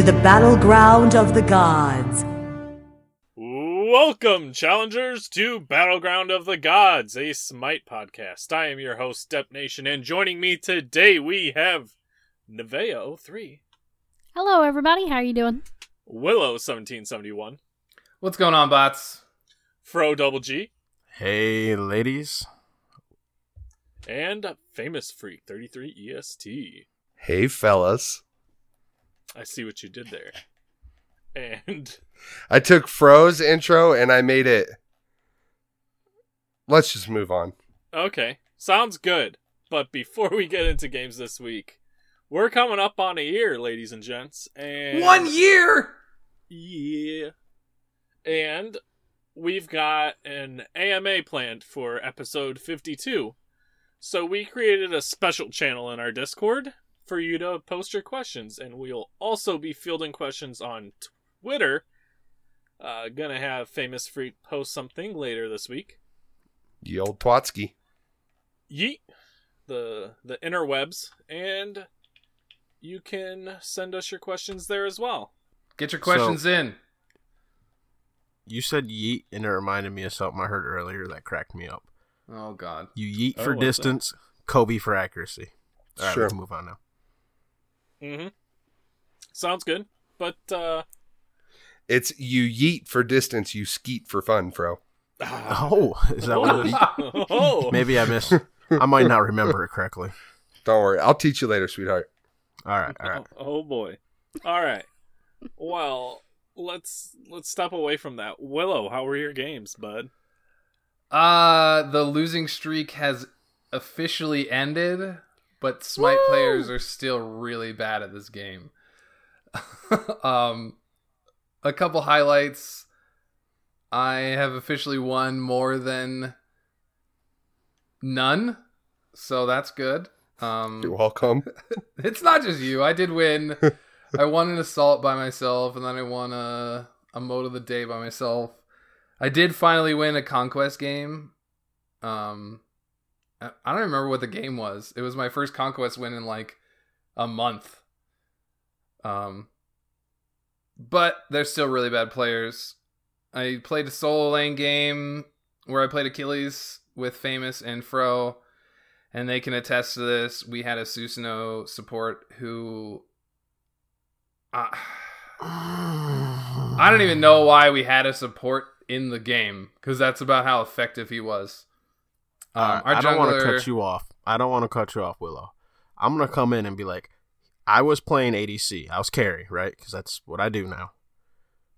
to the battleground of the gods. Welcome, challengers, to Battleground of the Gods, a Smite podcast. I am your host, Step Nation, and joining me today we have Nevea03, Hello, everybody. How are you doing? Willow1771, What's going on, bots? Fro Double G, Hey, ladies. and Famous Freak 33 EST. Hey, fellas. I see what you did there. And I took Fro's intro and I made it. Let's just move on. Okay, sounds good. But before we get into games this week, we're coming up on a year, ladies and gents. And One year. Yeah. And we've got an AMA planned for episode 52. So we created a special channel in our Discord for you to post your questions. And we'll also be fielding questions on Twitter. Uh, gonna have Famous Freak post something later this week. Ye old Twatsky. Yeet. The, the interwebs. And you can send us your questions there as well. Get your questions in. You said yeet, and it reminded me of something I heard earlier that cracked me up. Oh God. You yeet Oh, for what's that? distance, Kobe for accuracy. All right, Sure. let's move on now. Mm-hmm. Sounds good. But, uh, It's you yeet for distance, you skeet for fun, Fro. Oh, is that what it is? oh, Maybe I missed. I might not remember it correctly. Don't worry. I'll teach you later, sweetheart. All right, all right. Oh, oh boy. All right. Well, let's let's step away from that. Willow, how were your games, bud? Uh the losing streak has officially ended, but Smite Woo! players are still really bad at this game. um a couple highlights. I have officially won more than none. So that's good. Um You're welcome. It's not just you. I did win. I won an assault by myself, and then I won a a mode of the day by myself. I did finally win a conquest game. Um, I don't remember what the game was. It was my first conquest win in like a month. Um, but they're still really bad players. I played a solo lane game where I played Achilles with Famous and Fro and they can attest to this. We had a Susanoo support who. Uh, I don't even know why we had a support in the game because that's about how effective he was. Um, Uh, I don't want to cut you off. I don't want to cut you off, Willow. I'm gonna come in and be like, I was playing ADC. I was carry, right? Because that's what I do now.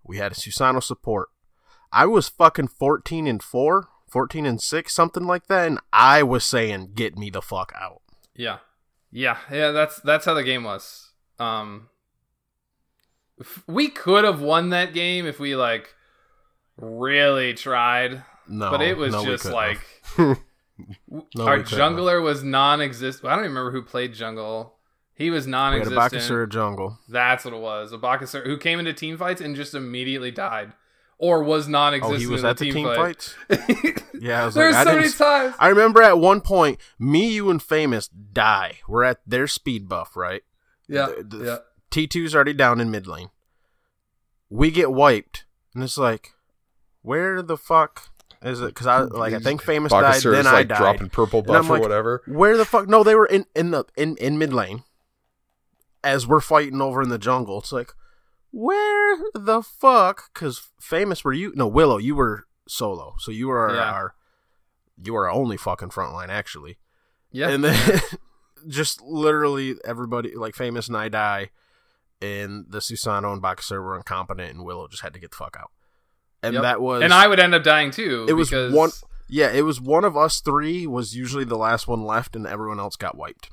We had a Susano support. I was fucking 14 and four, 14 and six, something like that, and I was saying, "Get me the fuck out." Yeah, yeah, yeah. That's that's how the game was. Um, we could have won that game if we like really tried, No, but it was no, just like No, our have. jungler was non-existent. I don't even remember who played jungle. He was we had a non-existent. Jungle. That's what it was. A Bakasur who came into team fights and just immediately died, or was non-existent. Oh, he was at the team fight. fights. Yeah, I was There's like, I so many times. I remember at one point, me, you, and Famous die. We're at their speed buff, right? yeah, the- the- yeah. T2's already down in mid lane. We get wiped, and it's like, where the fuck is it? Because I like I think Famous died, then is I like died. dropping purple And buff or like, whatever. Where the fuck? No, they were in in the in in mid lane. As we're fighting over in the jungle, it's like, where the fuck? Because Famous, were you? No, Willow, you were solo, so you were our, Yeah. our you were our only fucking frontline actually. Yeah. And then just literally everybody like famous and I die and the Susano and Bakasur were incompetent and Willow just had to get the fuck out. And Yep. that was and I would end up dying too. it was because one yeah, it was one of us three was usually the last one left and everyone else got wiped.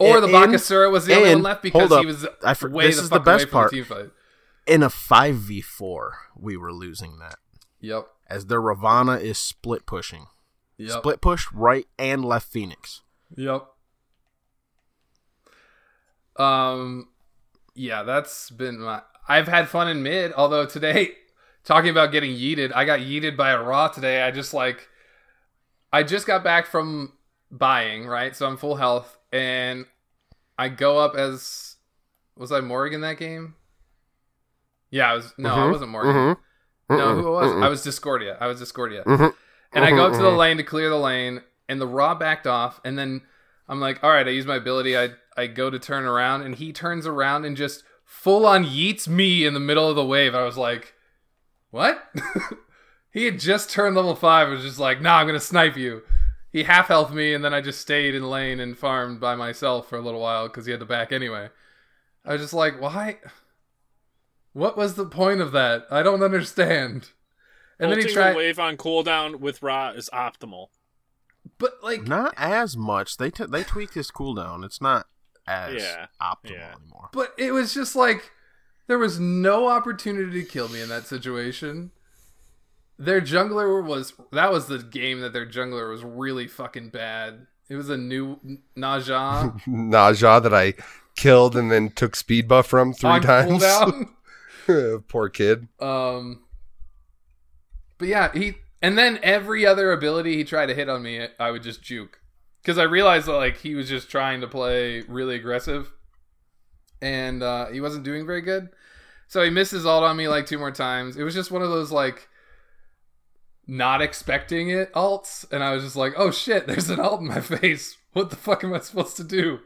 Or the Bakasura was the only one left because he was I for- way this the is the best part. the. In a 5v4, we were losing that. Yep. As their Ravana is split pushing. Yep. Split push right and left Phoenix. Yep. Um, yeah, that's been my. I've had fun in mid. Although today, talking about getting yeeted, I got yeeted by a Ra today. I just like, I just got back from buying right, so I'm full health, and I go up as Was I Morgan that game? Yeah, I was. No, I Mhm, wasn't Morgan. mhm, No, who was? mm-mm, I was Discordia. I was Discordia. mhm. And I go up to the Mhm, mhm. lane to clear the lane, and the Ra backed off, and then I'm like, all right, I use my ability. I I go to turn around, and he turns around and just full on yeets me in the middle of the wave. I was like, what? he had just turned level five. and was just like, nah, I'm gonna snipe you. He half health me, and then I just stayed in lane and farmed by myself for a little while because he had to back anyway. I was just like, why? What was the point of that? I don't understand. And then he Ulting tried, the wave on cooldown with Ra is optimal. but like, Not as much. They t- they tweaked his cooldown. It's not as Yeah, optimal yeah. anymore. But it was just like there was no opportunity to kill me in that situation. Their jungler was that was the game that their jungler was really fucking bad. It was a new Naja Naja that I killed and then took speed buff from three on times. Poor kid. Um, but yeah, he and then every other ability he tried to hit on me, I would just juke because I realized that like he was just trying to play really aggressive, and uh, he wasn't doing very good. So he misses ult on me like two more times. It was just one of those like not expecting it alts, and I was just like, "Oh shit, there's an alt in my face. What the fuck am I supposed to do?"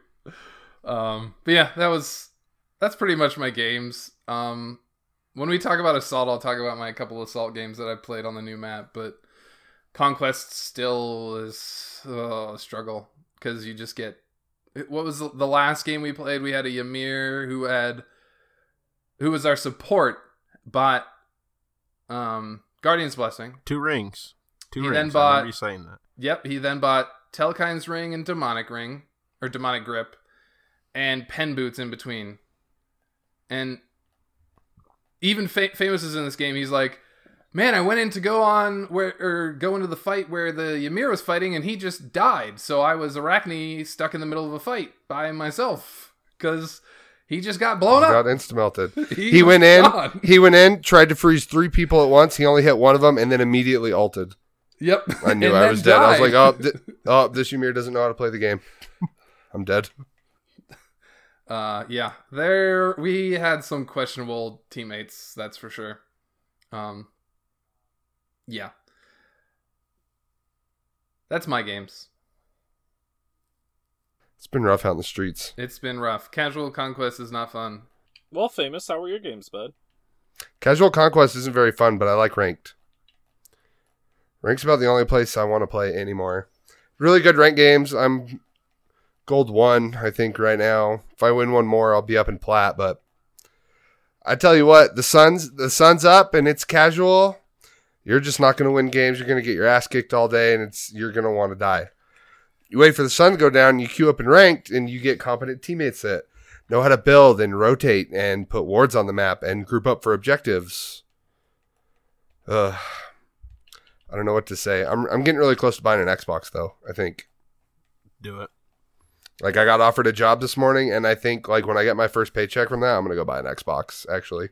Um, but yeah, that was that's pretty much my games. Um, when we talk about assault, I'll talk about my couple assault games that I played on the new map. But conquest still is uh, a struggle because you just get. What was the, last game we played? We had a Ymir who had, who was our support, bought, um, Guardian's Blessing. Two rings. Two He rings. then bought- you saying that. Yep, he then bought Telkhines Ring and Demonic Ring, or Demonic Grip, and Pen Boots in between. And even fa- Famous is in this game. He's like, man, I went in to go on where or go into the fight where the Ymir was fighting, and he just died. So I was Arachne stuck in the middle of a fight by myself because he just got blown Got up. Got insta melted. He He went in. gone. He went in. Tried to freeze three people at once. He only hit one of them, and then immediately ulted. Yep, I knew I was dead. I was like, oh, th- oh, this Ymir doesn't know how to play the game. I'm dead. Uh, yeah, there we had some questionable teammates. That's for sure. Um, yeah, that's my games. It's been rough out in the streets. It's been rough. Casual conquest is not fun. Well, famous. How were your games, bud? Casual conquest isn't very fun, but I like ranked. Ranked's about the only place I want to play anymore. Really good ranked games. I'm gold one, I think, right now. If I win one more, I'll be up in plat. But I tell you what, the sun's the sun's up and it's casual. You're just not going to win games. You're going to get your ass kicked all day, and it's you're going to want to die. You wait for the sun to go down, you queue up in ranked, and you get competent teammates that know how to build and rotate and put wards on the map and group up for objectives. Ugh. I don't know what to say. I'm I'm getting really close to buying an Xbox though. I think. Do it. Like I got offered a job this morning, and I think like when I get my first paycheck from that, I'm gonna go buy an Xbox. Actually,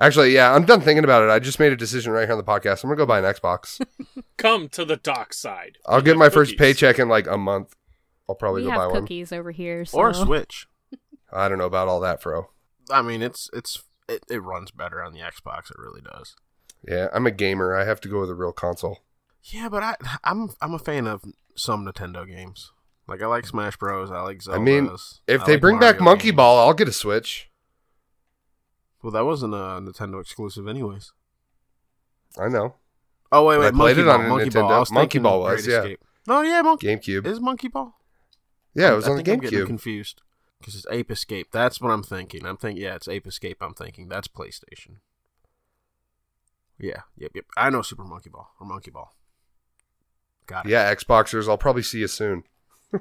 actually, yeah, I'm done thinking about it. I just made a decision right here on the podcast. I'm gonna go buy an Xbox. Come to the dark side. I'll We get my first cookies. paycheck in like a month. I'll probably we go buy have one. cookies over here. So. Or a Switch. I don't know about all that, Fro. I mean, it's it's it, it runs better on the Xbox. It really does. Yeah, I'm a gamer. I have to go with a real console. Yeah, but I I'm I'm a fan of some Nintendo games. Like I like Smash Bros. I like Zeldas. I mean, if I they like bring back Monkey games. Ball, I'll get a Switch. Well, that wasn't a Nintendo exclusive, anyways. I know. Oh wait, wait, I wait, played Monkey it Ball, on a Monkey Ball. I was Monkey thinking Ball Great was, yeah. Escape. No, yeah, Monkey GameCube. is Monkey Ball. yeah, it was I on the think I'm getting GameCube. confused because it's Ape Escape. That's what I'm thinking. I'm thinking, yeah, it's Ape Escape. I'm thinking that's PlayStation. Yeah, yep, yep. I know Super Monkey Ball or Monkey Ball. Got it. Yeah, Xboxers. I'll probably see you soon.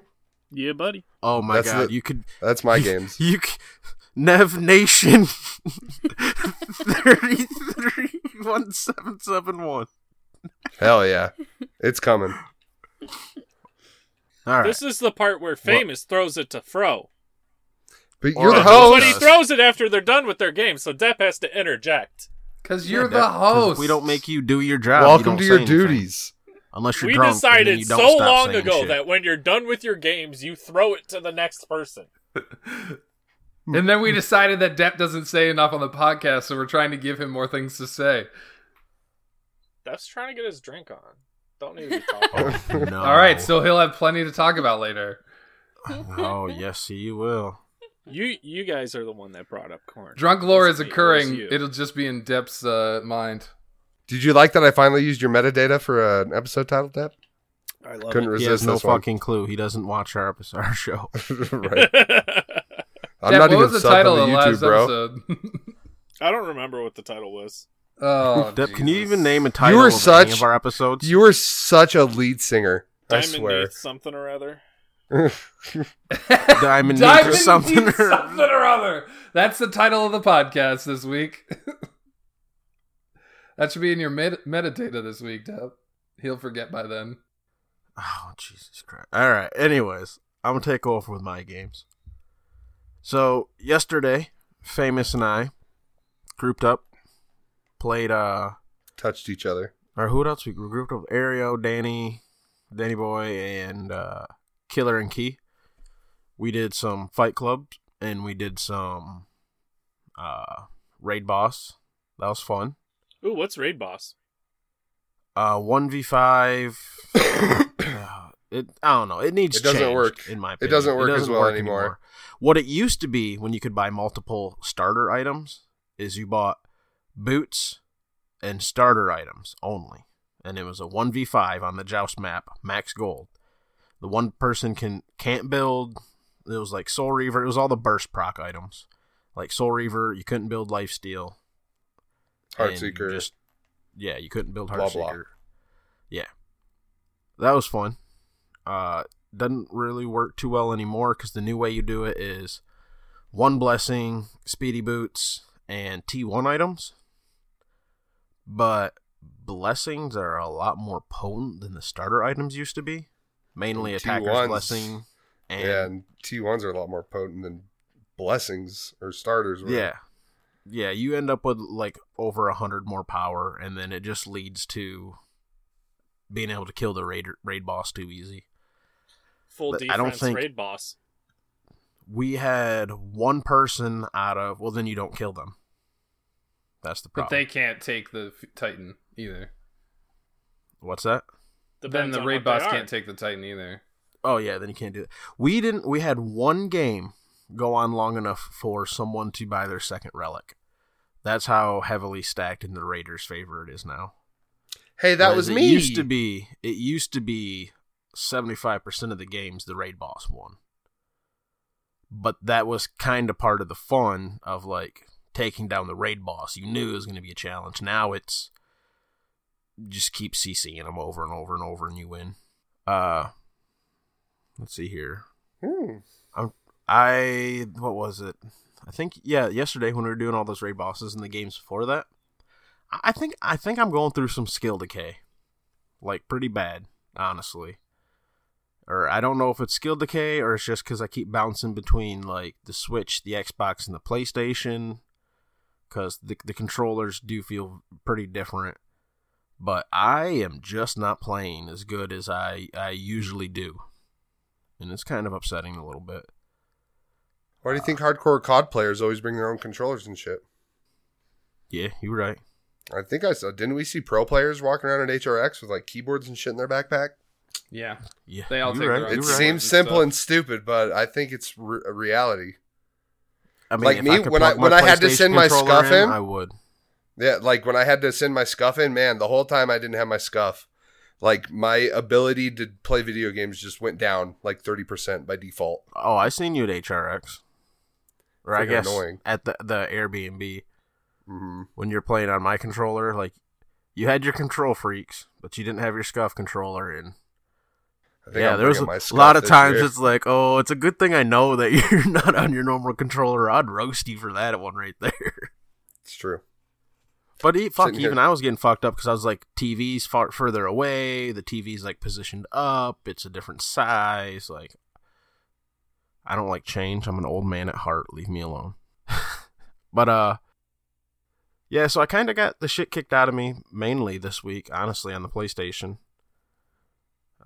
Yeah, buddy. Oh my That's god, the- you could That's my games. You c- Nev Nation thirty three one seven seven one. Hell yeah, it's coming. All right. This is the part where famous throws it to Fro. But you're the host. But he throws it after they're done with their game, so Depp has to interject. Because you're that- the 'cause host. We don't make you do your job. Welcome don't to say your anything. duties. Unless you're we drunk. and then decided you so don't stop long ago shit. that when you're done with your games, you throw it to the next person. And then we decided that Depp doesn't say enough on the podcast, so we're trying to give him more things to say. That's trying to get his drink on. Don't need to talk. Oh, no. All right, so he'll have plenty to talk about later. Oh yes, he will. You you guys are the one that brought up corn. Drunk lore is me, it occurring. It'll just be in Depp's uh, mind. Did you like that I finally used your metadata for an episode title, Depp? I love Couldn't He has resist no this one. fucking clue. He doesn't watch our episode, our show. right. it. I'm Depp, not what even was the subbed title on of the the YouTube, last bro. episode? I don't remember what the title was. oh, Depp, can you even name a title were of any of our episodes? You were such a lead singer. I swear. Neath something or other. Diamond, Diamond Needs something. Or- something or other. That's the title of the podcast this week. that should be in your met- metadata this week, Depp. He'll forget by then. Oh Jesus Christ! All right. Anyways, I'm gonna take off with my games. So yesterday, famous and I grouped up, played uh, Touched each other. or who else we grouped up? Ario, Danny, Danny Boy, and uh, Killer and Key. We did some Fight Clubs and we did some uh, Raid Boss. That was fun. Ooh, what's Raid Boss? Uh, one v five. It I don't know. It needs. It doesn't work. In my Opinion. It doesn't work as well anymore. What it used to be when you could buy multiple starter items is you bought boots and starter items only, and it was a one v five on the Joust map, max gold. The one person can can't build. It was like Soul Reaver. It was all the burst proc items, like Soul Reaver. You couldn't build Life Steal. Heartseeker. Just yeah, you couldn't build Blah, Heartseeker. blah. Yeah, that was fun. Uh, doesn't really work too well anymore because the new way you do it is one blessing, speedy boots, and T1 items. But blessings are a lot more potent than the starter items used to be. Mainly attacker's T1s blessing and yeah, and T1s are a lot more potent than blessings or starters. were. Yeah. Yeah, you end up with like over a hundred more power, and then it just leads to being able to kill the raid raid boss too easy. Full But defense I don't think- Raid Boss. We had one person out of well, then you don't kill them. That's the problem. But they can't take the Titan either. What's that? then the raid boss can't take the Titan either. Oh yeah, then you can't do it. We didn't. We had one game go on long enough for someone to buy their second relic. That's how heavily stacked in the Raiders' favor it is now. Hey, that Whereas was me. It used to be. It used to be seventy five percent of the games the raid boss won. But that was kind of part of the fun of like taking down the raid boss. You knew it was going to be a challenge. Now it's just keep CCing them over and over and over, and you win. Uh, let's see here. Hmm. I what was it? I think yeah, yesterday when we were doing all those raid bosses and the games before that, I think I think I'm going through some skill decay, like pretty bad, honestly. Or I don't know if it's skill decay or it's just because I keep bouncing between like the Switch, the Xbox, and the PlayStation, because the the controllers do feel pretty different. But I am just not playing as good as I I usually do, and it's kind of upsetting a little bit. Why do you think hardcore COD players always bring their own controllers and shit? Yeah, you're right. I think I saw. Didn't we see pro players walking around at HRX with like keyboards and shit in their backpack? Yeah. Yeah, They all you're take right. their you're It right. seems simple stuff. and stupid, but I think it's re- a reality. I mean, like me, I when I- when I had to send my SCUF in- I would. Yeah, like when I had to send my SCUF in, man, the whole time I didn't have my SCUF. Like my ability to play video games just went down like thirty percent by default. Oh, I seen you at HRX, or I guess annoying. at the the Airbnb hmm when you're playing on my controller. Like, you had your control freaks, but you didn't have your SCUF controller. And I think yeah, I'm there was a lot of times year. it's like, oh, it's a good thing I know that you're not on your normal controller. I'd roast you for that one right there. It's true. But he, fuck, Sitting here- even I was getting fucked up because I was like, TV's far further away. The TV's like positioned up. It's a different size. Like, I don't like change. I'm an old man at heart. Leave me alone. but uh, yeah. So I kind of got the shit kicked out of me mainly this week, honestly, on the PlayStation.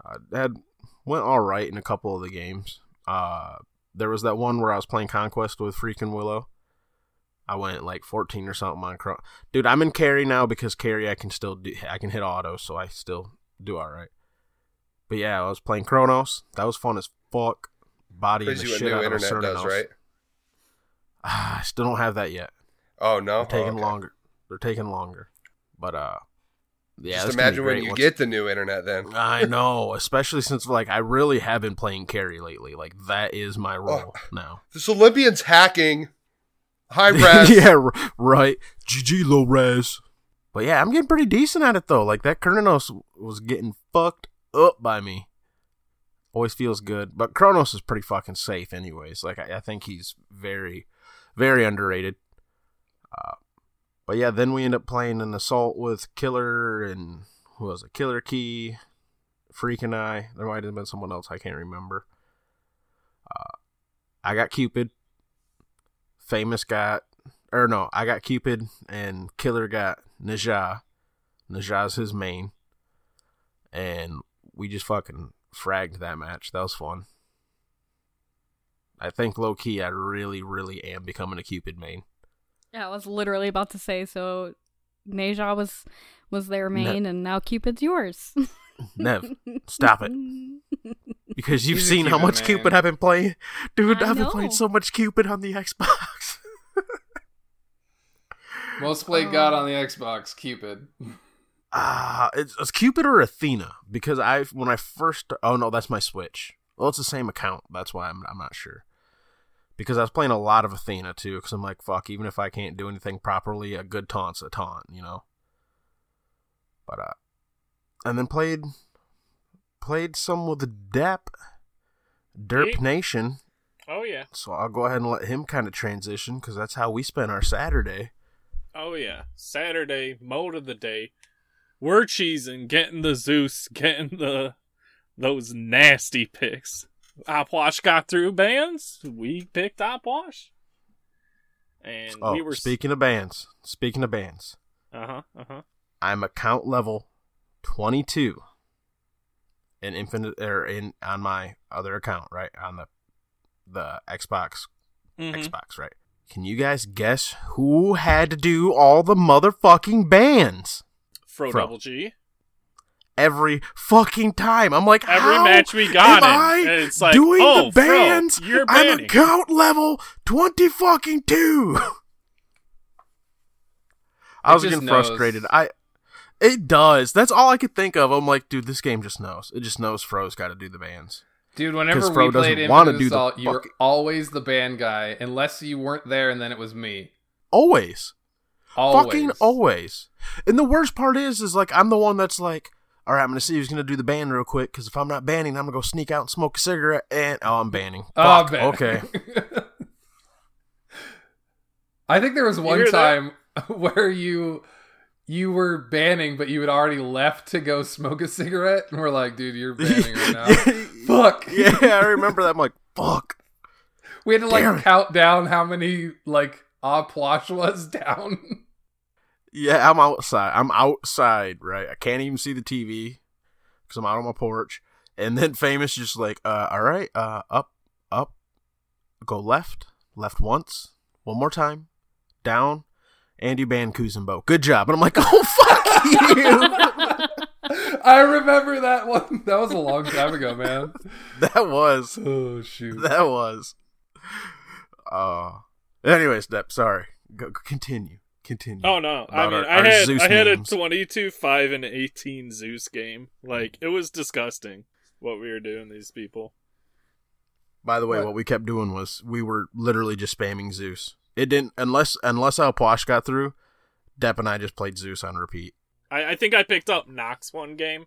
I had went all right in a couple of the games. Uh, there was that one where I was playing Conquest with freaking Willow. I went like 14 or something on Chron. Dude, I'm in carry now because carry I can still do, I can hit auto, so I still do all right. But yeah, I was playing Chronos. That was fun as fuck. The Crazy what shit new out of internet Cernanos. does, right? Ah, I still don't have that yet. Oh no, They're taking Oh, okay. longer. They're taking longer. But uh, yeah. Just this can be imagine when you once- get the new internet. Then I know, especially since like I really have been playing carry lately. Like that is my role now. this Olympian's hacking. High res. yeah, right. GG low res. But yeah, I'm getting pretty decent at it though. Like that Chronos was getting fucked up by me. Always feels good, but Chronos is pretty fucking safe, anyways. Like I, I think he's very, very underrated. Uh, but yeah, then we end up playing an assault with Killer and who was it? Killer Key, Freak and I. There might have been someone else I can't remember. Uh, I got Cupid. Famous got, or no, I got Cupid and Killer got Naja. Naja's his main. And we just fucking fragged that match. That was fun. I think low key, I really, really am becoming a Cupid main. Yeah, I was literally about to say so. Naja was was their main, and now Cupid's yours. Nev, stop it. Because you've He's seen how much man. Cupid I've been playing. Dude, I I've been playing so much Cupid on the Xbox. Most played God on the Xbox, Cupid. Ah, it's, it's Cupid or Athena because I when I first oh no that's my Switch. Well, it's the same account. That's why I'm I'm not sure. Because I was playing a lot of Athena too. Because I'm like fuck, even if I can't do anything properly, a good taunt's a taunt, you know. But uh, and then played played some with the Dep Derp. Nation. Oh yeah. So I'll go ahead and let him kind of transition because that's how we spent our Saturday. Oh yeah. Saturday mode of the day. We're cheesing, getting the Zeus, getting the those nasty picks. Opwash got through bands. We picked Opwash. And Oh, we were speaking of bands, speaking of bands, Uh huh. Uh huh. I'm account level 22 in Infinite or in on my other account, right on the the Xbox Mm-hmm. Xbox, right? Can you guys guess who had to do all the motherfucking bands Fro, Fro. Double G. every fucking time? I'm like, Every how match we got am in, I it's like, doing oh, the Fro, bands? you're I'm banning. account level 20 fucking two. I was getting knows. frustrated. I it does. That's all I could think of. I'm like, dude, this game just knows. It just knows Fro's got to do the bands. Dude, whenever 'Cause Fro we played doesn't wanna Infinite do the Assault, you were always the band guy, unless you weren't there, and then it was me. Always. Always. Fucking always. And the worst part is, is like I'm the one that's like, all right, I'm gonna see who's gonna do the ban real quick because if I'm not banning, I'm gonna go sneak out and smoke a cigarette. And oh, I'm banning. Oh, Fuck. man. Okay. I think there was one hear that? time where you you were banning, but you had already left to go smoke a cigarette, and we're like, dude, you're banning right now. Fuck. yeah, I remember that. I'm like, fuck. We had to Damn like it. count down how many like ah plush was down. Yeah, I'm outside. I'm outside, right? I can't even see the TV because I'm out on my porch. And then famous just like, uh, all right, uh, up, up, go left, left once, one more time, down. Andy Ban Kuzenbo. Good job. And I'm like, oh fuck you. I remember that one. That was a long time ago, man. that was. Oh shoot. That was. Uh. Anyways, Depp. Sorry. Go- continue. Continue. Oh no! I mean, our- I our had Zeus I had memes. a 22, five, and eighteen Zeus game. Like it was disgusting what we were doing. These people. By the way, What? what? we kept doing was we were literally just spamming Zeus. It didn't unless unless Alposh got through. Depp and I just played Zeus on repeat. I, I think I picked up Nox one game.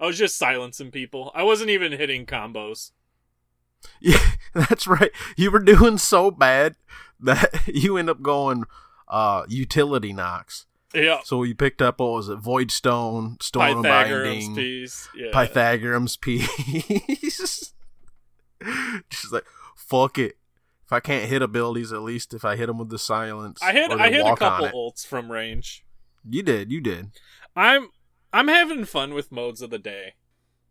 I was just silencing people. I wasn't even hitting combos. Yeah, that's right. You were doing so bad that you end up going uh utility Nox. Yeah, So we picked up what was it? Void Stone, Storm Pythagorem's Binding, piece. Yeah, Pythagorem's piece. Just like fuck it. If I can't hit abilities, at least if I hit them with the silence, I hit I hit a couple ults from range. You did, you did. I'm I'm having fun with modes of the day.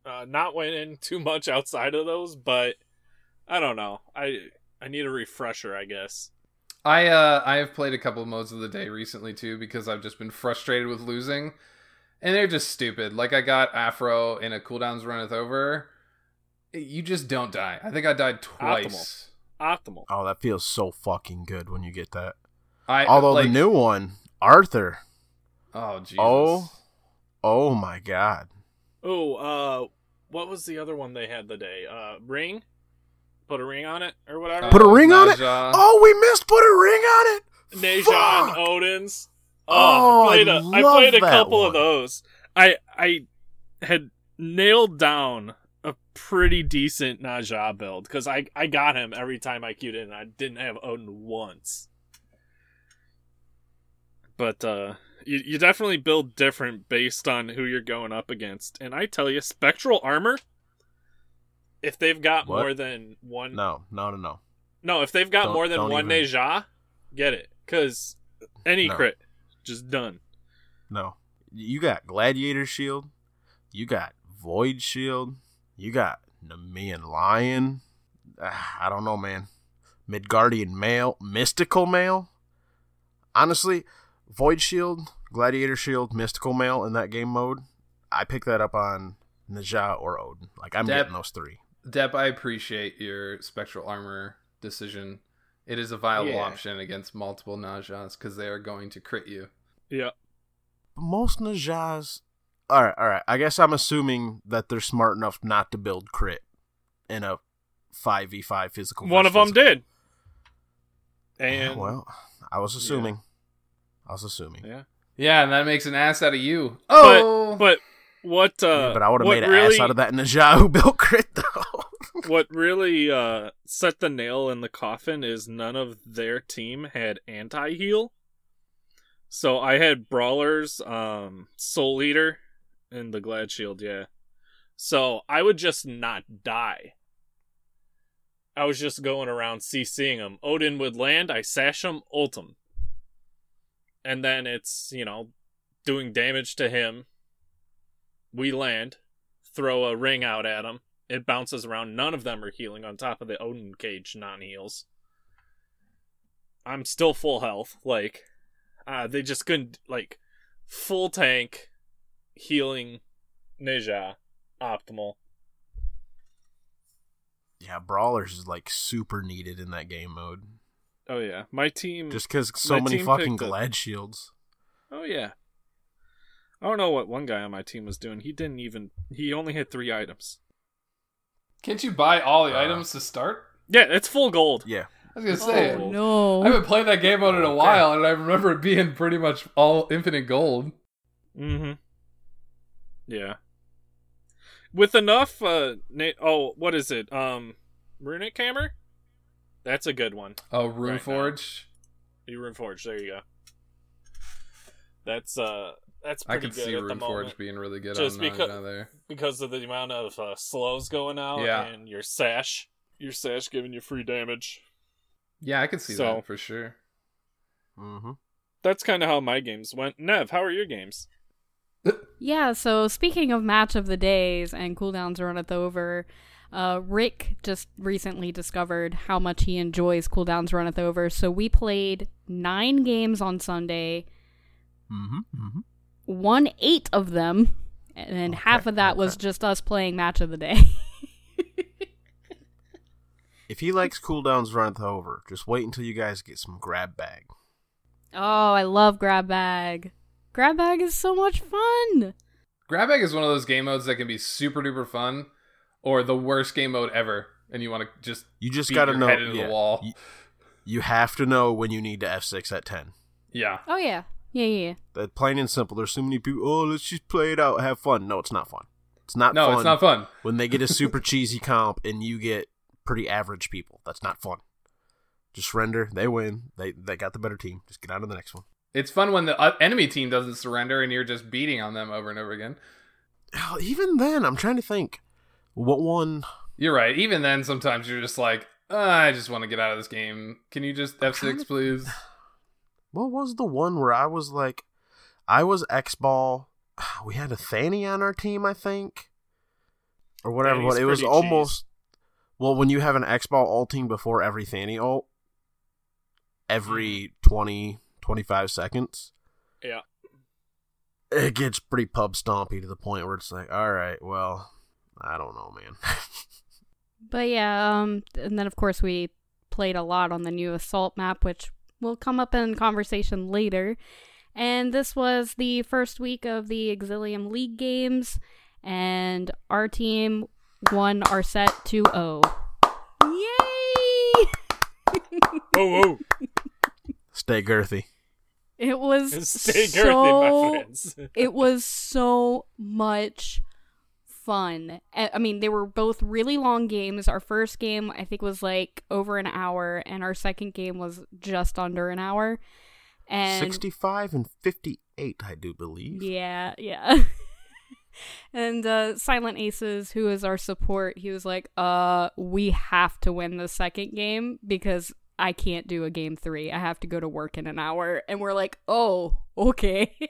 Uh, not winning too much outside of those, but I don't know. I I need a refresher, I guess. I uh I have played a couple of modes of the day recently too because I've just been frustrated with losing. And they're just stupid. Like I got Afro in a cooldowns runneth over. You just don't die. I think I died twice. Optimal. Oh, that feels so fucking good when you get that. I Although like, the new one, Arthur. Oh Jesus. Oh, oh my god. Oh, uh, what was the other one they had the day? Uh, ring. Put a ring on it or whatever. Put a ring on it? Naja. Oh, we missed put a ring on it. Naja and Odin's. Oh, I played I a I love played a couple one. of those. I I had nailed down a pretty decent Naja build because I I got him every time I queued in. I didn't have Odin once. But uh you, you definitely build different based on who you're going up against. And I tell you, spectral armor, if they've got What? more than one No, no, no, no. no, if they've got Don't- more than one even- Naja, get it. Because any No. crit, just done. No. You got Gladiator Shield. You got Void Shield. You got Nemean Lion. Ah, I don't know, man. Midgardian Mail. Mystical Mail. Honestly, Void Shield, Gladiator Shield, Mystical Mail in that game mode. I picked that up on Naja or Odin. Like, I'm Dep- getting those three. Depp, I appreciate your spectral armor decision. It is a viable Yeah. option against multiple Najas because they are going to crit you. Yeah. most Najas. All right, all right. I guess I'm assuming that they're smart enough not to build crit in a five v five physical. One of them physical. did. Yeah, And well, I was assuming. I was assuming. yeah. Yeah, and that makes an ass out of you. But Oh, but what uh Yeah, but I would have made an really, ass out of that Naja who built crit though. What really uh set the nail in the coffin is none of their team had anti heal. So I had Brawlers, um, Soul Eater, and the Glad Shield, yeah. So I would just not die. I was just going around CCing him. Odin would land, I sash him, ult him. And then it's, you know, doing damage to him. We land, throw a ring out at him. It bounces around. None of them are healing on top of the Odin cage non heals. I'm still full health. Like, uh, they just couldn't, like, full tank healing Naja optimal. yeah, brawlers is like super needed in that game mode, Oh, yeah. My team. just because so many fucking glad shields. Oh, yeah. I don't know what one guy on my team was doing. He didn't even. He only had three items. can't you buy all the Uh, items to start? Yeah, it's full gold. Yeah, I was gonna say. Oh, no. I haven't played that game mode in a while, and I remember it being pretty much all infinite gold. Mm-hmm. Yeah. With enough, uh, na- oh, what is it? Um, Runic Hammer? That's a good one. Oh, Right now. Runeforge. You Runeforge, there you go. That's, uh, that's I pretty could good see at the Runeforge moment being really good Just on because- Naja there. because of the amount of uh, slows going out Yeah. and your sash. Your sash giving you free damage. Yeah, I could see So- that for sure. mm-hmm. That's kind of how my games went. Nev, how are your games? Yeah, so speaking of match of the days and cooldowns runneth over, uh, Rick just recently discovered how much he enjoys cooldowns runneth over. So we played nine games on Sunday, Mm-hmm. Mm-hmm. Won eight of them, and then half of that was just us playing match of the day. If he likes cooldowns runneth over, just wait until you guys get some grab bag. oh, I love grab bag. Grab bag is so much fun. Grab bag is one of those game modes that can be super duper fun, or the worst game mode ever, and you want to just You just beat got to your know. head into yeah, the wall. You, you have to know when you need to F6 at 10. yeah. Oh yeah, yeah, yeah. yeah. That plain and simple. There's so many people. Oh, let's just play it out, have fun. No, it's not fun. It's not. No, fun it's not fun. when they get a super cheesy comp and you get pretty average people. That's not fun. Just surrender. They win. They they got the better team. Just get on to the next one. It's fun when the uh, enemy team doesn't surrender and you're just beating on them over and over again. Hell, Even then, I'm trying to think. What one? You're right. Even then, sometimes you're just like, "Ah, I just want to get out of this game. Can you just F6, to- please? What was the one where I was like, I was X ball. We had a Thany on our team, I think, or whatever. Thany's But it was pretty almost. Well, when you have an X ball ulting before every Fanny ult, every 20, 25 seconds, Yeah. it gets pretty pub stompy to the point where it's like, all right, well, I don't know, man. But yeah, um, and then of course we played a lot on the new assault map, which will come up in conversation later. And this was the first week of the Exilium League games, and our team won our set 2-0. Yay! Whoa, oh, oh. whoa. Stay girthy. It was Stay so my friends. it was so much fun. I mean, they were both really long games. Our first game, I think, was like over an hour, and our second game was just under an hour. And 65 and 58, I do believe. yeah, yeah. and uh, Silent Aces, who is our support, he was like, "Uh, we have to win the second game because I can't do a game three. I have to go to work in an hour." And we're like, "Oh, okay."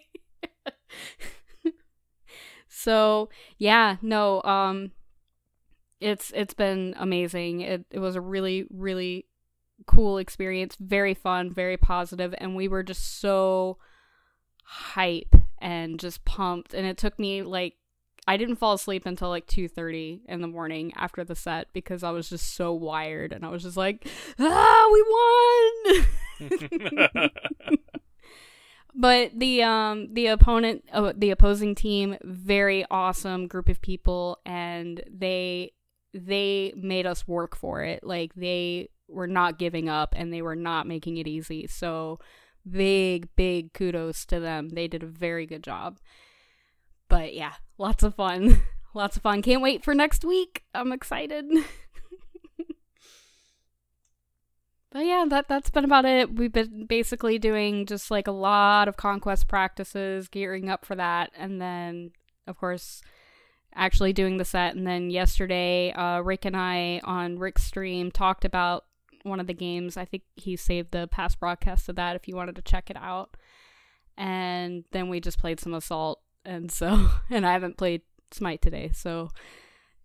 so yeah, no, um, it's it's been amazing. It it was a really really cool experience, very fun, very positive, and we were just so hype and just pumped. And it took me like I didn't fall asleep until like two thirty in the morning after the set because I was just so wired, and I was just like, ah, we won. but the um the opponent uh, the opposing team very awesome group of people and they they made us work for it. Like they were not giving up and they were not making it easy. So big big kudos to them. They did a very good job. But yeah lots of fun. Lots of fun. Can't wait for next week. I'm excited But yeah, that that's been about it. We've been basically doing just like a lot of conquest practices, gearing up for that, and then of course actually doing the set. And then yesterday, uh, Rick and I on Rick's stream talked about one of the games. I think he saved the past broadcast of that if you wanted to check it out. And then we just played some Assault, and so and I haven't played Smite today, so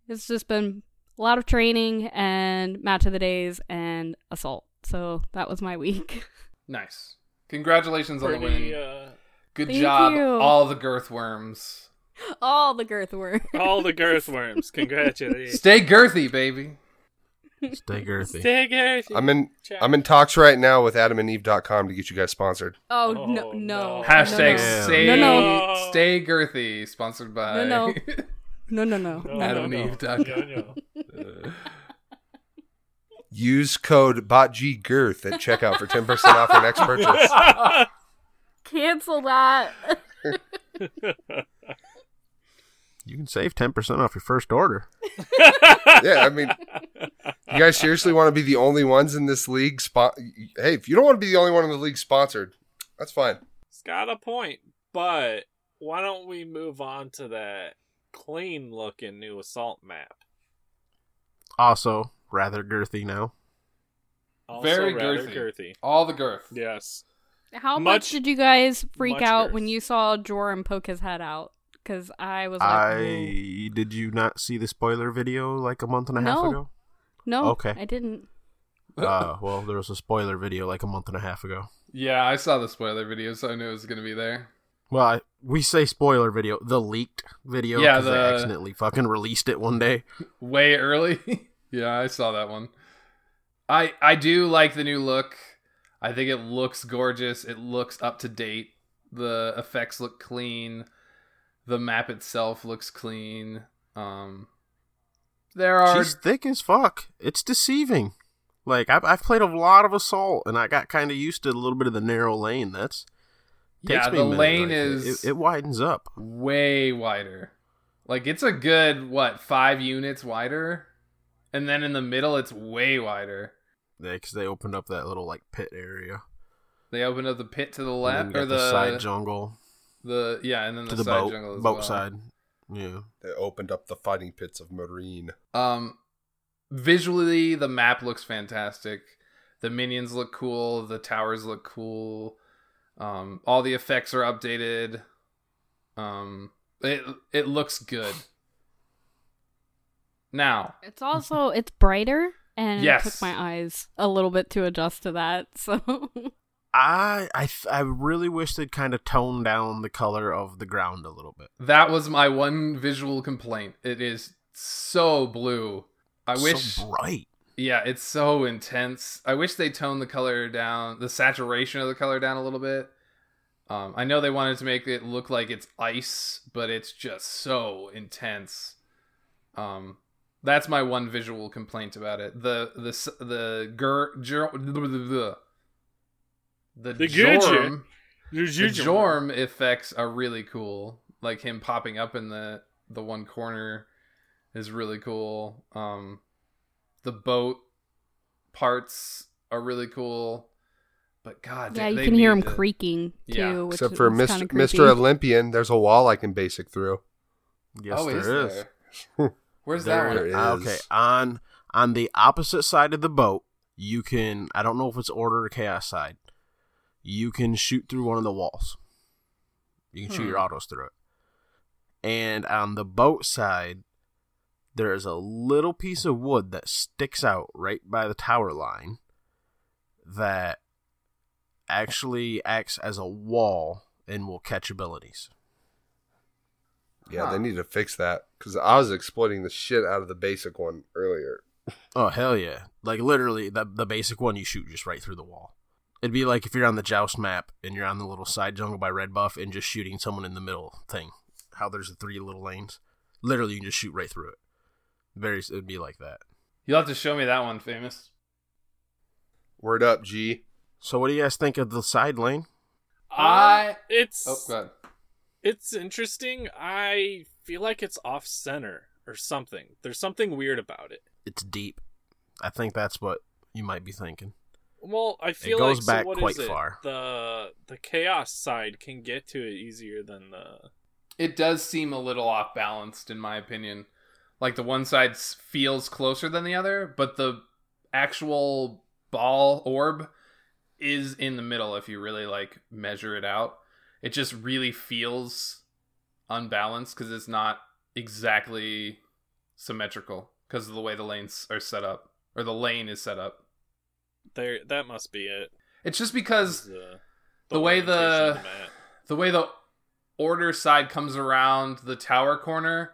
it's just been a lot of training and match of the days and Assault. So that was my week. Nice. Congratulations on the win. uh, Good Thank job, you. all the girth worms. All the girth worm. all the girth worms. Congratulations. Stay girthy, baby. Stay girthy. Stay girthy. I'm in Ciao. I'm in talks right now with adamandeve.com to get you guys sponsored. Oh, Oh, no, no. no. Hashtag no. stay, No, no. stay girthy. Sponsored by No, no. No, no, no. No, no, no, no. no. AdamandEve.com. No, no. Use code BOTGGIRTH at checkout for 10% off your next purchase. Cancel that. You can save 10% off your first order. Yeah, I mean, you guys seriously want to be the only ones in this league? Spot? Hey, if you don't want to be the only one in the league sponsored, that's fine. It's got a point, but why don't we move on to that clean looking new assault map? Also, rather girthy now. Also Very girthy. girthy. All the girth. Yes. How much, Much- did you guys freak out girth. when you saw Joram poke his head out? Because I was like, "Ooh." I did you not see the spoiler video like a month and a half ago? no, Okay. I didn't. Uh, well, there was a spoiler video like a month and a half ago. Yeah, I saw the spoiler video, so I knew it was gonna be there. Well, I, we say spoiler video, the leaked video, Yeah, 'cause the- they accidentally fucking released it one day. Way early. yeah, I saw that one. I I do like the new look. I think it looks gorgeous. It looks up to date. The effects look clean. The map itself looks clean. Um, there are She's thick as fuck. It's deceiving. Like I've, I've played a lot of assault, and I got kind of used to a little bit of the narrow lane. That's takes yeah. The lane like, is it, it widens up. way wider. Like it's a good what five units wider, and then in the middle it's way wider. Yeah, because they opened up that little like pit area. They opened up the pit to the left or the, the, side jungle the yeah, and then the, to the side boat jungle as boat well. side. Yeah, They opened up the fighting pits of Marine. Um, visually the map looks fantastic. The minions look cool. The towers look cool. Um, all the effects are updated. Um, it it looks good. Now, It's also it's brighter and Yes. it took my eyes a little bit to adjust to that. So I I I really wish they'd kind of tone down the color of the ground a little bit. that was my one visual complaint. It is so blue. I wish bright. Yeah, it's so intense. I wish they toned the color down, the saturation of the color down a little bit. Um, I know they wanted to make it look like it's ice, but it's just so intense. Um, that's my one visual complaint about it. The the s- the gur, jor, the the, The jorm, Gurgit. the jorm effects are really cool. Like him popping up in the the one corner is really cool. Um, the boat parts are really cool. But God, yeah, they- you they can hear him need to- creaking too. Yeah, which Except is for kinda Mr. creepy. Mr. Olympian, there's a wall I can basic through. Yes, oh, there is is. there? Where's There that one? is. Ah, Okay, on on the opposite side of the boat, you can. I don't know if it's order or chaos side. You can shoot through one of the walls. You can shoot Hmm. your autos through it. And on the boat side, there is a little piece of wood that sticks out right by the tower line that actually acts as a wall and will catch abilities. Yeah, Huh. they need to fix that because I was exploiting the shit out of the basic one earlier. Oh hell yeah! Like literally, the the basic one you shoot just right through the wall. It'd be like if you're on the Joust map and you're on the little side jungle by Red Buff and just shooting someone in the middle thing. How there's the three little lanes. Literally, you can just shoot right through it. Very, it'd be like that. You'll have to show me that one, famous. Word up, G. So, what do you guys think of the side lane? I- it's Oh, go ahead. It's interesting. I feel like it's off center or something. There's something weird about it. It's deep. I think that's what you might be thinking. Well, I feel it goes like back so what quite is it? far. The the chaos side can get to it easier than the It does seem a little off balanced, in my opinion. Like the one side feels closer than the other, but the actual ball orb is in the middle if you really like measure it out. It just really feels unbalanced because it's not exactly symmetrical because of the way the lanes are set up or the lane is set up. there. That must be it. It's just because The, the way the- the way the order side comes around the tower corner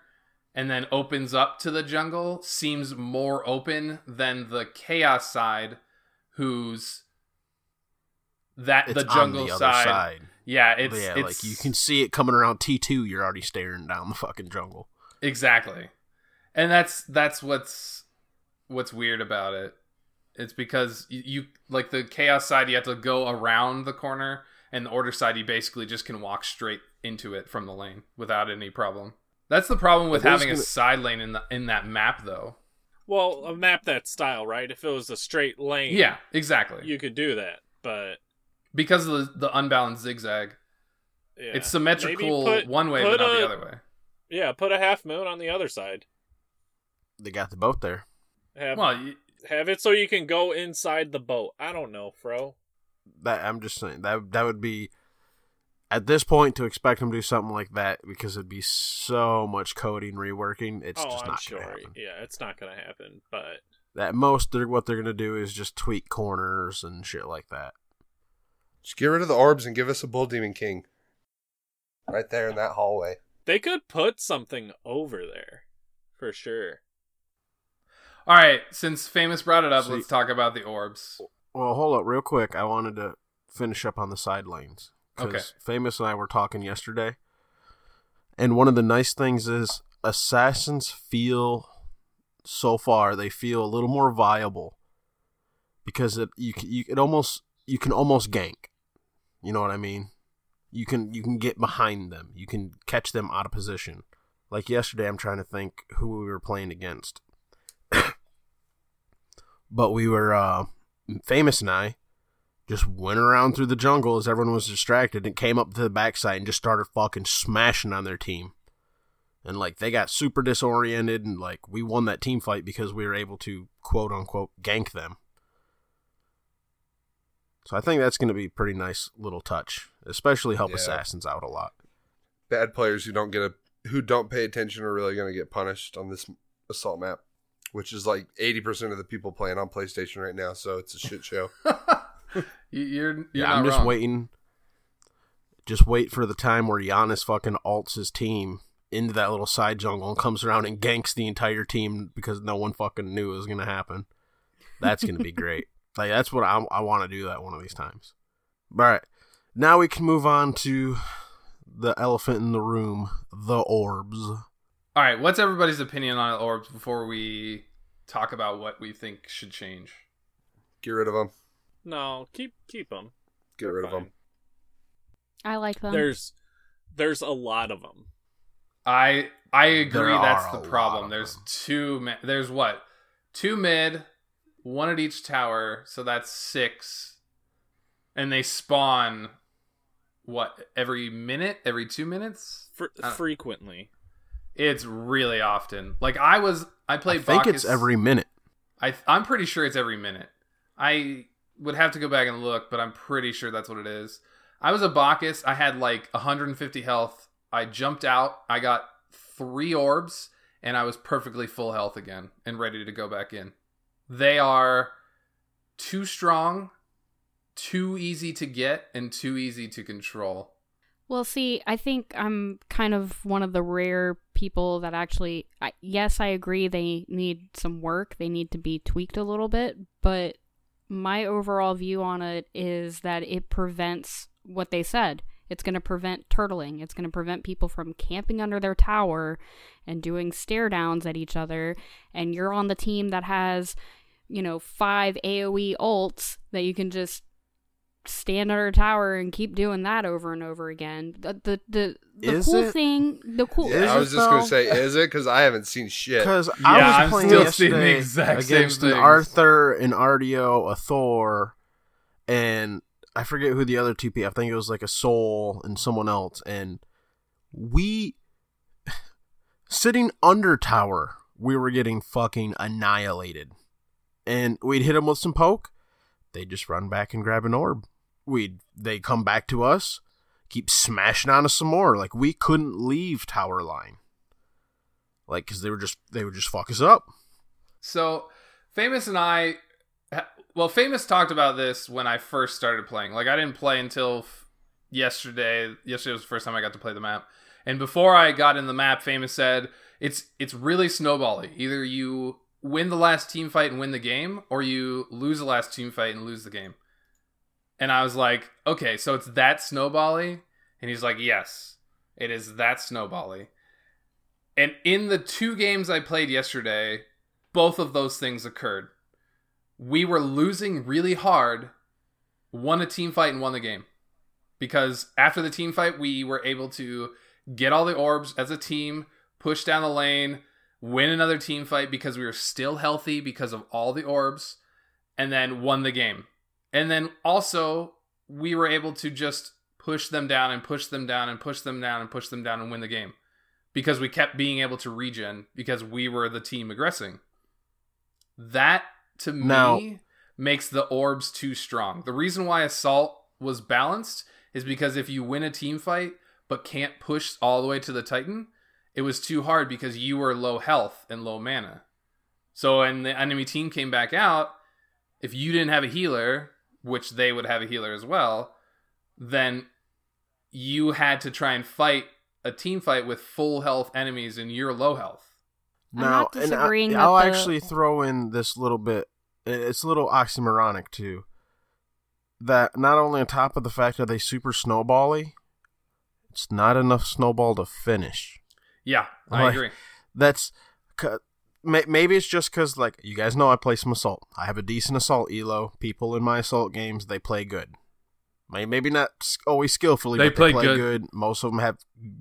and then opens up to the jungle seems more open than the chaos side who's that It's the jungle on the side. other side. Yeah it's yeah, it's like you can see it coming around T two. You're already staring down the fucking jungle. exactly and that's that's what's what's weird about it it's because you, you like the chaos side you have to go around the corner and the order side you basically just can walk straight into it from the lane without any problem that's the problem with having a gonna- side lane in the in that map though Well, a map that style, right? If it was a straight lane, yeah exactly you could do that. But because of the, the unbalanced zigzag yeah. it's symmetrical put- one way but not the other way yeah, put a half moon on the other side. They got the boat there. Have well y- have it so you can go inside the boat. I don't know, Fro. That I'm just saying that that would be at this point to expect them to do something like that because it'd be so much coding reworking. It's oh, just I'm not sure. gonna happen. Yeah, it's not gonna happen. But At most, they're, what they're gonna do is just tweak corners and shit like that. Just get rid of the orbs and give us a Bull Demon King. Right there in that hallway. they could put something over there for sure. all right since famous brought it up See- let's talk about the orbs Well, hold up, real quick. I wanted to finish up on the side lanes. 'cause Okay. Famous and I were talking yesterday, and one of the nice things is assassins feel so far they feel a little more viable because it you you it almost you can almost gank. You know what I mean? You can you can get behind them. You can catch them out of position. Like yesterday, I'm trying to think who we were playing against, but we were uh, famous and I just went around through the jungle as everyone was distracted and came up to the backside and just started fucking smashing on their team. And like they got super disoriented and like we won that team fight because we were able to quote unquote gank them. So I think that's going to be a pretty nice little touch, especially help Yeah. assassins out a lot. Bad players who don't get a who don't pay attention are really going to get punished on this assault map, which is like eighty percent of the people playing on PlayStation right now. So it's a shit show. You- You're, you're Yeah, not I'm just wrong. waiting. Just wait for the time where Janus fucking alts his team into that little side jungle and comes around and ganks the entire team because no one fucking knew it was gonna happen. That's gonna be great. Like that's what I I want to do that one of these times. All right, now we can move on to the elephant in the room, the orbs. All right, what's everybody's opinion on orbs before we talk about what we think should change? Get rid of them. No, keep keep them. Get rid of them. I like them. There's there's a lot of them. I I agree. There That's the problem. There's them. two. Ma- there's what? Two mid, one at each tower. So that's six, and they spawn. What every minute? Every two minutes? Fr- frequently. It's really often. Like I was, I played. I think Bacchus- it's every minute. I I'm pretty sure it's every minute. I would have to go back and look, but I'm pretty sure that's what it is. I was a Bacchus. I had like 150 health. I jumped out. I got three orbs, and I was perfectly full health again and ready to go back in. They are too strong, too easy to get, and too easy to control. Well, see, I think I'm kind of one of the rare people that actually, I, yes, I agree they need some work. They need to be tweaked a little bit, but my overall view on it is that it prevents what they said. It's going to prevent turtling. It's going to prevent people from camping under their tower and doing stare downs at each other. And you're on the team that has, you know, five AoE ults that you can just stand under a tower and keep doing that over and over again. The the the, the Is cool it? thing, the cool. Is I was it just gonna say, is it? Because I haven't seen shit. Because Yeah, I I'm was playing still seeing the yesterday exact same against an things. Arthur, and Ardio, a Thor, and I forget who the other two people. I think it was like a Sol and someone else, and we sitting under tower, we were getting fucking annihilated, and we'd hit them with some poke. They'd just run back and grab an orb. We'd they come back to us, keep smashing on us some more. Like we couldn't leave tower line like because they were just they would just fuck us up. So, Famous and I, well, Famous talked about this when I first started playing. Like, I didn't play until f- yesterday. Yesterday was the first time I got to play the map. And before I got in the map, Famous said it's it's really snowbally. Either you win the last team fight and win the game, or you lose the last team fight and lose the game. And I was like, okay, so it's that snowbally? And he's like, yes, it is that snowbally. And in the two games I played yesterday, both of those things occurred. We were losing really hard, won a team fight and won the game. Because after the team fight, we were able to get all the orbs as a team, push down the lane, win another team fight because we were still healthy because of all the orbs, and then won the game. And then also, we were able to just push them down and push them down and push them down and push them down and win the game because we kept being able to regen because we were the team aggressing. That to Now- me makes the orbs too strong. The reason why assault was balanced is because if you win a team fight but can't push all the way to the titan, it was too hard because you were low health and low mana. So when the enemy team came back out, if you didn't have a healer, which they would have a healer as well, then you had to try and fight a team fight with full health enemies and you're low health. I'm Now, not and I, disagreeing that I'll the- actually throw in this little bit. It's a little oxymoronic too. That not only on top of the fact that they super snowbally, it's not enough snowball to finish. Yeah, I Like- agree. That's maybe it's just because like you guys know I play some assault. I have a decent assault elo. People in my assault games they play good. Maybe not always skillfully, They but play they play good. good. Most of them have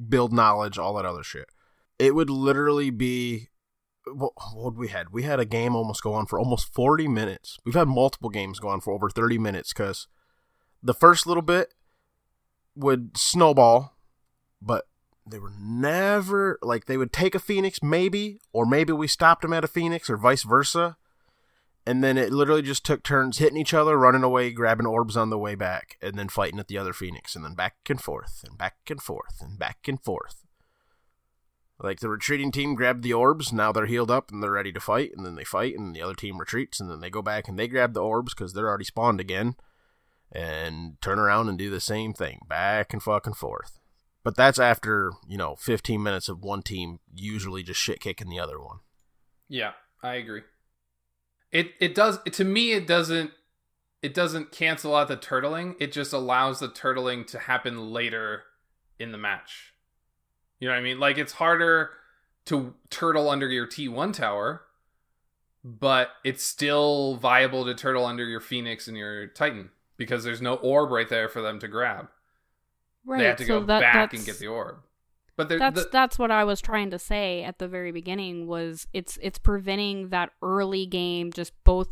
build knowledge, all that other shit. It would literally be what we had. We had a game almost go on for almost forty minutes. We've had multiple games go on for over thirty minutes because the first little bit would snowball, but they were never like they would take a phoenix maybe or maybe we stopped them at a phoenix or vice versa and then it literally just took turns hitting each other running away grabbing orbs on the way back and then fighting at the other phoenix and then back and forth and back and forth and back and forth Like the retreating team grabbed the orbs, now they're healed up and they're ready to fight, and then they fight, and the other team retreats, and then they go back and they grab the orbs because they're already spawned again, and turn around and do the same thing, back and fucking forth. But that's after, you know, 15 minutes of one team usually just shit kicking the other one. Yeah, I agree. It it does to me it doesn't it doesn't cancel out the turtling. It just allows the turtling to happen later in the match. You know what I mean? Like it's harder to turtle under your T1 tower, but it's still viable to turtle under your Phoenix and your Titan because there's no orb right there for them to grab. Right. they have to so go that, back and get the orb. But that's the, that's what I was trying to say at the very beginning was it's it's preventing that early game just both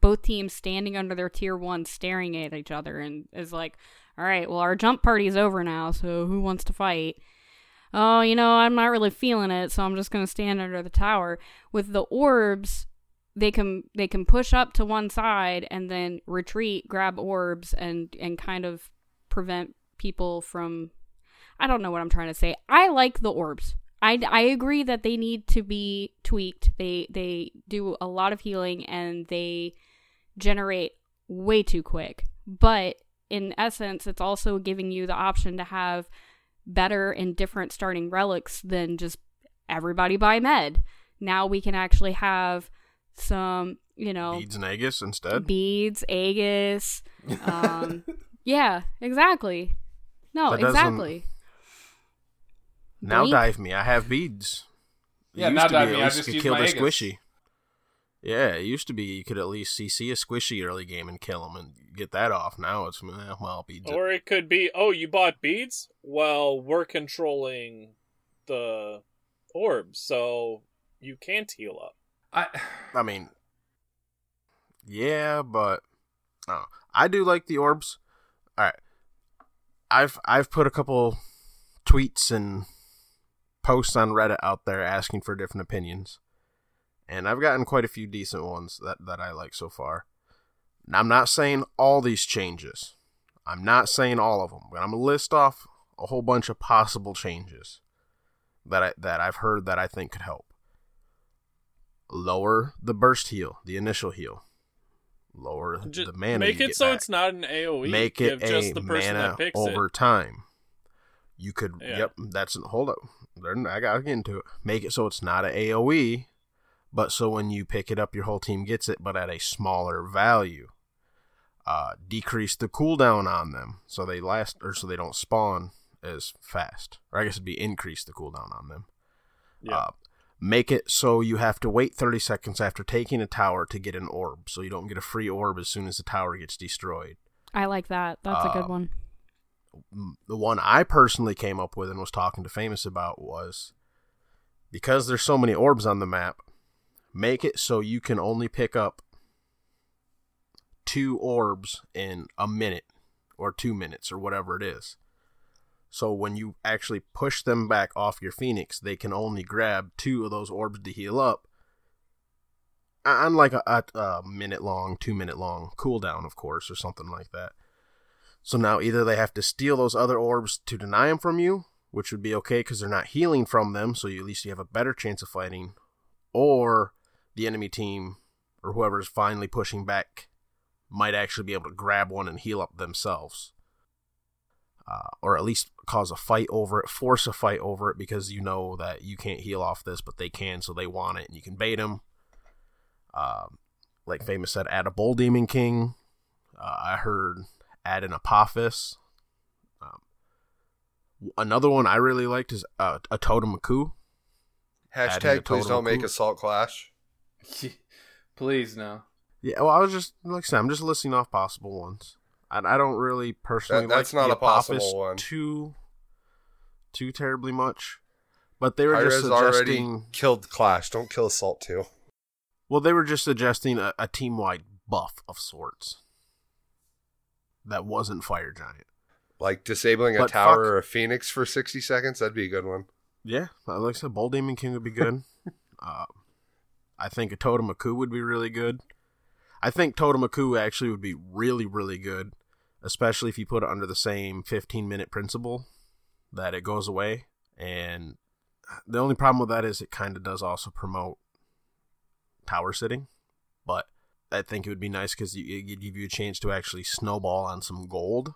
both teams standing under their tier 1 staring at each other and is like all right well our jump party's over now so who wants to fight oh you know I'm not really feeling it so I'm just going to stand under the tower with the orbs they can they can push up to one side and then retreat grab orbs and and kind of prevent people from I don't know what I'm trying to say. I like the orbs. I, I agree that they need to be tweaked. They they do a lot of healing and they generate way too quick. But in essence, it's also giving you the option to have better and different starting relics than just everybody buy med. Now we can actually have some, you know, Beads and Aegis instead. beads, Aegis. Um, yeah, exactly. No, That exactly. Now Blink? dive me. I have beads. It Yeah, used now to dive be me, at I just you could use kill my the Aegis. squishy. Yeah, it used to be you could at least CC a squishy early game and kill him and get that off. Now it's eh, well beads. it. Or it could be, oh, you bought beads? Well, we're controlling the orbs, so you can't heal up. I I mean, yeah, but oh, I do like the orbs. All right, I've I've put a couple tweets and posts on Reddit out there asking for different opinions, and I've gotten quite a few decent ones that that I like so far. Now, I'm not saying all these changes. I'm not saying all of them, but I'm gonna list off a whole bunch of possible changes that I that I've heard that I think could help lower the burst heal, the initial heal. Lower Ju- the mana. make it so back. it's not an AoE. Make Give it just the person mana that picks over it. time. You could. Yeah. Yep. That's hold up. I gotta get into it. Make it so it's not an AOE, but so when you pick it up, your whole team gets it, but at a smaller value. Uh, decrease the cooldown on them so they last or so they don't spawn as fast. Or I guess it'd be increase the cooldown on them. Yeah. Uh, make it so you have to wait 30 seconds after taking a tower to get an orb, so you don't get a free orb as soon as the tower gets destroyed. I like that. That's a Uh, good one. The one I personally came up with and was talking to Famous about was because there's so many orbs on the map, make it so you can only pick up two orbs in a minute or two minutes or whatever it is. So when you actually push them back off your Phoenix, they can only grab two of those orbs to heal up. Uh, Unlike a, a, a minute long, two minute long cooldown, of course, or something like that. So now either they have to steal those other orbs to deny them from you, which would be okay because they're not healing from them, so you, at least you have a better chance of fighting, or the enemy team or whoever's finally pushing back might actually be able to grab one and heal up themselves. Uh, or at least cause a fight over it, force a fight over it because you know that you can't heal off this, but they can, so they want it, and you can bait them. Um, like Famous said, add a Bull Demon King. Uh, I heard add an Apophis. Um, another one I really liked is uh, a Totem Maku. Hashtag please don't make Assault Clash. please no. Yeah, well, I was just like I said, I'm just listing off possible ones. I, I don't really personally That- that's like not the a possible Apophis one. too too terribly much, but they were Hi-Rez just already suggesting. killed Clash. Don't kill Assault too. Well, they were just suggesting a, a team wide buff of sorts that wasn't Fire Giant. Like disabling a tower fuck- or a Phoenix for 60 seconds, that'd be a good one. Yeah, like I said, Bull Demon King would be good. uh, I think a Totem Aku would be really good. I think Totem Aku actually would be really, really good, especially if you put it under the same 15 minute principle that it goes away and the only problem with that is it kind of does also promote tower sitting, but I think it would be nice because it would give you a chance to actually snowball on some gold.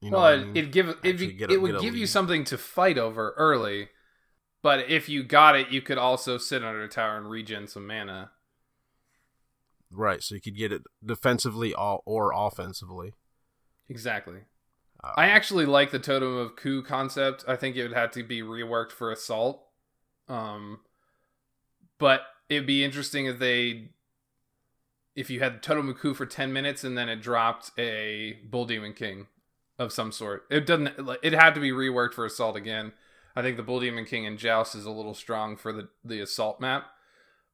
You know well, I mean? it give it, a, it would give you something to fight over early, but if you got it, you could also sit under a tower and regen some mana. Right, so you could get it defensively or offensively. Exactly. Uh, I actually like the totem of coup concept. I think it would have to be reworked for assault. Um, but it'd be interesting if they, if you had totem of coup for ten minutes and then it dropped a bull demon king of some sort. It doesn't. It had to be reworked for assault again. I think the bull demon king and joust is a little strong for the the assault map,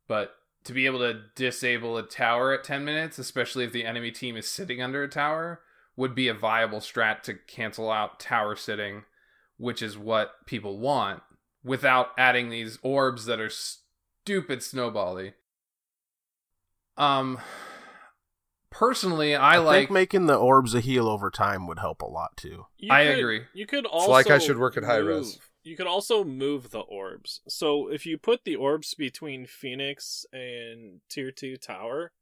but to be able to disable a tower at 10 minutes, especially if the enemy team is sitting under a tower, would be a viable strat to cancel out tower sitting, which is what people want, without adding these orbs that are stupid snowbally. Um personally I, like I like making the orbs a heal over time would help a lot too. You I could, agree. You could also it's like I should work at high move, res. You could also move the orbs. So if you put the orbs between Phoenix and Tier 2 Tower,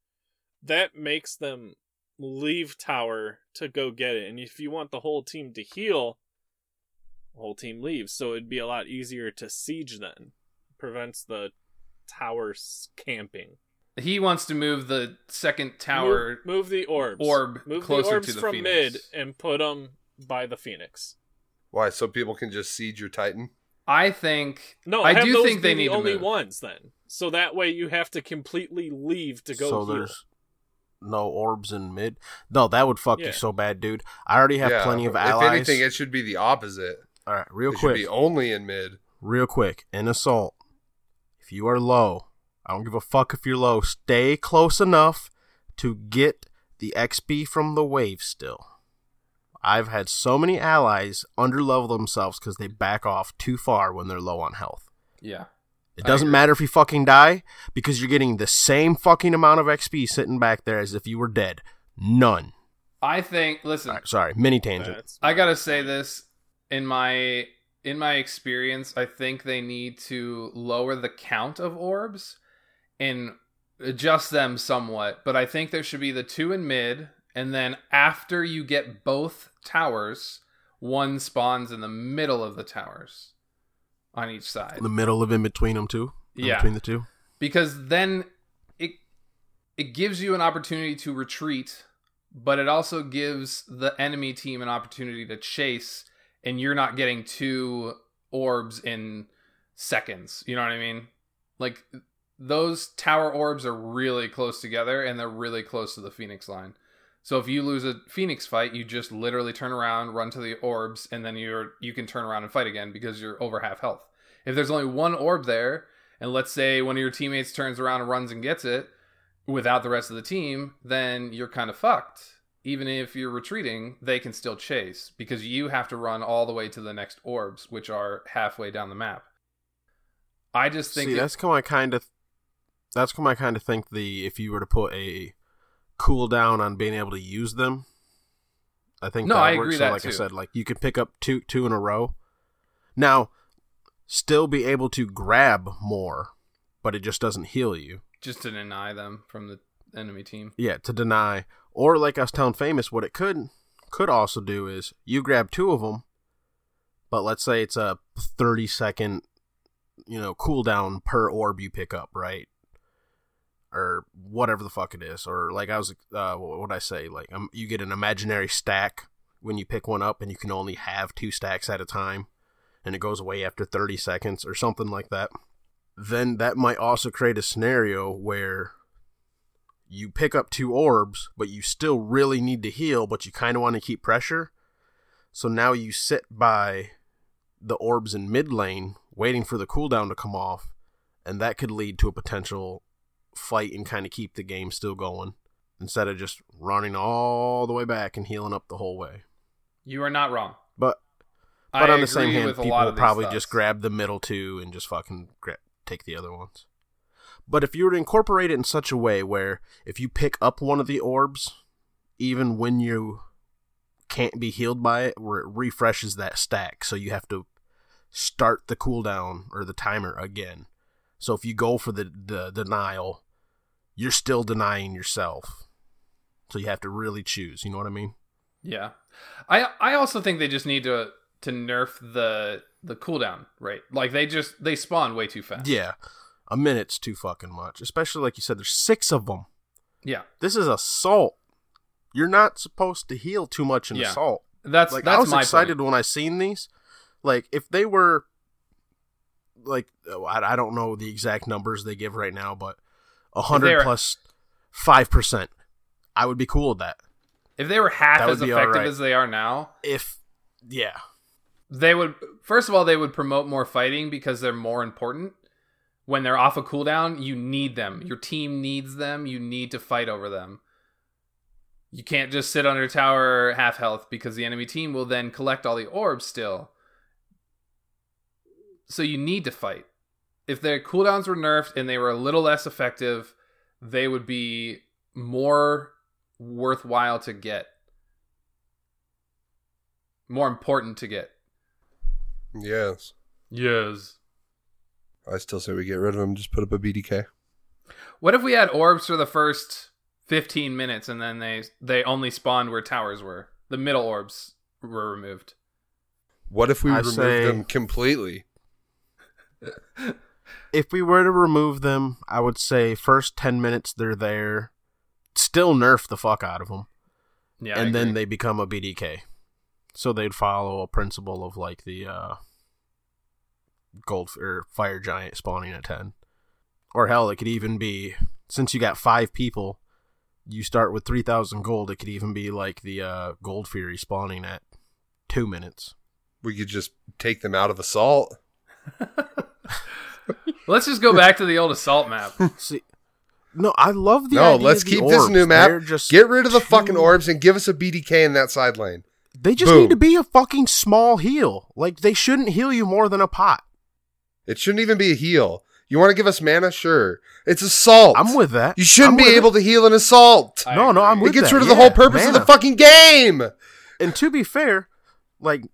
that makes them leave tower to go get it. And if you want the whole team to heal, the whole team leaves. So it'd be a lot easier to siege then. Prevents the towers camping. He wants to move the second tower. Move, move the orbs. Orb move closer the orbs to the from Phoenix. mid and put them by the Phoenix. Why? So people can just siege your Titan? I think. No, I do those think they need the only to move. ones then. So that way you have to completely leave to go so heal. there's no orbs in mid. No, that would fuck Yeah. you so bad, dude. I already have Yeah, plenty of allies. If anything, it should be the opposite. All right, real It should quick, be only in mid. real quick. In assault, if you are low, I don't give a fuck if you're low. Stay close enough to get the XP from the wave. Still, I've had so many allies underlevel themselves because they back off too far when they're low on health. Yeah. It doesn't matter if you fucking die because you're getting the same fucking amount of XP sitting back there as if you were dead. None. I think. Listen, All right, sorry, mini tangent. That's- I gotta say this in my in my experience. I think they need to lower the count of orbs and adjust them somewhat. But I think there should be the two in mid, and then after you get both towers, one spawns in the middle of the towers on each side. the middle of in between them two. In Yeah. between the two. because then it it gives you an opportunity to retreat, but it also gives the enemy team an opportunity to chase, and you're not getting two orbs in seconds. You know what I mean? Like those tower orbs are really close together, and they're really close to the Phoenix line. So if you lose a Phoenix fight, you just literally turn around, run to the orbs, and then you're you can turn around and fight again because you're over half health. If there's only one orb there, and let's say one of your teammates turns around and runs and gets it without the rest of the team, then you're kind of fucked. Even if you're retreating, they can still chase because you have to run all the way to the next orbs, which are halfway down the map. I just think See, it- that's come I kind of. That's come I kind of think the if you were to put a cooldown on being able to use them. I think No, that I works. agree So that like I said, like you could pick up two two in a row. Now, still be able to grab more, but it just doesn't heal you. just to deny them from the enemy team. Yeah, to deny. Or like I was telling Famous, what it could could also do is you grab two of them, but let's say it's a thirty second, you know, cooldown per orb you pick up, right? Or whatever the fuck it is. Or like I was, uh, what would I say? Like um, you get an imaginary stack when you pick one up, and you can only have two stacks at a time, and it goes away after thirty seconds or something like that. Then that might also create a scenario where you pick up two orbs, but you still really need to heal, but you kind of want to keep pressure. So now you sit by the orbs in mid lane, waiting for the cooldown to come off, and that could lead to a potential fight and kind of keep the game still going instead of just running all the way back and healing up the whole way. You are not wrong. But I but on the same hand, people will probably thoughts. just grab the middle two and just fucking take the other ones. But if you were to incorporate it in such a way where if you pick up one of the orbs, even when you can't be healed by it, where it refreshes that stack, so you have to start the cooldown or the timer again. So if you go for the, the denial, you're still denying yourself. So you have to really choose. You know what I mean? Yeah, I I also think they just need to to nerf the the cooldown rate. Like they just they spawn way too fast. Yeah, a minute's too fucking much. Especially like you said, there's six of them. yeah. This is assault. You're not supposed to heal too much in Yeah. assault. That's Like that's I was my excited point. when I seen these. Like if they were, like oh, I, I don't know the exact numbers they give right now, but a hundred were- plus five percent, I would be cool with that. If they were half That as effective alright. as they are now, If yeah, they would first of all they would promote more fighting because they're more important. When they're off a cooldown, you need them. Your team needs them. You need to fight over them. You can't just sit under tower half health because the enemy team will then collect all the orbs still. So you need to fight. If their cooldowns were nerfed and they were a little less effective, they would be more worthwhile to get. More important to get. Yes. Yes. I still say we get rid of them. Just put up a BDK. What if we had orbs for the first 15 minutes and then they they only spawned where towers were? The middle orbs were removed. What if we I remove say- them completely? if we were to remove them, I would say first ten minutes they're there, still nerf the fuck out of them, Yeah. And then they become a BDK. So they'd follow a principle of like the uh, gold or fire giant spawning at ten, or hell, it could even be since you got five people, you start with three thousand gold. It could even be like the uh, gold fury spawning at two minutes. We could just take them out of assault. Let's just go back to the old assault map. See, no, I love the no, idea let's of the keep this new map. They're just Get rid of the fucking orbs and give us a BDK in that side lane. They just Boom. need to be a fucking small heal. Like they shouldn't heal you more than a pot. It shouldn't even be a heal. You want to give us mana? Sure. It's assault. I'm with that. You shouldn't I'm be able it. to heal an assault. I No, no, I'm agree. with it gets that. rid of the Yeah, whole purpose of the fucking game. And to be fair, like,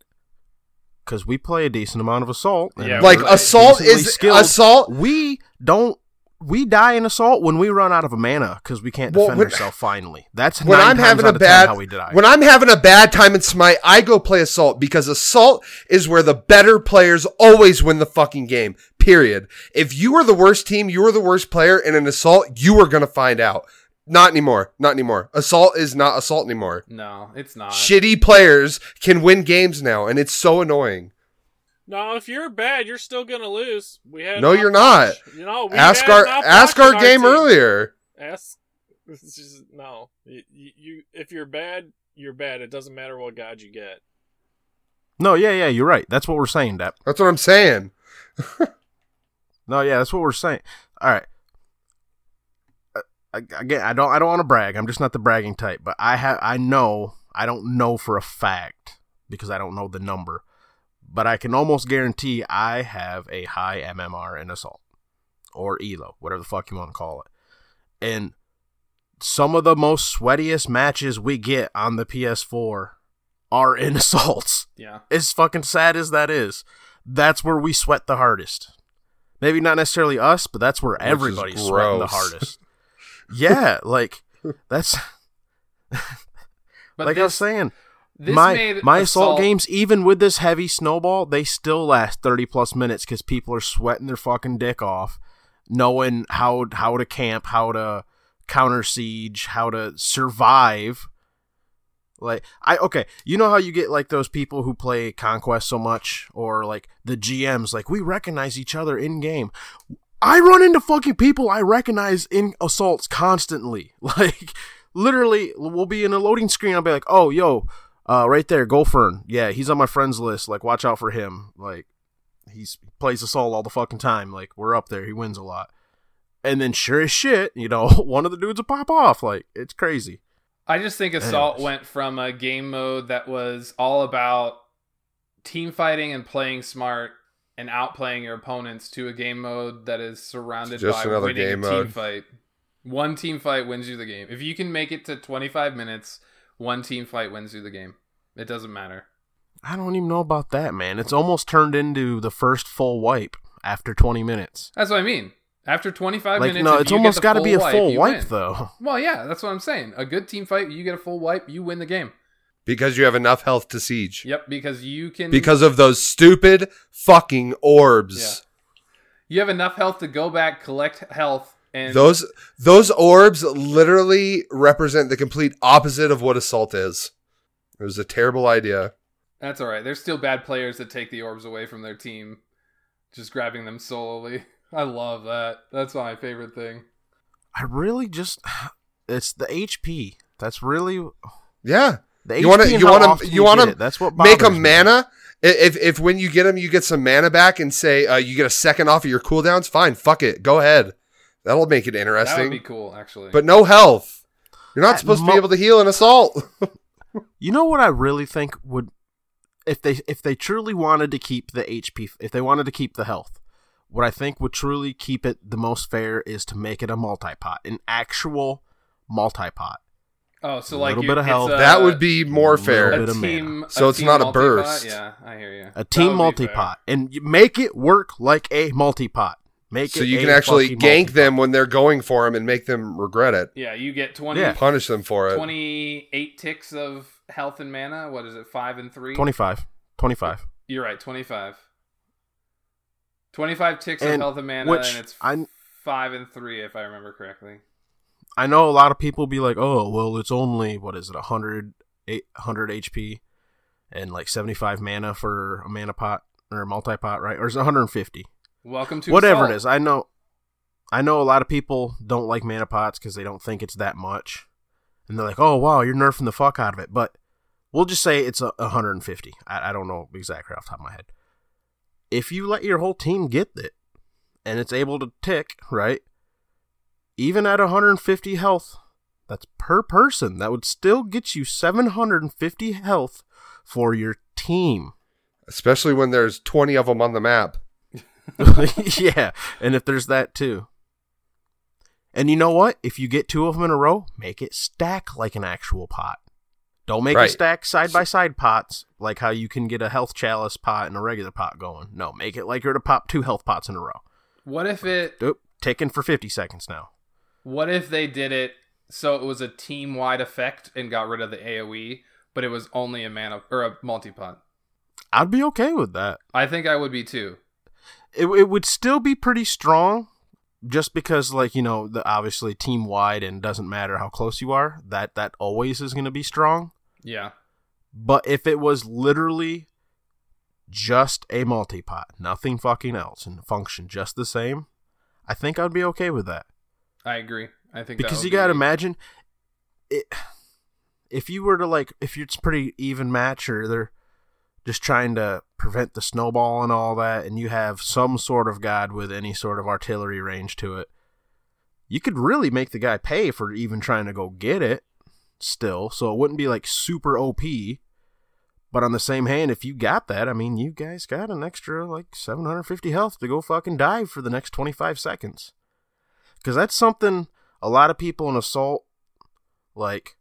because we play a decent amount of assault. and Yeah, Like assault is skilled, assault. We don't. We die in assault when we run out of mana because we can't Well, defend when- ourselves. Finally, that's When nine I'm times having out a bad how we die. when I'm having a bad time in Smite, I go play assault because assault is where the better players always win the fucking game. Period. If you are the worst team, you are the worst player in an assault, you are gonna find out. Not anymore. Not anymore. Assault is not assault anymore. No, it's not. Shitty players can win games now, and it's so annoying. No, if you're bad, you're still gonna lose. We had No, you're not. You know, we ask our ask our game team. earlier. Ask. It's just, no, you, you if you're bad, you're bad. It doesn't matter what god you get. no, yeah, yeah, you're right. That's what we're saying, Dap. That's what I'm saying. No, yeah, that's what we're saying. All right. Again, I don't. I don't want to brag. I'm just not the bragging type. But I have. I know. I don't know for a fact because I don't know the number. But I can almost guarantee I have a high MMR in assault or elo, whatever the fuck you want to call it. And some of the most sweatiest matches we get on the PS4 are in assaults Yeah. as fucking sad as that is, that's where we sweat the hardest. Maybe not necessarily us, but that's where is everybody's sweating the hardest. yeah, like that's But like I was saying. this my made my assault games, even with this heavy snowball, they still last thirty plus minutes because people are sweating their fucking dick off, knowing how how to camp, how to counter siege, how to survive. Like I okay, you know how you get like those people who play conquest so much, or like the GMs, like we recognize each other in game. I run into fucking people I recognize in assaults constantly. Like literally, we'll be in a loading screen. I'll be like, "Oh, yo, uh, right there, Golfern. Yeah, he's on my friends list. Like, watch out for him. Like, he's he plays assault all the fucking time. Like, we're up there. He wins a lot." And then, sure as shit, you know, one of the dudes will pop off. Like, it's crazy. I just think Assault Anyways. went from a game mode that was all about team fighting and playing smart and outplaying your opponents to a game mode that is surrounded Just by another winning game a team mode. fight. One team fight wins you the game. If you can make it to 25 minutes, one team fight wins you the game. It doesn't matter. I don't even know about that, man. It's almost turned into the first full wipe after 20 minutes. That's what I mean. After 25 Like, minutes, no, it's you almost got to be a wipe, full you wipe, win. though. Well, yeah, that's what I'm saying. A good team fight, you get a full wipe, you win the game. Because you have enough health to siege. Yep, because you can Because of those stupid fucking orbs. Yeah. you have enough health to go back, collect health, and Those those orbs literally represent the complete opposite of what assault is. It was a terrible idea. that's all right. There's still bad players that take the orbs away from their team, just grabbing them solely. I love that. That's my favorite thing. I really just. It's the HP. That's really. Yeah. The You wanna- you wanna- you wanna. That's what Make a mana. If if when you get them, you get some mana back, and say uh, you get a second off of your cooldowns. Fine, fuck it, go ahead. That'll make it interesting. That would be cool, actually. But no health. You're not At supposed to be able to heal an assault. You know what I really think would if they if they truly wanted to keep the HP if they wanted to keep the health, what I think would truly keep it the most fair is to make it a multi-pot, an actual multi-pot. Oh, so a like little bit of health. that would be more little fair. bit a of mana. team. So it's team not a multi-pot? burst. Yeah, I hear you. A team That would be multi-pot and make it work like a multi-pot. Make So it you can actually gank multi-pot. them when they're going for them and make them regret it. Yeah, you get 20, Yeah. Punish them for it. 28 ticks of health and mana. What is it? Five and three. 25. 25. You're right. Twenty-five. Twenty-five ticks of health and mana, which and it's I- five and three, if I remember correctly. I know a lot of people be like, "Oh, well, it's only what is it, 100 800 HP and like 75 mana for a mana pot or a multi-pot, right? Or is it 150? Welcome to Whatever Assault. it is. I know I know a lot of people don't like mana pots cuz they don't think it's that much. And they're like, "Oh, wow, you're nerfing the fuck out of it." But we'll just say it's a 150. I, I don't know exactly off the top of my head. If you let your whole team get it and it's able to tick, right? Even at 150 health, that's per person. That would still get you 750 health for your team. Especially when there's 20 of them on the map. yeah, and if there's that too. And you know what? If you get two of them in a row, make it stack like an actual pot. Don't make Right. it stack side by side pots like how you can get a health chalice pot and a regular pot going. No, make it like you're to pop two health pots in a row. What if it? Oop, ticking for 50 seconds now. What if they did it so it was a team-wide effect and got rid of the AOE, but it was only a mana or a multi-pot? I'd be okay with that. I think I would be too. It, it would still be pretty strong just because like you know the obviously team wide and doesn't matter how close you are that that always is going to be strong Yeah. But if it was literally just a multi-pot, nothing fucking else, and function just the same, I think I'd be okay with that. I agree. I think Because you gotta be- imagine, it, if you were to like, if it's pretty even match, or they're just trying to prevent the snowball and all that, and you have some sort of god with any sort of artillery range to it, you could really make the guy pay for even trying to go get it still. So it wouldn't be like super OP. But on the same hand, if you got that, I mean, you guys got an extra like 750 health to go fucking dive for the next 25 seconds. Because that's something a lot of people in Assault, like,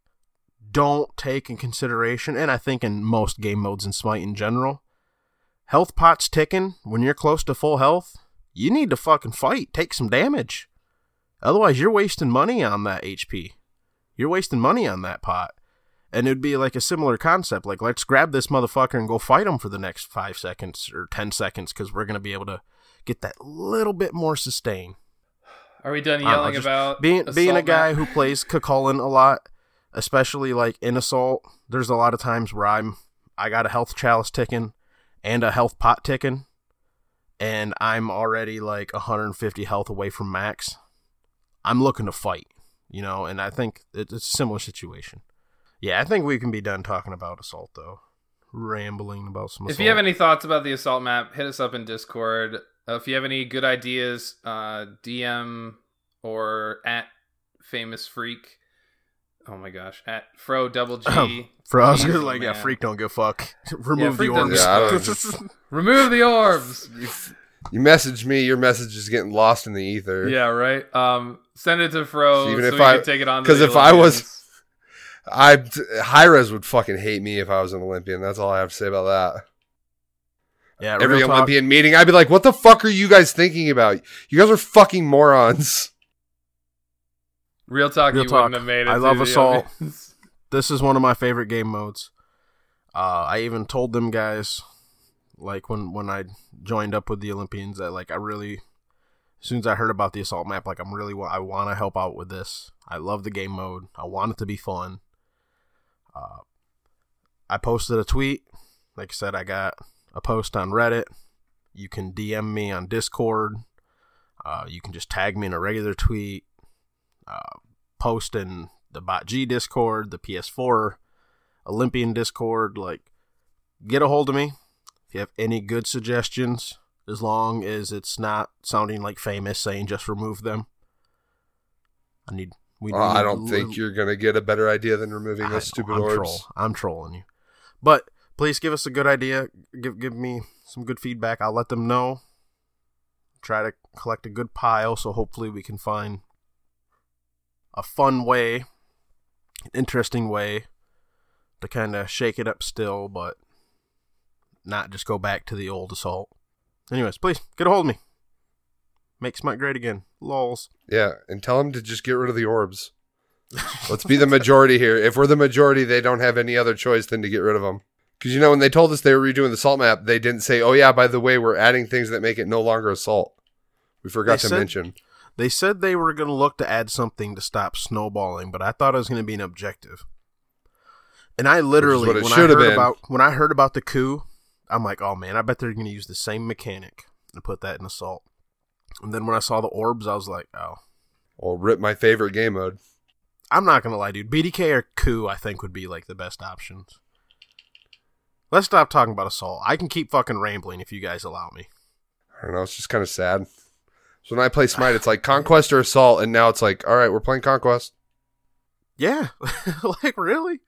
don't take in consideration. And I think in most game modes in Smite in general, health pots ticking when you're close to full health, you need to fucking fight, take some damage. Otherwise, you're wasting money on that HP. You're wasting money on that pot. And it'd be like a similar concept. Like, let's grab this motherfucker and go fight him for the next five seconds or 10 seconds because we're going to be able to get that little bit more sustain. Are we done don't know, yelling about being being a guy who plays Cu Chulainn a lot, especially like in Assault. There's a lot of times where I'm I got a health chalice ticking and a health pot ticking, and I'm already like 150 health away from max. I'm looking to fight, you know, and I think it's a similar situation. Yeah, I think we can be done talking about Assault though. Rambling about some. If Assault. you have any thoughts about the assault map, hit us up in Discord. Uh, if you have any good ideas, uh, DM or at famous freak. Oh my gosh, at fro double G. Um, For us, Jesus, like yeah, freak don't give fuck. Remove Freak the doesn't orbs. give a. Remove the orbs. You message me, your message is getting lost in the ether. yeah, right. Um, send it to Fro So so, even if we I- can take it on, because if I was- I Hi-Rez would fucking hate me if I was an Olympian. That's all I have to say about that. Yeah, Every real talk, Olympian meeting, I'd be like, "What the fuck are you guys thinking about? You guys are fucking morons." Real talk, Real you talk. wouldn't have made it. I love Assault. Olympics. this is one of my favorite game modes. Uh, I even told them guys, like when when I joined up with the Olympians, that like I really, as soon as I heard about the assault map, like I'm really wa- I want to help out with this. I love the game mode. I want it to be fun. Uh, I posted a tweet. Like I said, I got a post on Reddit. You can DM me on Discord. Uh, you can just tag me in a regular tweet. Uh, post in the Bot G Discord, the PS4 Olympian Discord. Like, get a hold of me if you have any good suggestions, as long as it's not sounding like famous saying just remove them. I need. We Well, I don't think you're gonna get a better idea than removing I those know, stupid I'm orbs. troll- I'm trolling you, but please give us a good idea. Give give me some good feedback. I'll let them know. Try to collect a good pile, so hopefully we can find a fun way, an interesting way to kind of shake it up still, but not just go back to the old assault. Anyways, please get a hold of me. Make Smite great again. Lols. Yeah, and tell them to just get rid of the orbs. Let's be the majority here. If we're the majority, they don't have any other choice than to get rid of them. Because you know, when they told us they were redoing the salt map, they didn't say, "Oh yeah, by the way, we're adding things that make it no longer a salt." We forgot They to said- mention. They said they were going to look to add something to stop snowballing, but I thought it was going to be an objective. And I literally, when I heard been. about when I heard about the coup, I'm like, oh man, I bet they're going to use the same mechanic and put that in assault. And then when I saw the orbs, I was like, oh, Well, rip my favorite game mode. I'm not going to lie, dude. BDK or coup, I think would be like the best options. Let's stop talking about assault. I can keep fucking rambling if you guys allow me. I don't know. It's just kind of sad. So when I play Smite, it's like Conquest or Assault, and now it's like, all right, we're playing Conquest. Yeah, like really,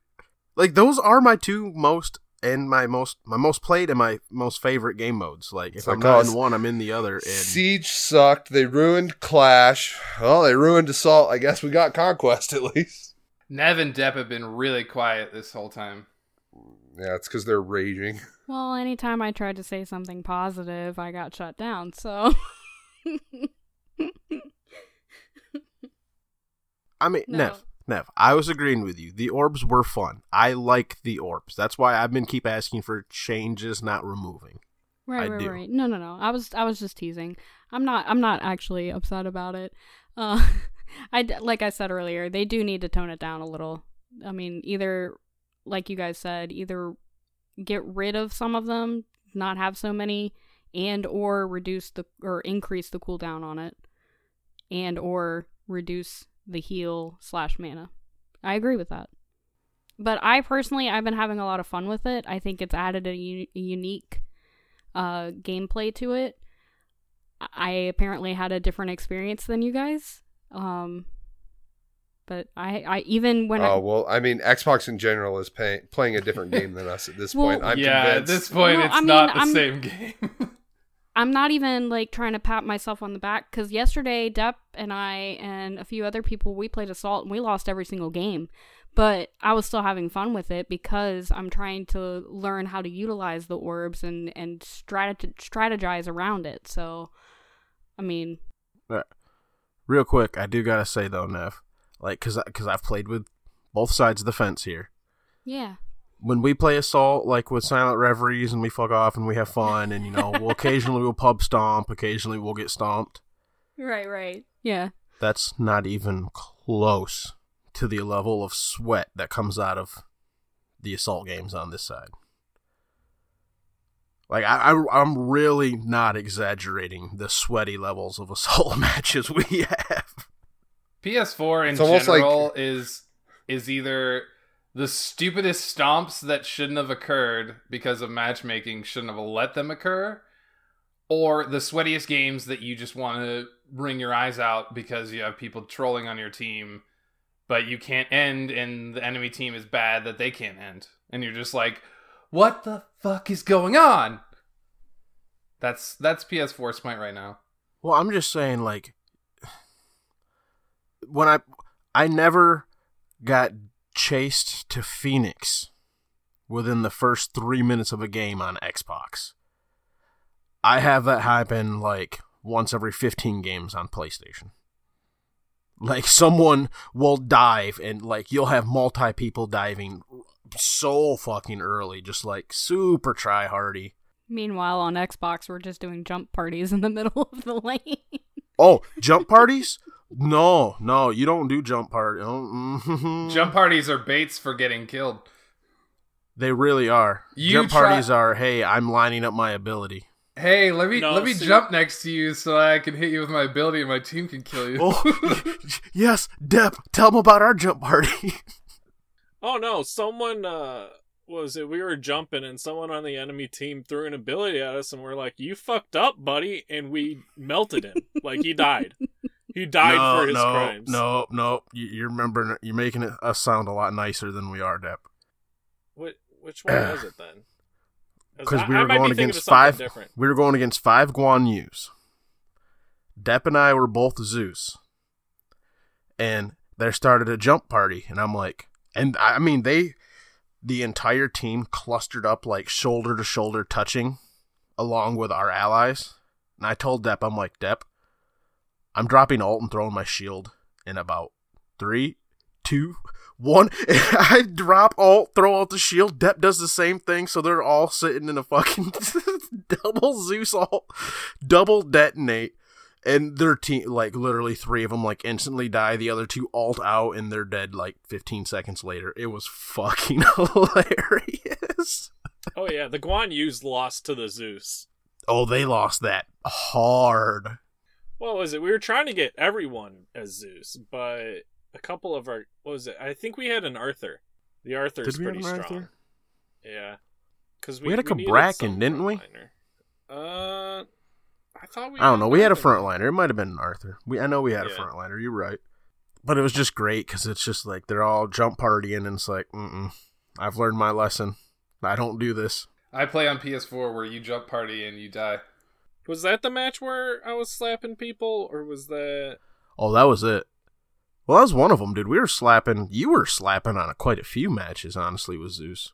like those are my two most and my most my most played and my most favorite game modes. Like if It's I'm like not oh, in one, I'm in the other. And Siege sucked. They ruined Clash. Well, they ruined Assault. I guess we got Conquest at least. Nev and Depp have been really quiet this whole time. Yeah, it's because they're raging. Well, anytime I tried to say something positive, I got shut down. So I mean, No. Nev, Nev, I was agreeing with you. The orbs were fun. I like the orbs. That's why I've been keep asking for changes, not removing. right, I right, do. right. No, no, no. I was I was just teasing. I'm not I'm not actually upset about it. Uh, I d- like I said earlier, they do need to tone it down a little. I mean, either like you guys said, either get rid of some of them, not have so many, and or reduce the or increase the cooldown on it, and or reduce the heal slash mana. I agree with that. But I personally, I've been having a lot of fun with it. I think it's added a, u- a unique uh, gameplay to it. I apparently had a different experience than you guys. Um, but I, I even when oh I, well, I mean, Xbox in general is pay- playing a different game than us at this Well, point. I'm yeah, at this point, No, it's I mean, not the I'm- same game. I'm not even like trying to pat myself on the back because yesterday Depp and I and a few other people we played Assault and we lost every single game, but I was still having fun with it because I'm trying to learn how to utilize the orbs and and strateg- strategize around it. So, I mean, Real quick, I do gotta say though, Nev, like, cause, I- cause I've played with both sides of the fence here. yeah, when we play assault like with silent reveries and we fuck off and we have fun and you know we'll occasionally we'll pub stomp occasionally we'll get stomped. Right, right, yeah. that's not even close to the level of sweat that comes out of the assault games on this side. Like I, I i'm really not exaggerating the sweaty levels of assault matches we have PS4 in It's almost like- general is is either the stupidest stomps that shouldn't have occurred because of matchmaking shouldn't have let them occur, or the sweatiest games that you just want to wring your eyes out because you have people trolling on your team, but you can't end, and the enemy team is bad that they can't end, and you're just like, what the fuck is going on? That's that's PS4 Smite right now. Well, I'm just saying, like, when I I never got chased to Phoenix within the first three minutes of a game on Xbox. I have that happen like once every 15 games on PlayStation. Like someone will dive and like you'll have multi people diving so fucking early, just like super try hardy. Meanwhile, on Xbox, we're just doing jump parties in the middle of the lane. Oh, jump parties? No, no, you don't do jump party. Mhm. Jump parties are baits for getting killed. They really are. You jump try- parties are. Hey, I'm lining up my ability. Hey, let me No, let me see- jump next to you so I can hit you with my ability and my team can kill you. Oh, yes, Depp. Tell them about our jump party. Oh no, someone uh was it we were jumping and someone on the enemy team threw an ability at us and we're like, You fucked up, buddy and we melted him. like he died. He died no, for his no, crimes. no, no. You, you're remembering. You're making it us sound a lot nicer than we are, Depp. What which one was it then? Because we were be going against five. different. We were going against five Guan Yus. Depp and I were both Zeus, and there started a jump party, and I'm like, and I I mean they, the entire team clustered up like shoulder to shoulder, touching, along with our allies. And I told Depp, I'm like, Depp, I'm dropping alt and throwing my shield in about three, two, one. I drop alt, throw ult the shield. Depp does the same thing, so they're all sitting in a fucking double Zeus ult, double detonate. And their team, like literally three of them, like instantly die. The other two alt out, and they're dead like 15 seconds later. It was fucking hilarious. Oh yeah, the Guan Yu's lost to the Zeus. Oh, they lost that hard. What was it? We were trying to get everyone as Zeus, but a couple of our what was it? I think we had an Arthur. The Arthur's Did we have pretty an strong. Arthur? Yeah, because We had a needed Cabrakan, some didn't we? frontliner. Uh, I thought we. I don't know. We had a frontliner. It might have been an Arthur. We I know we had a frontliner. You're right. But it was just great because it's just like they're all jump partying, and it's like, mm I've learned my lesson. I don't do this. I play on PS4 where you jump party and you die. Was that the match where I was slapping people, or was that? Oh, that was it. Well, that was one of them, dude. We were slapping. You were slapping on a, quite a few matches, honestly, with Zeus.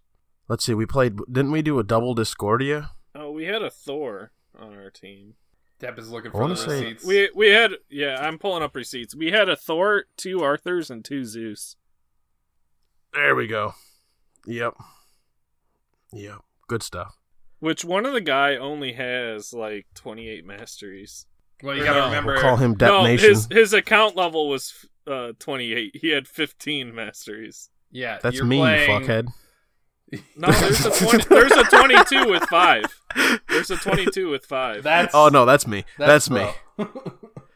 Let's see. We played. Didn't we do a double Discordia? Oh, we had a Thor on our team. Depp is looking for wanna the say- receipts. We we had yeah. I'm pulling up receipts. We had a Thor, two Arthurs, and two Zeus. There we go. Yep. Yep. Good stuff. Which one of the guy only has like 28 masteries. well, you gotta No. remember. We'll call him detonation. No, Detonation. his his account level was uh 28. He had 15 masteries. Yeah, That's me, playing- fuckhead. No, there's a 20, there's a 22 with five. There's a 22 with five. That's Oh no, that's me. That's, me.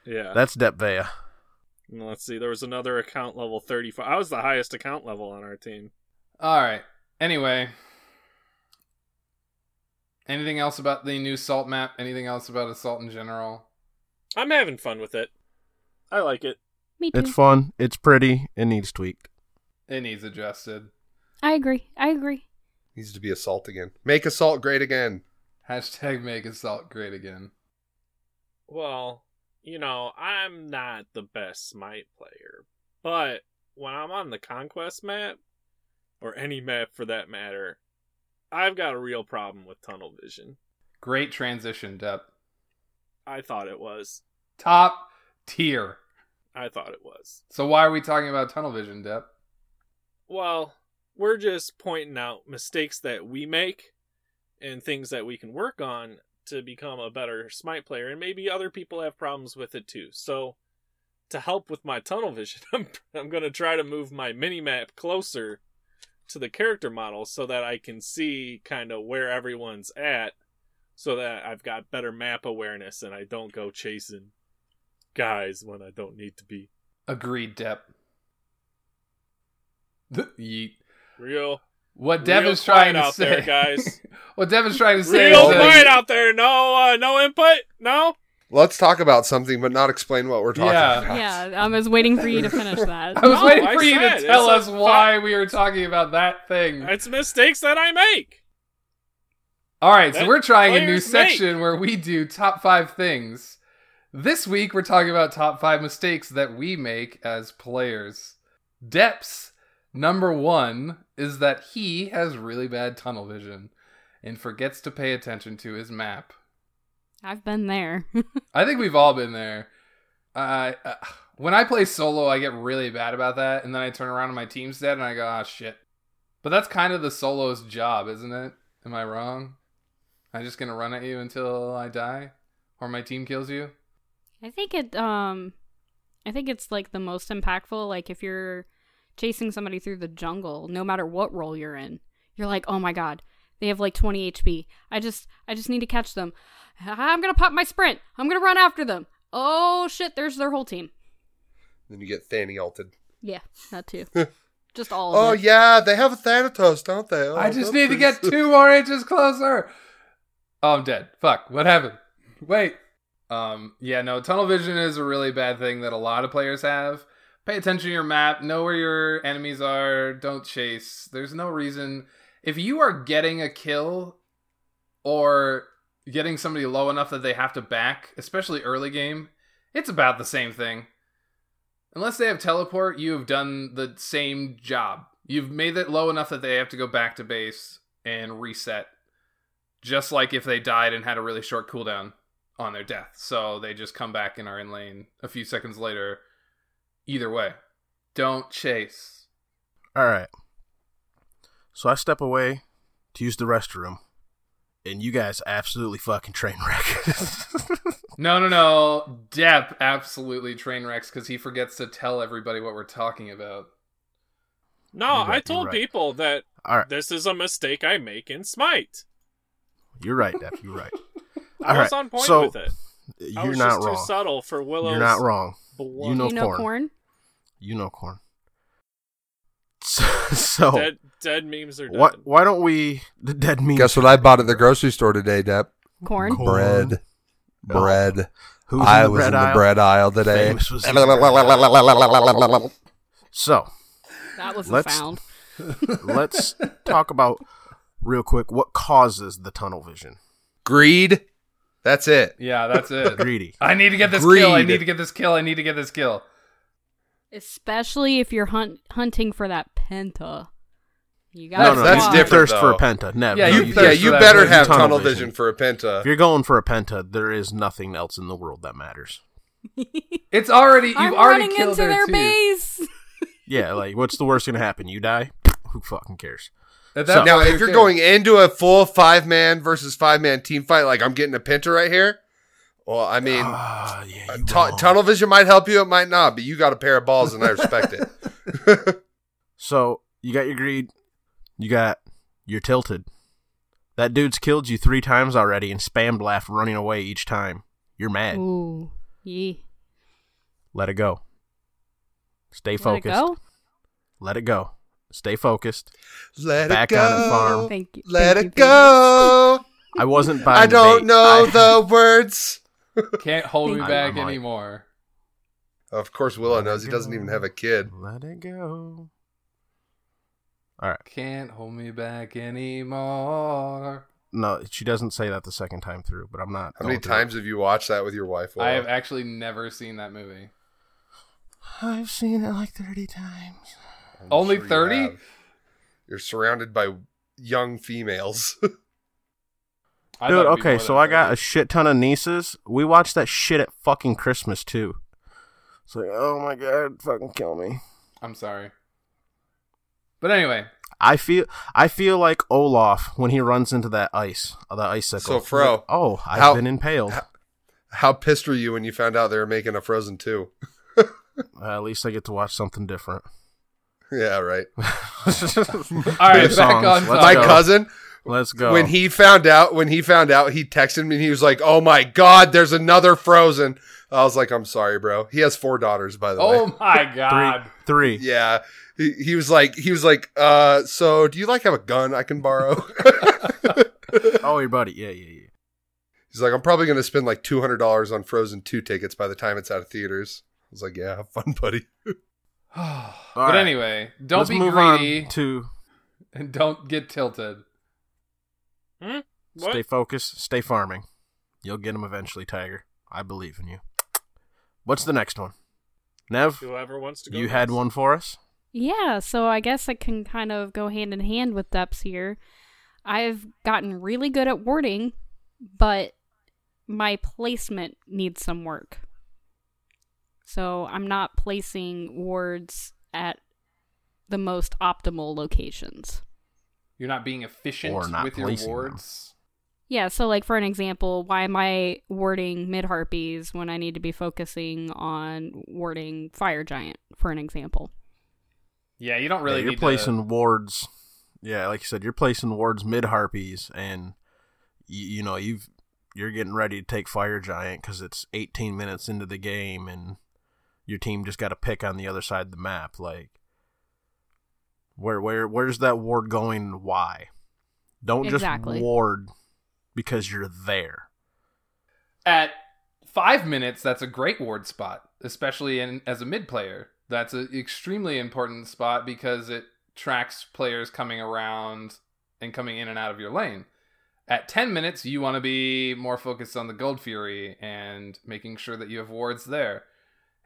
yeah. That's Depvea. And let's see. There was another account level 35. I was the highest account level on our team. All right. Anyway, anything else about the new salt map? Anything else about assault in general? I'm having fun with it. I like it. Me too. It's fun. It's pretty. It needs tweaked. It needs adjusted. I agree. I agree. Needs to be assault again. Make assault great again. Hashtag make assault great again. Well, you know, I'm not the best Smite player, but when I'm on the Conquest map, or any map for that matter, I've got a real problem with tunnel vision. Great transition, Depp. I thought it was. Top tier. I thought it was. So why are we talking about tunnel vision, Depp? Well, we're just pointing out mistakes that we make and things that we can work on to become a better Smite player, and maybe other people have problems with it too. So, to help with my tunnel vision, I'm, I'm going to try to move my mini map closer to the character model so that I can see kind of where everyone's at, so that I've got better map awareness and I don't go chasing guys when I don't need to be. Agreed, Depp. Yeet. Real, What Dev is trying to out say, there, guys. what Dev is trying to say Real is that- quiet out there. No, uh, no input. No. Let's talk about something, but not explain what we're talking Yeah. about. Yeah, I was waiting for you to finish that. I was No, waiting I for you said, to tell us a why we were talking about that thing. It's mistakes that I make. All right, so we're trying a new make. section where we do top five things. This week, we're talking about top five mistakes that we make as players. Depp's Number one is that he has really bad tunnel vision and forgets to pay attention to his map. I've been there. I think we've all been there. Uh, uh, when I play solo, I get really bad about that, and then I turn around and my team's dead, and I go, "Ah, shit." But that's kind of the solo's job, isn't it? Am I wrong? I'm just gonna run at you until I die, or my team kills you. I think it um I think it's like the most impactful like if you're chasing somebody through the jungle, no matter what role you're in. You're like, "Oh my god, they have like 20 HP. I just I just need to catch them. I'm going to pop my sprint. I'm going to run after them. Oh shit, there's their whole team." Then you get Thany ulted. Yeah, that too. just all Oh it. yeah, they have a Thanatos, don't they? Oh, I just need to get two more inches closer. Oh, I'm dead. Fuck. What happened? Wait. Um. Yeah. No. Tunnel vision is a really bad thing that a lot of players have. Pay attention to your map. Know where your enemies are. Don't chase. There's no reason. If you are getting a kill or getting somebody low enough that they have to back, especially early game, it's about the same thing. Unless they have teleport, you have done the same job. You've made it low enough that they have to go back to base and reset. Just like if they died and had a really short cooldown on their death. So they just come back and are in lane a few seconds later. Either way. Don't chase. All right. So I step away to use the restroom, and you guys absolutely fucking train wreck. No, no, no. Depp absolutely train wrecks because he forgets to tell everybody what we're talking about. No, right, I told right. people that All right, this is a mistake I make in Smite. you're right, Depp. You're right. I All was right, on point so with it. I You're was not just wrong. too subtle for Willow's. You're not wrong. blunt- You know you know corn. corn? You know corn. So, so Dead, dead memes are dead. what? Why don't we? The dead memes. Guess what I bought at the grocery store today, Depp? Corn? Corn. Bread. Oh. Bread. Who's I in the was bread in the aisle? bread aisle today. Famous was in the So That was Let's- a sound. let's talk about real quick what causes the tunnel vision. Greed. That's it. Yeah, that's it. Greedy. I need to get this kill. I need to get this kill. I need to get this kill. Especially if you're hunt- hunting for that penta. You got no, no, that's you, different, You thirst for a penta. Never. Yeah, no, you You, yeah, you better have Tunnel tunnel vision. vision for a penta. If you're going for a penta, there is nothing else in the world that matters. It's already you've I'm already running killed into their, their base. Yeah, like what's the worst gonna happen? You die? Who fucking cares? At So- Now, if you're okay. going into a full five man versus five man team fight, like I'm getting a penta right here, well, I mean, Ah, yeah, you tu- wrong. tunnel vision might help you, it might not, but you got a pair of balls, and I respect it. So you got your greed, you got you're tilted. That dude's killed you three times already and spammed laugh running away each time. You're mad. Ooh. Yee. Let it go. Stay Let it focused. go? Let it go. Stay focused. Let Back it go. on the farm. Thank you. Let Thank it you, go. I wasn't buying. I don't bait. know I- the words. Can't hold me back I anymore. Of course, Willow Let knows he doesn't even have a kid. Let it go. All right. Can't hold me back anymore. No, she doesn't say that the second time through, but I'm not. How many going through it. times have you watched that with your wife? I have actually never seen that movie. I've seen it like 30 times. I'm Only sure you 30? You're surrounded by young females. I Dude, thought it'd be okay, so I got a shit ton of nieces. We watched that shit at fucking Christmas too. It's like, oh my god, fucking kill me. I'm sorry. But anyway, I feel I feel like Olaf when he runs into that ice, uh, the icicle. So, Fro, Like, oh, I've how- been impaled. how- How pissed were you when you found out they were making a Frozen 2? Uh, at least I get to watch something different. yeah, right. all right, back songs. on Let's My go. cousin, Let's go. when he found out, when he found out, he texted me and he was like, "Oh my god, there's another Frozen." I was like, "I'm sorry, bro." He has four daughters, by the way. Oh my god. three, three. Yeah. He, he was like, he was like, uh, so do you like have a gun I can borrow? Oh, your buddy. Yeah, yeah, yeah. He's like, I'm probably going to spend like $200 on Frozen 2 tickets by the time it's out of theaters. I was like, yeah, have fun, buddy. but right. anyway, don't Let's be move greedy on to and don't get tilted. Hmm? What? stay focused, stay farming. You'll get him eventually, Tiger. I believe in you. What's the next one? Nev, Whoever wants to go. you had one for us. Yeah, so I guess it can kind of go hand in hand with Depp's here. I've gotten really good at warding, but my placement needs some work. So I'm not placing wards at the most optimal locations. You're not being efficient Or not with your placing them. wards. Yeah, so like for an example, why am I warding mid harpies when I need to be focusing on warding fire giant, for an example? Yeah, you don't really Yeah, you're need placing wards. Yeah, like you said, you're placing wards mid harpies, and you, you know you've you're getting ready to take fire giant because it's 18 minutes into the game, and your team just got to pick on the other side of the map. Like, where where where's that ward going? Why? Don't Exactly. just ward because you're there. at five minutes. That's a great ward spot, especially in as a mid player. That's an extremely important spot because it tracks players coming around and coming in and out of your lane. At 10 minutes, you want to be more focused on the Gold Fury and making sure that you have wards there.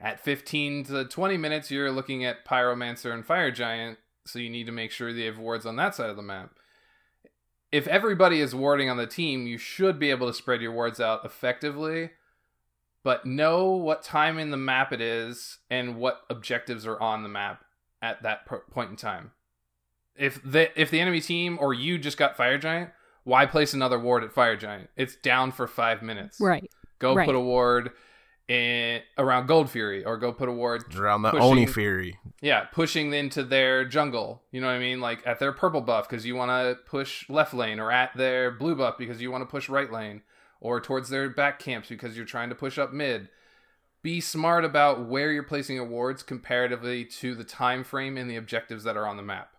At 15 to 20 minutes, you're looking at Pyromancer and Fire Giant, so you need to make sure they have wards on that side of the map. If everybody is warding on the team, you should be able to spread your wards out effectively, but know what time in the map it is and what objectives are on the map at that point in time. If the if the enemy team or you just got Fire Giant, why place another ward at Fire Giant? It's down for five minutes. Right. Go Right. put a ward in around Gold Fury, or go put a ward Around the Pushing- Oni Fury. yeah, pushing into their jungle. You know what I mean? Like at their purple buff because you want to push left lane, or at their blue buff because you want to push right lane, or towards their back camps because you're trying to push up mid. Be smart about where you're placing awards comparatively to the time frame and the objectives that are on the map.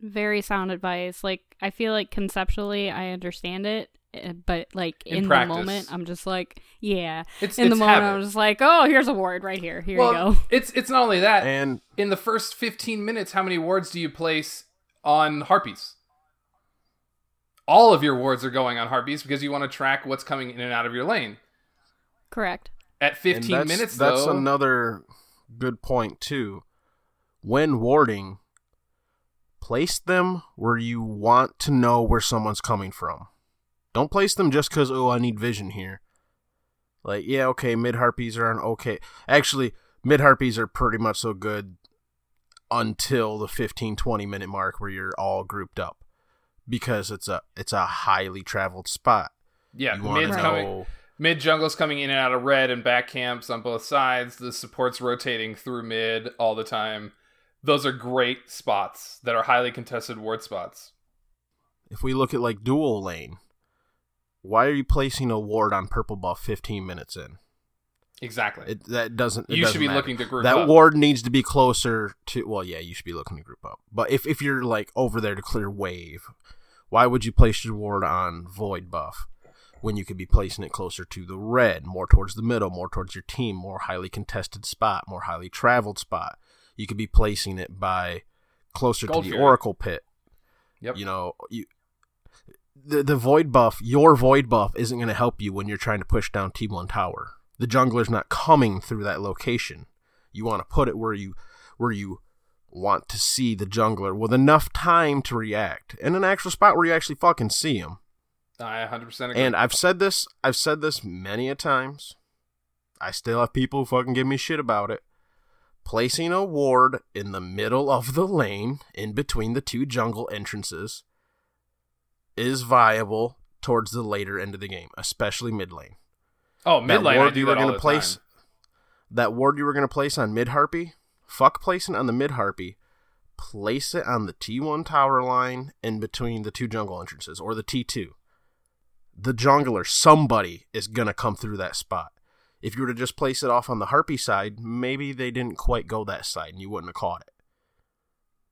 Very sound advice. Like I feel like conceptually I understand it, Eh, but like In in, the practice. moment I'm just like, yeah. It's in the moment habit. I'm just like, oh, here's a ward right here. Here well, you go. it's it's not only that. And in the first 15 minutes, how many wards do you place on harpies? All of your wards are going on harpies because you want to track what's coming in and out of your lane. Correct. At 15 that's, minutes, That's though, another good point too. When warding, place them where you want to know where someone's coming from. Don't place them just because oh I need vision here. Like yeah okay mid harpies are an okay. Actually mid harpies are pretty much so good until the 15 20 minute mark where you're all grouped up because it's a it's a highly traveled spot. yeah, you want mid's to coming, mid jungle's coming in and out of red and back camps on both sides. The support's rotating through mid all the time. Those are great spots that are highly contested ward spots. if we look at like dual lane, why are you placing a ward on purple buff 15 minutes in? Exactly. It that doesn't. it you doesn't should be matter. looking to group That up. ward needs to be closer to. Well, yeah, you should be looking to group up. But if if you're like over there to clear wave, why would you place your ward on void buff when you could be placing it closer to the red, more towards the middle, more towards your team, more highly contested spot, more highly traveled spot? You could be placing it by closer Gold to the Fury. Oracle pit. Yep. You know, you the the void buff, your void buff isn't going to help you when you're trying to push down T1 tower. The jungler's not coming through that location. You want to put it where you where you want to see the jungler with enough time to react in an actual spot where you actually fucking see him. I 100% agree. And I've said this, I've said this many a times. I still have people who fucking give me shit about it. Placing a ward in the middle of the lane, in between the two jungle entrances, is viable towards the later end of the game, especially mid lane. oh, mid lane, ward do you were all gonna place, time. that ward you were gonna place on mid harpy, fuck placing on the mid harpy. Place it on the T1 tower line in between the two jungle entrances, or the T2 the jungler, somebody is gonna come through that spot. If you were to just place it off on the harpy side, maybe they didn't quite go that side and you wouldn't have caught it.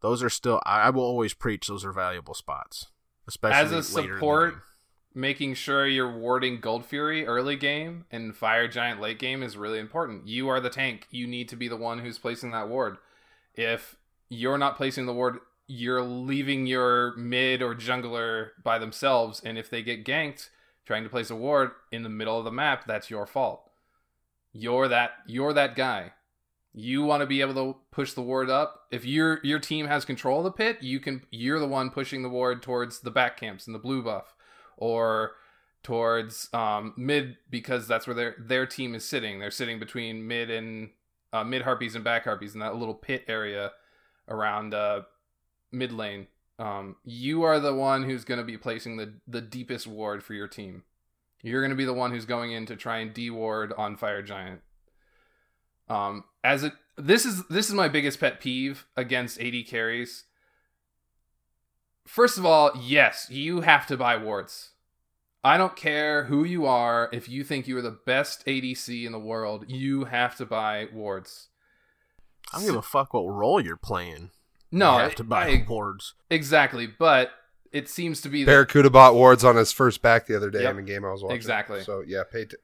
Those are still I will always preach those are valuable spots. Especially As a later in the support, making sure you're warding Gold Fury early game and Fire Giant late game is really important. You are the tank. You need to be the one who's placing that ward. If you're not placing the ward, you're leaving your mid or jungler by themselves, and if they get ganked trying to place a ward in the middle of the map, that's your fault. You're that you're that guy. You want to be able to push the ward up. If your your team has control of the pit, you can you're the one pushing the ward towards the back camps and the blue buff or towards um, mid because that's where their their team is sitting. They're sitting between mid and uh, mid harpies and back harpies in that little pit area around uh, mid lane. Um, you are the one who's going to be placing the the deepest ward for your team. You're going to be the one who's going in to try and de-ward on Fire Giant. Um, as it this is this is my biggest pet peeve against AD carries. First of all, yes, you have to buy wards. I don't care who you are. If you think you are the best ADC in the world, you have to buy wards. I don't give a fuck what role you're playing. No, you have to buy I- wards. exactly, but it seems to be that Barracuda bought wards on his first back the other day Yep. in a game I was watching. Exactly. So yeah, pay. T-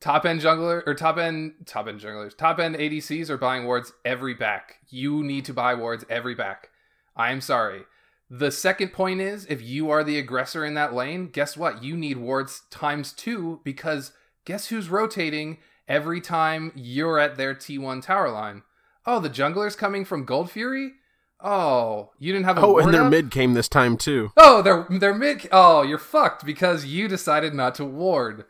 top end jungler or top end top end junglers, top end ADCs are buying wards every back. You need to buy wards every back. I'm sorry. The second point is if you are the aggressor in that lane, guess what? You need wards times two because guess who's rotating every time you're at their T1 tower line? Oh, the jungler's coming from Gold Fury? Oh, you didn't have a Oh, and their up? mid came this time too. Oh, they're they're mid. Oh, you're fucked because you decided not to ward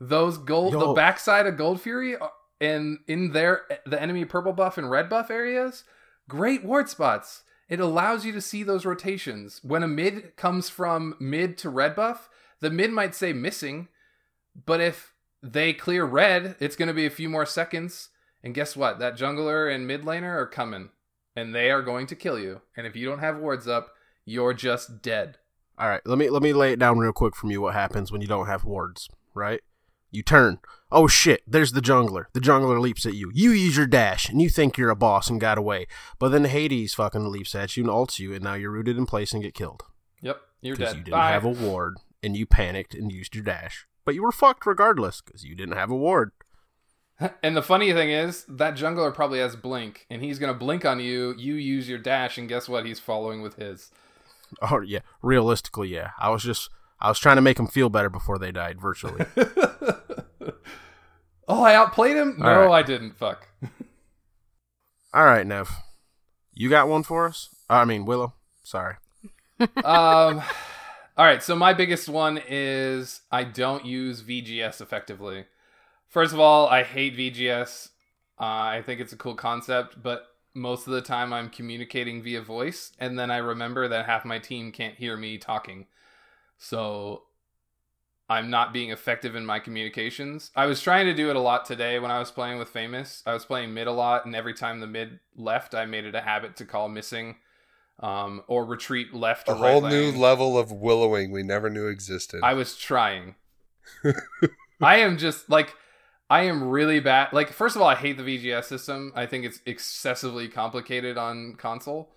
those gold. The backside of Gold Fury uh, and in their eh, the enemy purple buff and red buff areas, great ward spots. It allows you to see those rotations. When a mid comes from mid to red buff, the mid might say missing, but if they clear red, it's going to be a few more seconds. And guess what? That jungler and mid laner are coming, and they are going to kill you. And if you don't have wards up, you're just dead. All right, let me let me lay it down real quick from you. What happens when you don't have wards? Right? You turn. Oh shit! There's the jungler. The jungler leaps at you. You use your dash, and you think you're a boss and got away. But then Hades fucking leaps at you and ults you, and now you're rooted in place and get killed Yep, you're dead. because you didn't Bye. have a ward, and you panicked and used your dash. But you were fucked regardless because you didn't have a ward. And the funny thing is, that jungler probably has blink, and he's gonna blink on you. You use your dash, and guess what? He's following with his. Oh yeah, realistically, yeah. I was just I was trying to make them feel better before they died virtually. oh, I outplayed him? No, All right. I didn't. Fuck. All right, Nev, you got one for us? I mean Willow. Sorry. um, all right. So my biggest one is I don't use VGS effectively. First of all, I hate VGS. Uh, I think it's a cool concept, but most of the time I'm communicating via voice, and then I remember that half my team can't hear me talking. So I'm not being effective in my communications. I was trying to do it a lot today when I was playing with Famous. I was playing mid a lot, and every time the mid left, I made it a habit to call missing um, or retreat left a or right whole new lane. level of willowing we never knew existed. I was trying. I am just like I am really bad. Like first of all, I hate the VGS system. I think it's excessively complicated on console,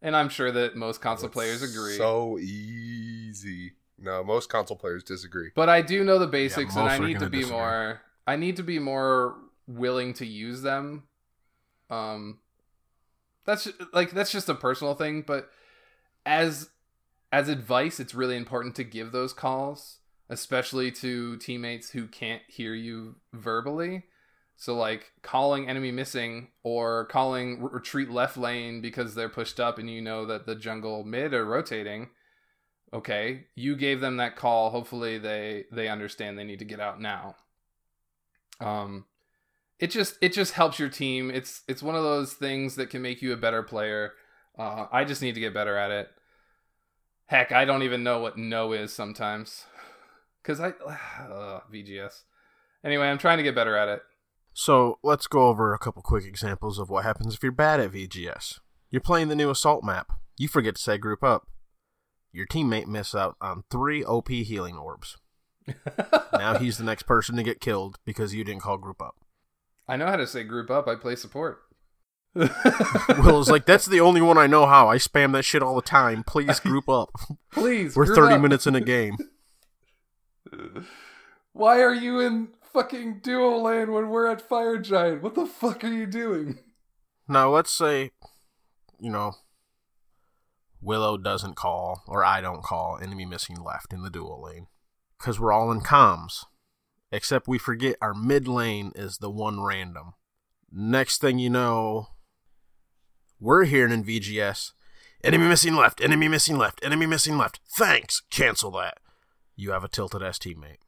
and I'm sure that most console It's players agree. So easy. No, most console players disagree. but I do know the basics, and I need to be disagree. more. I need to be more willing to use them. Um, that's like that's just a personal thing, but as as advice, it's really important to give those calls, especially to teammates who can't hear you verbally. So like calling enemy missing or calling retreat left lane because they're pushed up and you know that the jungle mid are rotating. Okay, you gave them that call. Hopefully they they understand they need to get out now. Um it just it just helps your team. It's it's one of those things that can make you a better player. Uh, I just need to get better at it. Heck, I don't even know what no is sometimes, cause I uh, VGS. Anyway, I'm trying to get better at it. So let's go over a couple quick examples of what happens if you're bad at VGS. You're playing the new assault map. You forget to say group up. Your teammate miss out on three OP healing orbs. now he's the next person to get killed because you didn't call group up. I know how to say group up. I play support. Will's like, that's the only one I know how. I spam that shit all the time. Please group up. Please, We're group 30 up. minutes in a game. Why are you in fucking duo lane when we're at Fire Giant? What the fuck are you doing? Now, let's say, you know, Willow doesn't call, or I don't call, enemy missing left in the dual lane. Because we're all in comms. Except we forget our mid lane is the one random. Next thing you know, we're hearing in VGS enemy missing left, enemy missing left, enemy missing left. Thanks. Cancel that. You have a tilted S teammate.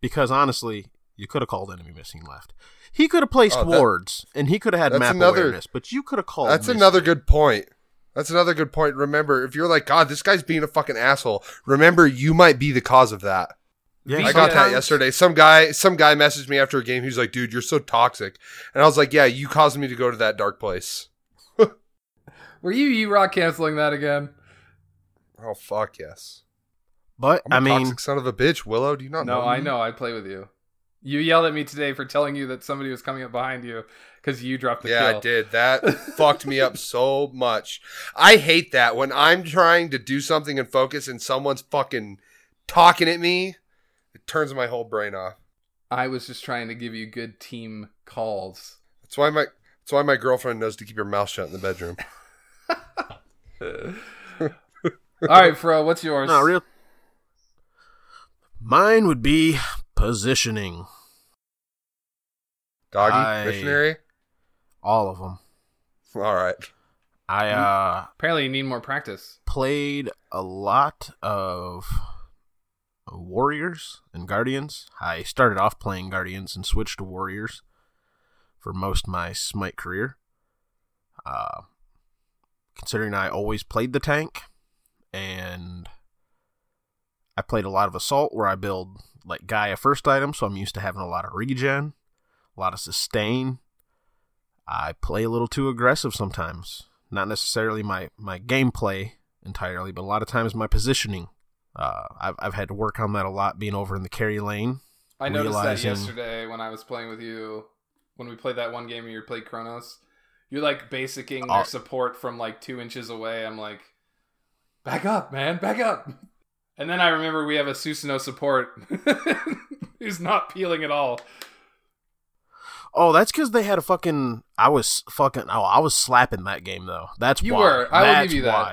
Because honestly, you could have called enemy missing left. He could have placed Oh, that- wards and he could have had map another- awareness, but you could have called. That's another good point. That's another good point. Remember, if you're like, God, this guy's being a fucking asshole, remember you might be the cause of that. Yeah, I got that yesterday. Some guy, some guy messaged me after a game. He was like, "Dude, you're so toxic," and I was like, "Yeah, you caused me to go to that dark place." Were you you rock canceling that again? Oh fuck yes. But I'm a I mean, toxic son of a bitch. Willow, do you not know? No, know? I know. I play with you. You yelled at me today for telling you that somebody was coming up behind you because you dropped the Yeah, kill. I did. That fucked me up so much. I hate that when I'm trying to do something and focus and someone's fucking talking at me. It turns my whole brain off. I was just trying to give you good team calls. That's why my that's why my girlfriend knows to keep your mouth shut in the bedroom. All right, Fro, what's yours? not real. Mine would be positioning. Doggy I- missionary. All of them. All right. I Hmm? uh Apparently, you need more practice. played a lot of Warriors and Guardians. I started off playing Guardians and switched to Warriors for most of my Smite career. Uh, considering I always played the tank, and I played a lot of Assault where I build like Gaia first item, so I'm used to having a lot of regen, a lot of sustain. I play a little too aggressive sometimes. Not necessarily my, my gameplay entirely, but a lot of times my positioning. Uh, I've I've had to work on that a lot, being over in the carry lane. I noticed that yesterday when I was playing with you. When we played that one game, where you played Chronos. You're like basicing Oh. their support from like two inches away. I'm like, back up, man, back up. And then I remember we have a Susano support who's not peeling at all. Oh, that's because they had a fucking. I was fucking. Oh, I was slapping that game though. That's You why. were. I will give you that. why.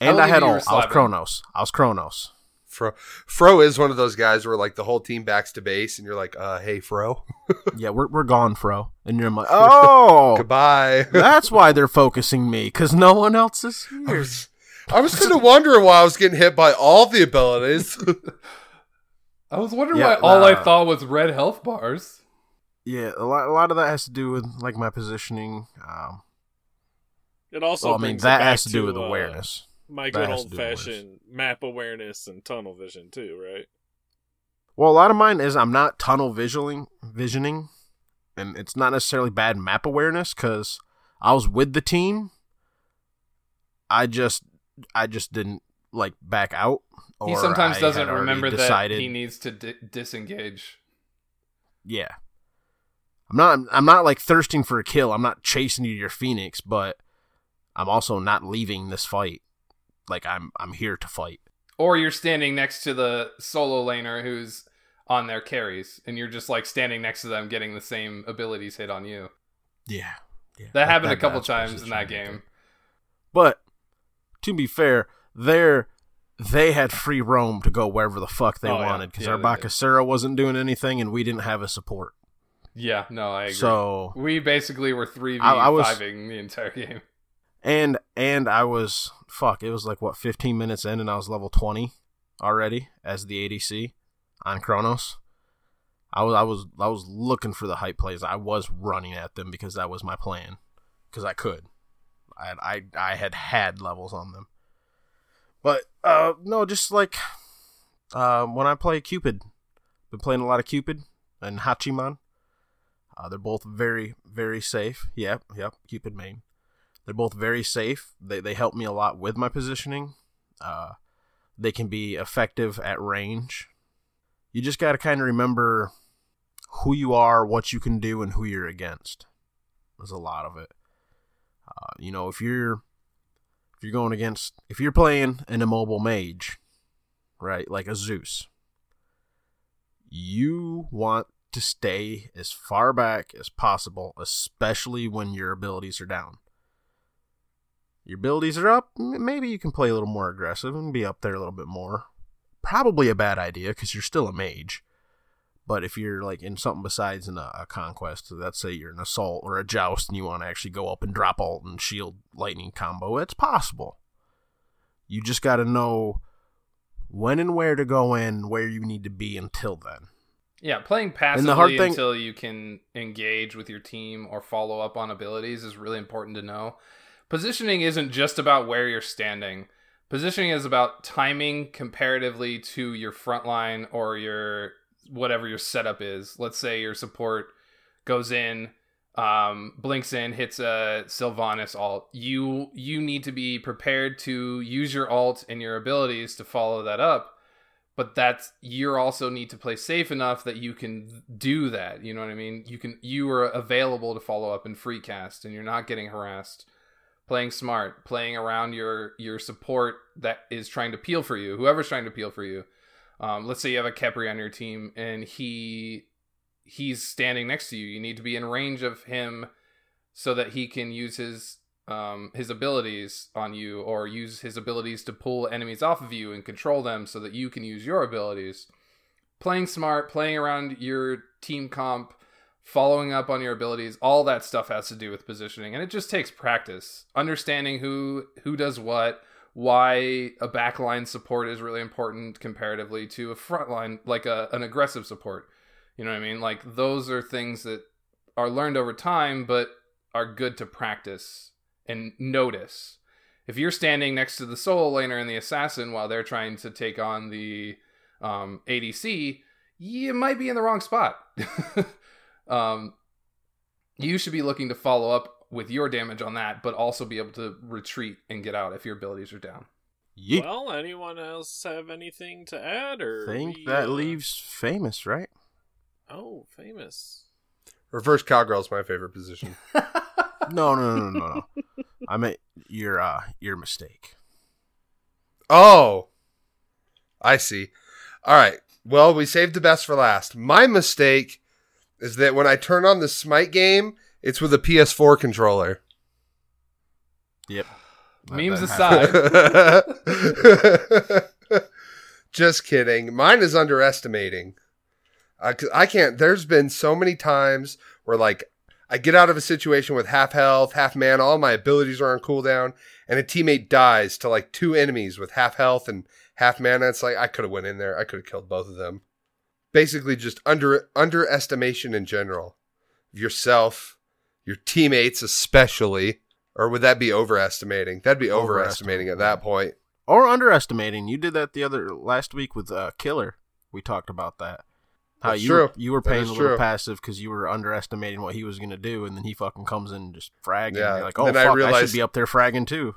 I And will I, had you you all. I was slapping. Chronos. I was Chronos. Fro Fro is one of those guys where like the whole team backs to base and you're like, uh, hey Fro. yeah, we're we're gone, Fro. And you're like, oh, Goodbye. that's why they're focusing me because no one else is I here. was, I was kind of wondering why I was getting hit by all the abilities. I was wondering Yeah, why all I uh, thought was red health bars. Yeah, a lot. A lot of that has to do with like my positioning. Um, It also well, I mean that has to do with uh, awareness. my good old do with awareness. fashioned map awareness and tunnel vision too, right? Well, a lot of mine is I'm not tunnel visioning, visioning, and it's not necessarily bad map awareness because I was with the team. I just, I just didn't like back out. He sometimes I doesn't remember decided, that he needs to di- disengage. Yeah, I'm not. I'm not like thirsting for a kill. I'm not chasing you to your phoenix, but I'm also not leaving this fight. Like I'm, I'm here to fight. Or you're standing next to the solo laner who's on their carries, and you're just like standing next to them, getting the same abilities hit on you. Yeah, yeah. That happened a couple times in that game. But to be fair, they're they had free roam to go wherever the fuck they Oh, wanted because Yeah, our they wasn't doing anything and we didn't have a support. Yeah, no, I agree. So we basically were three v I- I was- fiving the entire game. and and I was fuck. It was like what 15 minutes in and I was level 20 already as the ADC on Chronos. I was I was I was looking for the hype plays. I was running at them because that was my plan because I could. I I I had had levels on them. But uh no, just like uh, when I play Cupid, been playing a lot of Cupid and Hachiman. Uh, they're both very very safe. Yep, yep, Cupid main. They're both very safe. They they help me a lot with my positioning. Uh, they can be effective at range. You just got to kind of remember who you are, what you can do, and who you're against. There's a lot of it. Uh, you know, if you're if you're going against if you're playing an immobile mage, right, like a Zeus, you want to stay as far back as possible, especially when your abilities are down. Your abilities are up, maybe you can play a little more aggressive and be up there a little bit more. Probably a bad idea because you're still a mage. But if you're like in something besides in a, uh, a conquest, let's say you're an assault or a joust and you want to actually go up and drop alt and shield lightning combo, it's possible. You just got to know when and where to go in, where you need to be until then. Yeah, playing passively the hard thing- until you can engage with your team or follow up on abilities is really important to know. Positioning isn't just about where you're standing. Positioning is about timing comparatively to your front line or your whatever your setup is. Let's say your support goes in, um, blinks in, hits a Sylvanus alt. You you need to be prepared to use your alt and your abilities to follow that up but that's you also need to play safe enough that you can do that you know what i mean you can you are available to follow up and free cast and you're not getting harassed playing smart playing around your your support that is trying to peel for you whoever's trying to peel for you um, let's say you have a Khepri on your team and he he's standing next to you you need to be in range of him so that he can use his um, his abilities on you or use his abilities to pull enemies off of you and control them so that you can use your abilities. Playing smart, playing around your team comp, following up on your abilities, all that stuff has to do with positioning and it just takes practice. Understanding who who does what, why a backline support is really important comparatively to a frontline like a, an aggressive support. You know what I mean? Like those are things that are learned over time but are good to practice and notice. If you're standing next to the solo laner and the assassin while they're trying to take on the um, ADC, you might be in the wrong spot. um, you should be looking to follow up with your damage on that, but also be able to retreat and get out if your abilities are down. Yeet. Well, anyone else have anything to add or think we, that uh, leaves famous, right? Oh, famous. Reverse cowgirl is my favorite position. No, no, no, no, no. no. I meant your uh your mistake. Oh, I see. All right. Well, we saved the best for last. My mistake is that when I turn on the Smite game, it's with a PS4 controller. Yep. Memes aside, Just kidding. Mine is underestimating. I, I can't. There's been so many times where, like, I get out of a situation with half health, half mana, all my abilities are on cooldown, and a teammate dies to like two enemies with half health and half mana. It's like I could have went in there. I could have killed both of them. Basically, just under underestimation in general. Yourself, your teammates especially, or would that be overestimating? That'd be overestimating at that point. or underestimating. You did that the other last week with uh, Killer. We talked about that. How That's you true. Were, you were paying a little true. passive because you were underestimating what he was going to do, and then he fucking comes in and just fragging. Yeah, You're like, oh fuck, I I, realized- should be up there fragging too.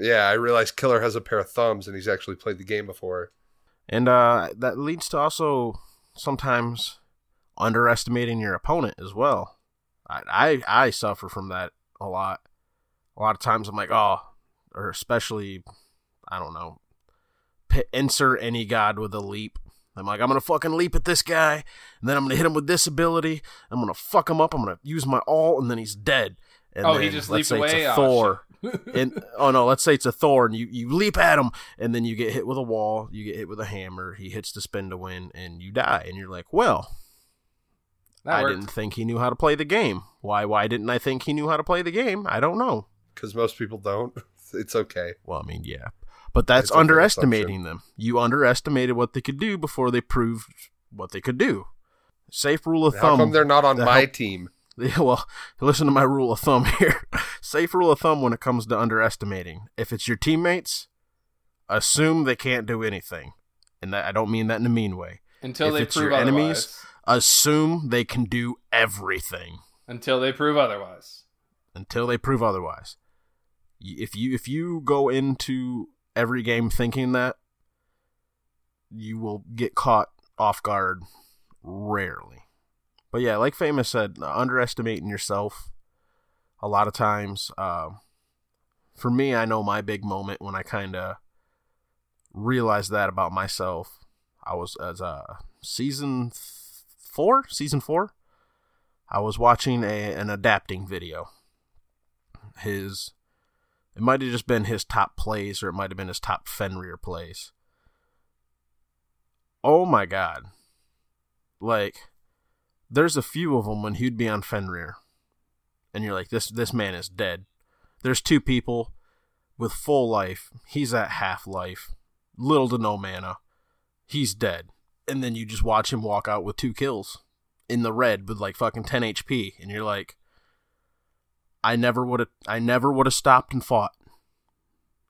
Yeah, I realized Killer has a pair of thumbs and he's actually played the game before. And uh, that leads to also sometimes underestimating your opponent as well. I, I I suffer from that a lot. A lot of times I'm like, oh, or especially, I don't know, p- insert any god with a leap. I'm like, I'm gonna fucking leap at this guy, and then I'm gonna hit him with this ability. I'm gonna fuck him up. I'm gonna use my all, and then he's dead. And Oh, then, he just say away? It's a Oh, Thor. and oh no, let's say it's a Thor, and you you leap at him, and then you get hit with a wall. You get hit with a hammer. He hits the spin to win, and you die. And you're like, well, that I worked. didn't think he knew how to play the game. Why? Why didn't I think he knew how to play the game? I don't know. Because most people don't. It's okay. Well, I mean, yeah, but that's It's underestimating them. You underestimated what they could do before they proved what they could do. Safe rule of How thumb. come they're not on my help- team? Yeah, well, listen to my rule of thumb here. Safe rule of thumb when it comes to underestimating. If it's your teammates, assume they can't do anything. And that I don't mean that in a mean way. Until if they it's prove your otherwise. enemies- Assume they can do everything Until they prove otherwise. until they prove otherwise. If you if you go into every game thinking that, you will get caught off guard rarely. But yeah, like Famous said, uh, underestimating yourself a lot of times. Uh, for me, I know my big moment when I kind of realized that about myself. I was as a season th- four, season four. I was watching a an adapting video. His, it might have just been his top plays, or it might have been his top Fenrir plays. Oh my god! like there's a few of them when he'd be on Fenrir, and you're like, this this man is dead. There's two people with full life. He's at half life, little to no mana. He's dead, and then you just watch him walk out with two kills in the red with like fucking 10 HP, and you're like, I never would have, I never would have stopped and fought.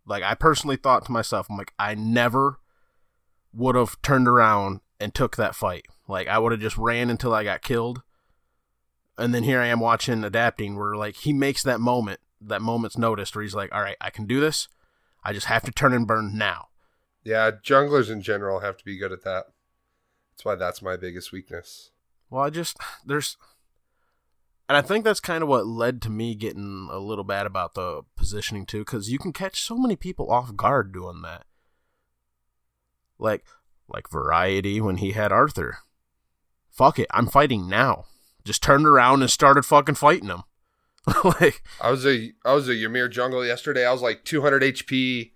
Like I personally thought to myself, I'm like, I never would have turned around and took that fight. Like I would have just ran until I got killed. And then here I am watching adapting where like he makes that moment, that moment's noticed where he's like, All right, I can do this. I just have to turn and burn now. Yeah, junglers in general have to be good at that. That's why that's my biggest weakness. Well, I just there's and I think that's kind of what led to me getting a little bad about the positioning too, because you can catch so many people off guard doing that. Like, like Variety when he had Arthur. Fuck it, I'm fighting now. Just turned around and started fucking fighting him. like, I was a I was a Ymir jungle yesterday. I was like 200 HP,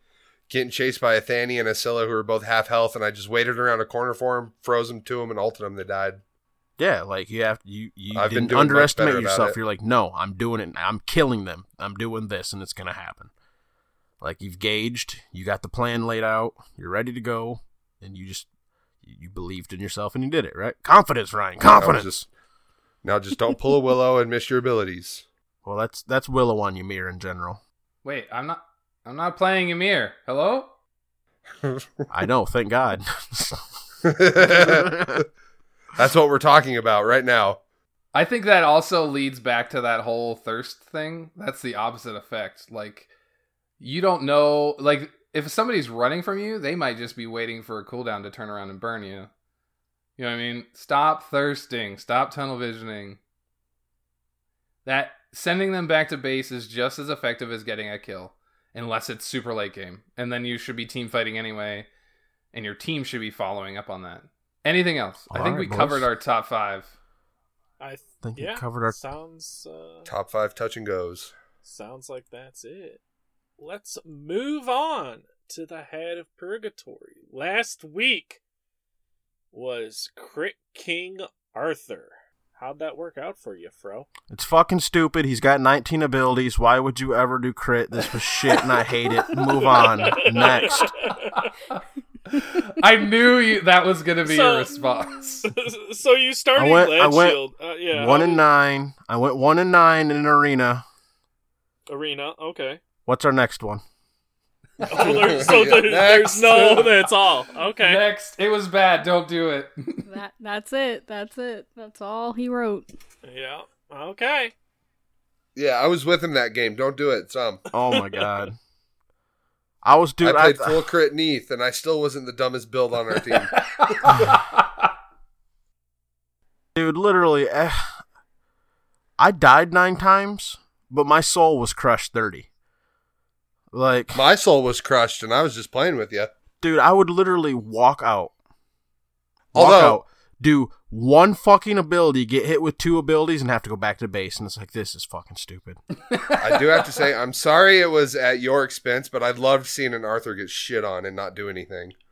getting chased by a Thani and a Scylla who were both half health, and I just waited around a corner for him, froze them to him, and ulted them. They died. yeah, like you have you you I've been didn't doing underestimate yourself. You're like, no, I'm doing it. I'm killing them. I'm doing this, and it's gonna happen. Like you've gauged, you got the plan laid out, you're ready to go, and you just you you believed in yourself and you did it, right? Confidence, Ryan. Now Confidence. just, now just don't pull a willow and miss your abilities. Well, that's that's Willow on Ymir in general. Wait, I'm not. I'm not playing Ymir. Hello. I know, thank God. That's what we're talking about right now. I think that also leads back to that whole thirst thing. That's the opposite effect. Like, you don't know. Like, if somebody's running from you, they might just be waiting for a cooldown to turn around and burn you. You know what I mean? Stop thirsting. Stop tunnel visioning. That sending them back to base is just as effective as getting a kill, unless it's super late game, and then you should be team fighting anyway, and your team should be following up on that. Anything else? I think right, we boys. covered our top five. I th- think we yeah, covered our- sounds uh, Top five touch and goes. sounds like that's it. Let's move on to the head of purgatory. Last week was Crit King Arthur. How'd that work out for you, Fro? it's fucking stupid. He's got 19 abilities. Why would you ever do crit? This was shit and I hate it. Move on. Next. I knew you, that was going to be So- your response. so you started I went- I went Shield. Uh, yeah, One and nine. I went one and nine in an arena. Arena. Okay. What's our next one? Oh, there- so there, there's no. That's all. Okay. Next, it was bad. Don't do it. That that's it. That's it. That's all he wrote. Yeah. Okay. Yeah, I was with him that game. Don't do it. Some. Oh my god. I was doing. I I, played full crit Neith, and I still wasn't the dumbest build on our team. dude, literally, eh, I died nine times, but my soul was crushed thirty. Like, My soul was crushed, and I was just playing with you. dude, I would literally walk out, walk Although- out, do one fucking ability, get hit with two abilities, and have to go back to base, and it's like this is fucking stupid. I do have to say, I'm sorry it was at your expense, but I loved seeing an Arthur get shit on and not do anything.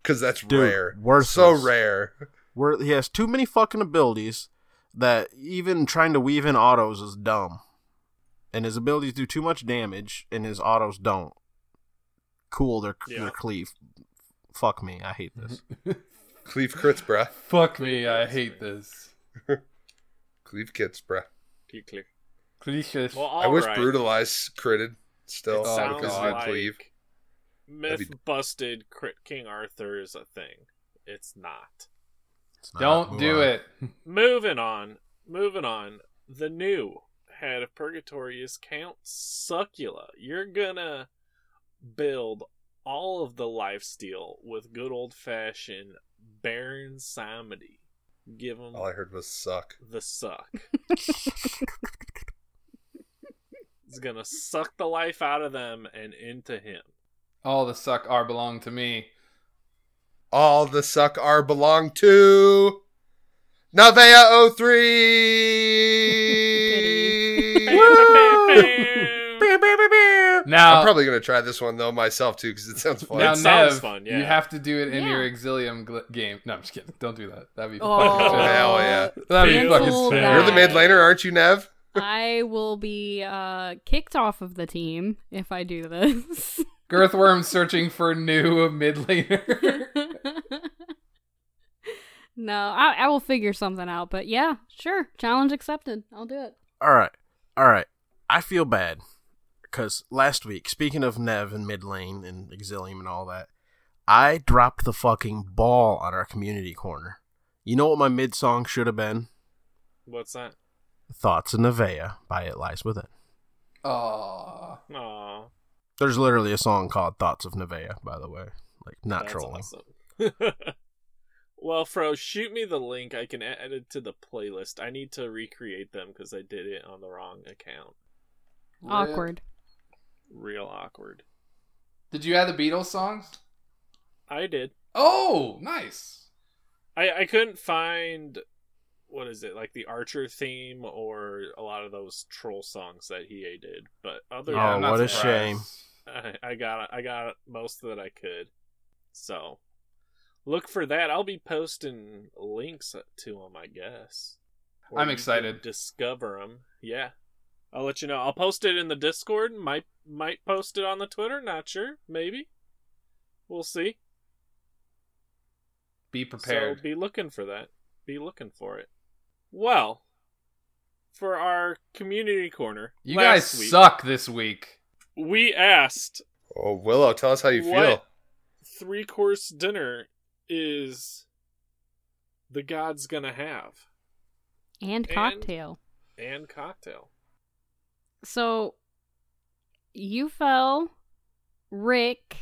Because that's Dude, rare. worthless. So rare. Where he has too many fucking abilities that even trying to weave in autos is dumb. And his abilities do too much damage, and his autos don't. Cool, they're, Yeah. they're cleave. Fuck me, I hate this. Cleave crits, bruh. Fuck me. I hate this. Cleave kits, bruh. Cleave. clear. Cliches. Well, I wish alright. brutalize critted still It Oh, sounds because God. of like cleave. myth be- busted. Crit King Arthur is a thing. It's not. It's not- Don't move do on. it. Moving on. Moving on. The new head of purgatory is Count Succula. You're gonna build all of the lifesteal with good old fashioned Baron Samedi. Give him All I heard was suck. the suck. It's gonna suck the life out of them and into him. All the suck are belong to me. All the suck are belong to Nevea 03. Now, I'm probably gonna try this one though myself too because it sounds fun. now It sounds Nev, fun, yeah. you have to do it in Yeah. your Exilium gl- game. No, I'm just kidding. Don't do that. That'd be Oh, fucking hell yeah. That'd be Feel fucking bad. fair. You're the mid laner, aren't you, Nev? I will be uh, kicked off of the team if I do this. Girthworm searching for new mid laner. no, I, I will figure something out. But yeah, sure. Challenge accepted. I'll do it. All right, all right. I feel bad because last week, speaking of Nev and mid lane and Exilium and all that, I dropped the fucking ball on our community corner. You know what my mid song should have been? What's that? Thoughts of Nevea by It Lies Within. Aw. Aw, There's literally a song called Thoughts of Nevea, by the way. Like, not that's trolling. awesome. well, Fro, shoot me the link. I can add it to the playlist. I need to recreate them because I did it on the wrong account. Awkward. Real awkward. Did you add the Beatles songs? I did. Oh, nice. I I couldn't find what is it like the Archer theme or a lot of those troll songs that he did. But other Oh, than I'm what a shame. I, I got I got most that I could. So look for that. I'll be posting links to them, I guess. Or I'm excited. Discover them. Yeah, I'll let you know. I'll post it in the Discord. Might might post it on the Twitter. Not sure. Maybe. We'll see. Be prepared. So be looking for that. Be looking for it. Well, for our community corner, you last guys week, suck this week. We asked Oh, Willow, tell us how you what feel. three course dinner is the gods gonna have And And- cocktail. and cocktail. So you fell, Rick,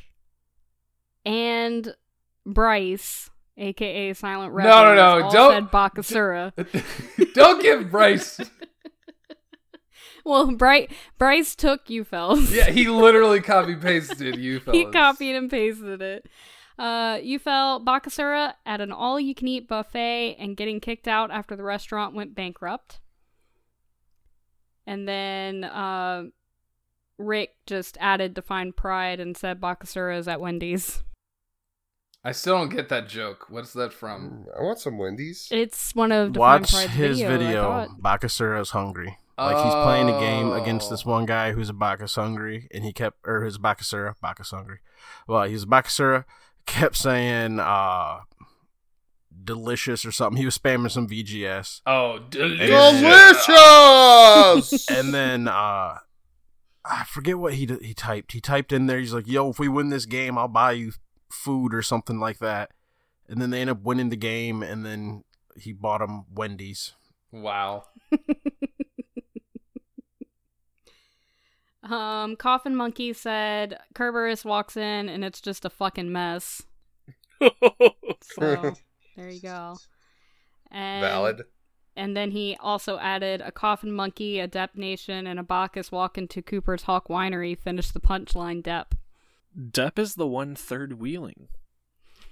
and Bryce, aka Silent Rebel, No, no, no, all don't- said Bakasura. Don't give Bryce. well, Bryce Bryce took you fellas. Yeah, he literally copy pasted you he copied and pasted it. Uh, you fell Bakasura at an all-you-can-eat buffet and getting kicked out after the restaurant went bankrupt. And then uh, Rick just added Defined Pride and said Bakasura is at Wendy's. I still don't get that joke. What's that from? I want some Wendy's. It's one of Defined Watch Pride's his video. I video. thought. Bakasura's hungry. Like he's playing a game against Oh. this one guy who's a Bacchus hungry, and he kept or his Bakasura, Bacchus hungry. Well, he's a Bakasura, kept saying uh delicious or something. He was spamming some VGS. Oh, Delicious! and then uh I forget what he he typed. He typed in there. He's like, "Yo, if we win this game, I'll buy you food or something like that." And then they end up winning the game, and then he bought him Wendy's. Wow. Um, Coffin Monkey said Kerberos walks in and it's just a fucking mess. So there you go. And, Valid. And then he also added a Coffin Monkey, a Depp Nation, and a Bacchus walk into Cooper's Hawk Winery. Finish the punchline, Dep. Depp is the one third wheeling.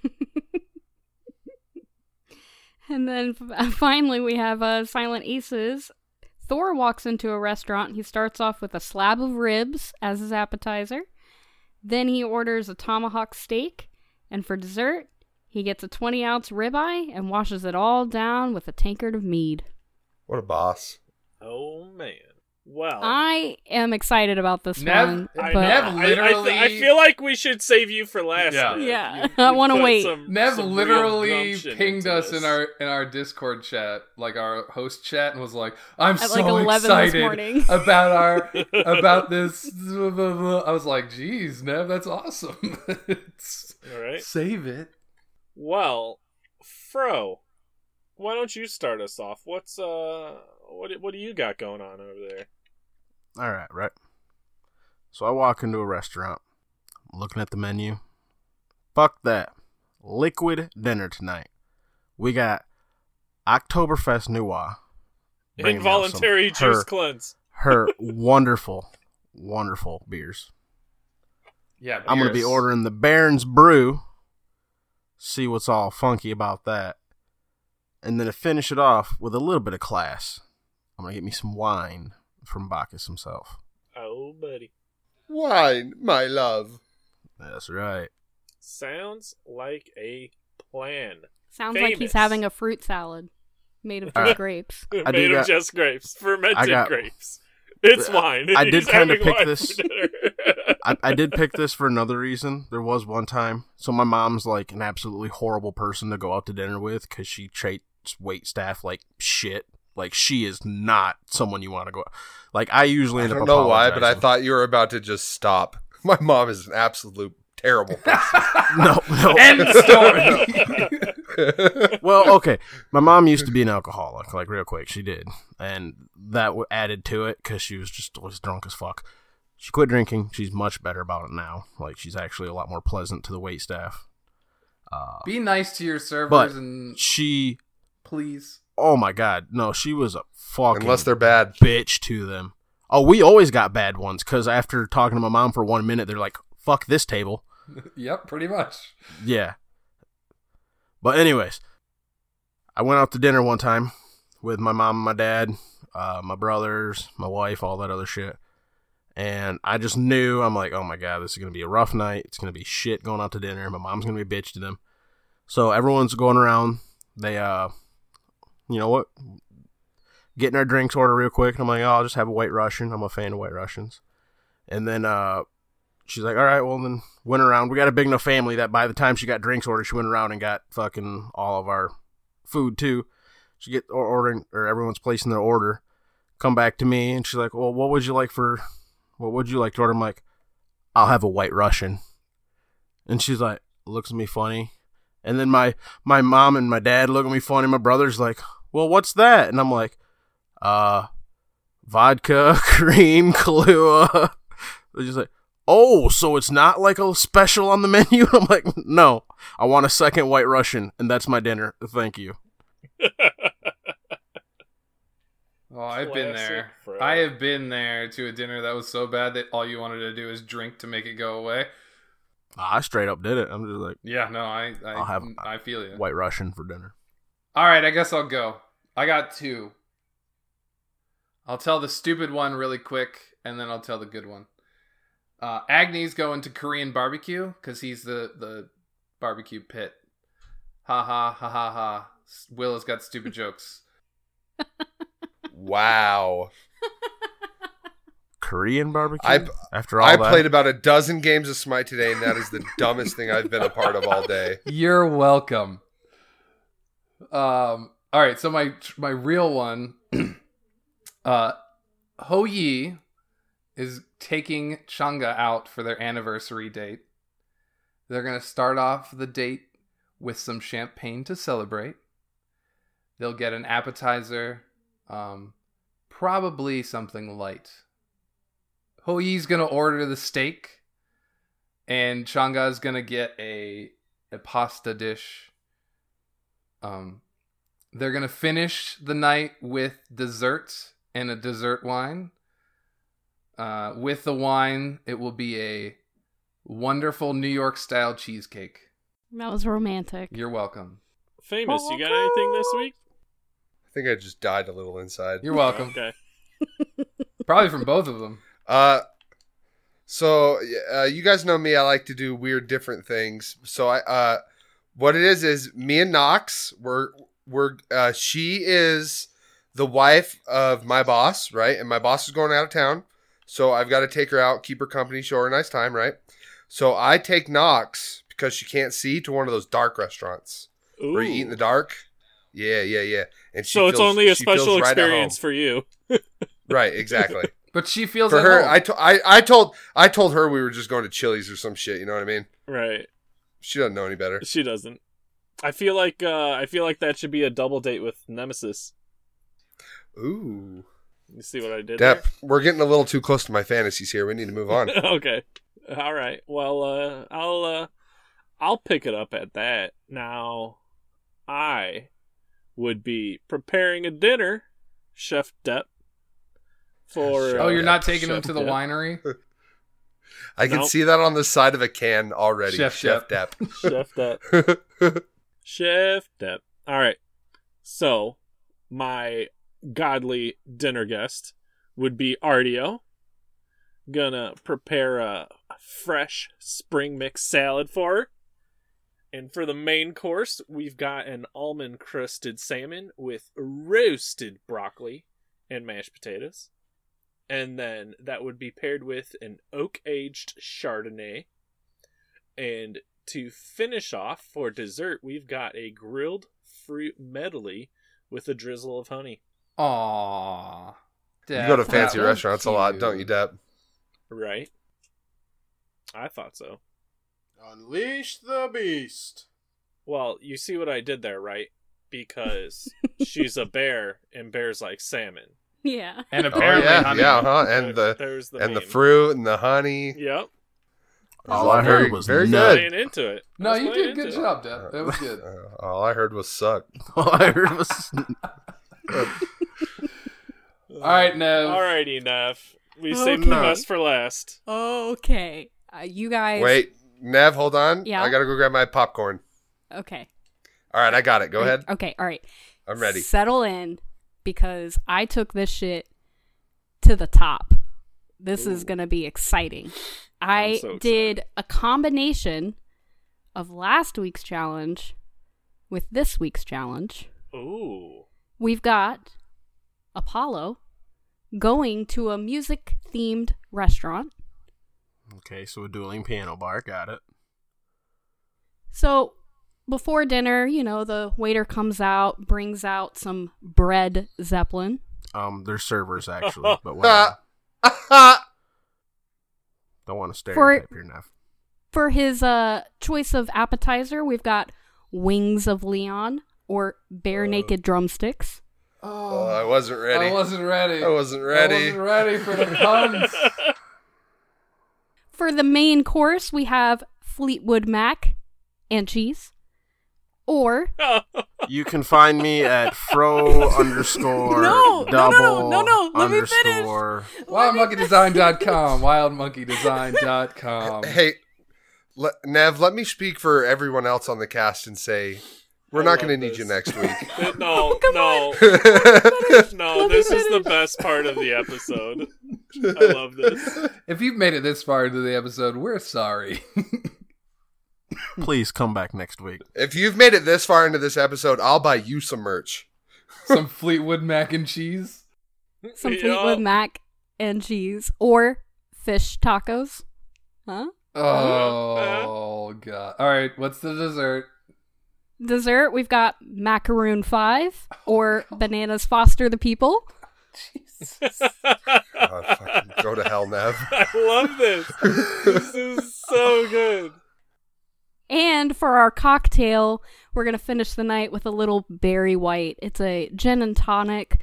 And then finally, we have uh, Silent Aces. Thor walks into a restaurant. He starts off with a slab of ribs as his appetizer. Then he orders a tomahawk steak. And for dessert, he gets a 20 ounce ribeye and washes it all down with a tankard of mead. What a boss. Oh man. Well, I am excited about this Nev- one. I, but know. Nev I- I, literally- I feel like we should save you for last. Yeah. Nev. Yeah, You- I wanna wait. some- Nev some literally pinged into us in our in our Discord chat, like our host chat, and was like, "I'm At, so like, 11 this excited morning." about our about this." blah, blah, blah." I was like, "Geez, Nev, that's awesome." All right. Save it. Well, Fro, why don't you start us off? What's uh, what what do you got going on over there? All right, right. So I walk into a restaurant, looking at the menu. Fuck that. Liquid dinner tonight. We got Oktoberfest Noir. bringing out some- Involuntary juice her, cleanse. her wonderful, wonderful beers. Yeah, I'm gonna be ordering the Baron's Brew. See what's all funky about that, and then to finish it off with a little bit of class, I'm gonna get me some wine from Bacchus himself. Oh, buddy. Wine, my love. That's right. Sounds like a plan. Sounds like he's having a fruit salad made of just Alright. grapes. I Made do of got- just grapes, fermented got- grapes. It's wine. I did kinda having pick wine this- for dinner. I, I did pick this for another reason. There was one time, so my mom's like an absolutely horrible person to go out to dinner with because she treats wait staff like shit. Like she is not someone you want to go. Like I usually I don't up. know why, but I thought you were about to just stop. My mom is an absolute terrible person. no, no. End story. well, okay. My mom used to be an alcoholic, like real quick. She did, and that added to it because she was just always drunk as fuck. She quit drinking. She's much better about it now. Like she's actually a lot more pleasant to the wait staff. Uh, Be nice to your servers but and she, please. oh my god, no, she was a fucking Unless they're bad. bitch to them. Oh, we always got bad ones because after talking to my mom for one minute, they're like, "Fuck this table." Yep, pretty much. Yeah. But anyways, I went out to dinner one time with my mom and my dad, uh, my brothers, my wife, all that other shit. And I just knew I'm like, oh my god, this is gonna be a rough night. It's gonna be shit going out to dinner. My mom's gonna be a bitch to them. So everyone's going around. They uh you know what? Getting our drinks order real quick, and I'm like, oh, I'll just have a white Russian. I'm a fan of white Russians. And then uh she's like, all right, well then went around. We got a big enough family that by the time she got drinks ordered, she went around and got fucking all of our food too. She get ordering or everyone's placing their order. Come back to me and she's like, well, what would you like for? What would you like to order? I'm like, I'll have a white Russian. And she's like, looks at me funny. And then my my mom and my dad look at me funny. My brother's like, well, what's that? And I'm like, uh, vodka, cream, Kahlua. They're just like, oh, so it's not like a special on the menu? I'm like, no, I want a second white Russian, and that's my dinner. Thank you. Oh, I've been there. Fred. I have been there to a dinner that was so bad that all you wanted to do is drink to make it go away. I straight up did it. I'm just like, Yeah, no, I I, I'll have- I feel you. white Russian for dinner. All right, I guess I'll go. I got two. I'll tell the stupid one really quick, and then I'll tell the good one. Uh, Agni's going to Korean barbecue because he's the the barbecue pit. Ha ha ha ha ha. Willow's got stupid jokes. Wow. Korean barbecue. I- After all I that, played about a dozen games of Smite today, and that is the dumbest thing I've been a part of all day. You're welcome. Um. All right. So my my real one, uh, Hou Yi is taking Chang'e out for their anniversary date. They're gonna start off the date with some champagne to celebrate. They'll get an appetizer, um, probably something light. Hou Yi's gonna order the steak, and Chang'e's gonna get a a pasta dish. Um, they're gonna finish the night with dessert and a dessert wine. Uh, with the wine, it will be a wonderful New York style cheesecake. That was romantic. You're welcome. Famous, you got anything this week? I think I just died a little inside. You're welcome. Okay. Probably from both of them. Uh, so uh, you guys know me. I like to do weird, different things. So I, uh, what it is is me and Nox. We're we're uh, she is the wife of my boss, right? And my boss is going out of town, so I've got to take her out, keep her company, show her a nice time, right? So I take Nox because she can't see to one of those dark restaurants where you eat in the dark. Yeah, yeah, yeah. And she So it's feels- only a she feels special right experience for you. right? Exactly. But she feels for at her home. I, to- I I told I told her we were just going to Chili's or some shit. You know what I mean? Right. She doesn't know any better. She doesn't. I feel like uh I feel like that should be a double date with Nemesis. Ooh, You see what I did Depp, we're getting a little too close to my fantasies here. We need to move on. okay. All right. Well, uh I'll uh I'll pick it up at that. Now, I would be preparing a dinner, Chef Depp. For oh, uh, you're not taking Chef them to the Depp. winery? I can Nope. see that on the side of a can already. Chef Chef, Depp. Chef Depp. Depp. Chef Depp. All right. So, my godly dinner guest would be Artio. gonna prepare a fresh spring mix salad for her. And for the main course, we've got an almond crusted salmon with roasted broccoli and mashed potatoes. And then that would be paired with an oak aged Chardonnay. And to finish off for dessert, we've got a grilled fruit medley with a drizzle of honey. Aww. You go to fancy so restaurants a lot, don't you, Depp? Right? I thought so. Unleash the beast. Well, you see what I did there, right? Because she's a bear and bears like salmon. Yeah. And Oh apparently, yeah, honey, yeah, huh? There- And the there's the and the fruit and the honey. Yep. All I Very- heard was very nut. good. Into it. I No, you did a good it. job, Depp. That was good. All I heard was suck. All I heard was All right, Nev. Alrighty, Nev. We saved the best for last. Okay. Uh, you guys. Wait, Nev, hold on. Yeah? I gotta go grab my popcorn. Okay. All right, I got it. Go ahead. Okay. All right. I'm ready. Settle in because I took this shit to the top. This is going to be exciting. I so did a combination of last week's challenge with this week's challenge. Ooh. We've got Apollo going to a music themed restaurant. Okay. So a dueling piano bar. Got it. So before dinner, you know, the waiter comes out, brings out some bread zeppelin. Um, they're servers actually, but whatever. Don't want to stereotype your Nev. For his uh choice of appetizer, we've got wings of Leon or bare naked drumsticks. oh, I wasn't ready. I wasn't ready. I wasn't ready. I wasn't ready for the puns. For the main course, we have Fleetwood Mac and cheese. Or You can find me at fro underscore No, no, no, double no, no, no, let me finish. underscore. WildMonkeyDesign.com. WildMonkeyDesign.com. Hey, le- Nev, let me speak for everyone else on the cast and say we're I not going to need you next week. no, no, no. Let This is the best part of the episode. I love this. If you've made it this far into the episode, we're sorry. Please come back next week. if you've made it this far into this episode, I'll buy you some merch. Some Fleetwood mac and cheese. some Yeah. Fleetwood Mac and cheese. Or fish tacos. Huh? Oh god. All right, what's the dessert? Dessert, we've got macaroon five or bananas foster the people. Oh, fucking go to hell, Nev. I love this. This is so good. And for our cocktail, we're gonna finish the night with a little berry white. It's a gin and tonic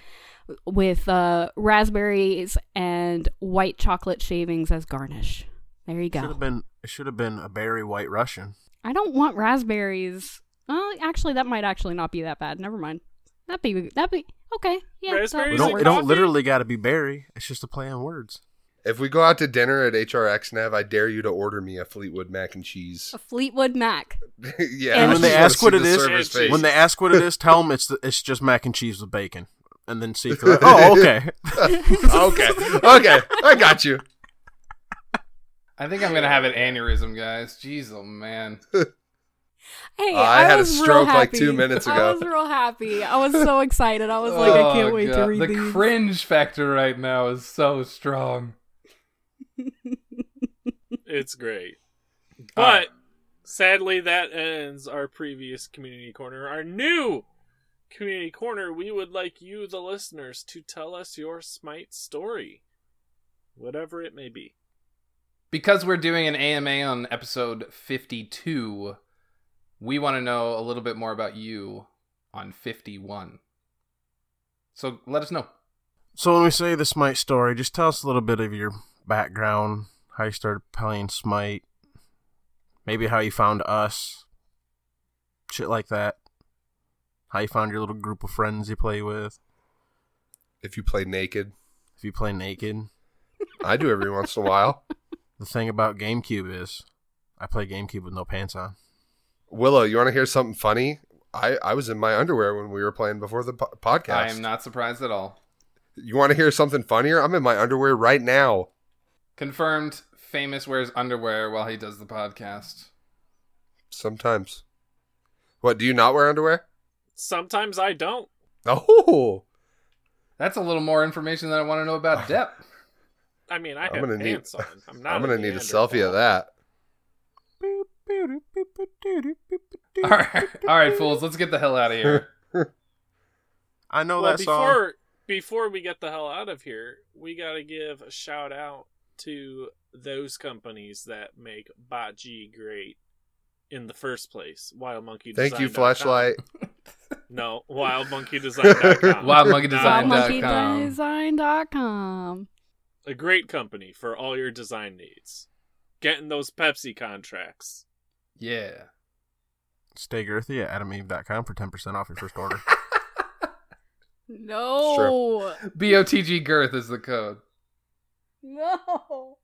with uh, raspberries and white chocolate shavings as garnish. There you Should go. have been. It should have been a berry white Russian. I don't want raspberries. Oh, actually, that might actually not be that bad. Never mind. That'd be that'd be okay. Yeah, Raspberries would It Is don't. it don't literally got to be berry. It's just a play on words. If we go out to dinner at HRX, Nev, I dare you to order me a Fleetwood mac and cheese. a Fleetwood Mac. yeah, And when they ask what see it the is, server's And face. When they ask what it is, tell them it's the, it's just mac and cheese with bacon, and then see if they're like, oh, okay. okay, okay, I got you. I think I'm gonna have an aneurysm, guys. Jeez, oh man. Hey, Uh, I had a was real stroke like two minutes ago. I was real happy. I was so excited. I was like, I can't Oh, wait to read The these. cringe factor right now is so strong. It's great. But right. sadly, that ends our previous community corner. Our new community corner, we would like you, the listeners, to tell us your Smite story, whatever it may be. because we're doing an AMA on episode 52, we want to know a little bit more about you on 51. So let us know. So when we say the Smite story, just tell us a little bit of your background, how you started playing Smite, maybe how you found us, shit like that. How you found your little group of friends you play with. If you play naked, If you play naked. I do every once in a while. The thing about GameCube is, I play GameCube with no pants on. Willow, you want to hear something funny? I, I was in my underwear when we were playing before the po- podcast. I am not surprised at all. You want to hear something funnier? I'm in my underwear right now. Confirmed. Famous wears underwear while he does the podcast. Sometimes. What? Do you not wear underwear? Sometimes I don't. Oh, That's a little more information than I want to know about Depp. I mean, I I'm have gonna need- pants on. I'm not. I'm gonna need a selfie of that. All right, all right, fools. Let's get the hell out of here. I know well, that song. before before we get the hell out of here, we got to give a shout out to those companies that make Botg great in the first place. Wild Monkey. Thank you, flashlight. No, wildmonkeydesign.com. WildMonkeyDesign.com. WildMonkeyDesign.com. a great company for all your design needs. Getting those Pepsi contracts. Yeah. Stay girthy at adameve.com for 10% off your first order. No. BOTG girth is the code. No.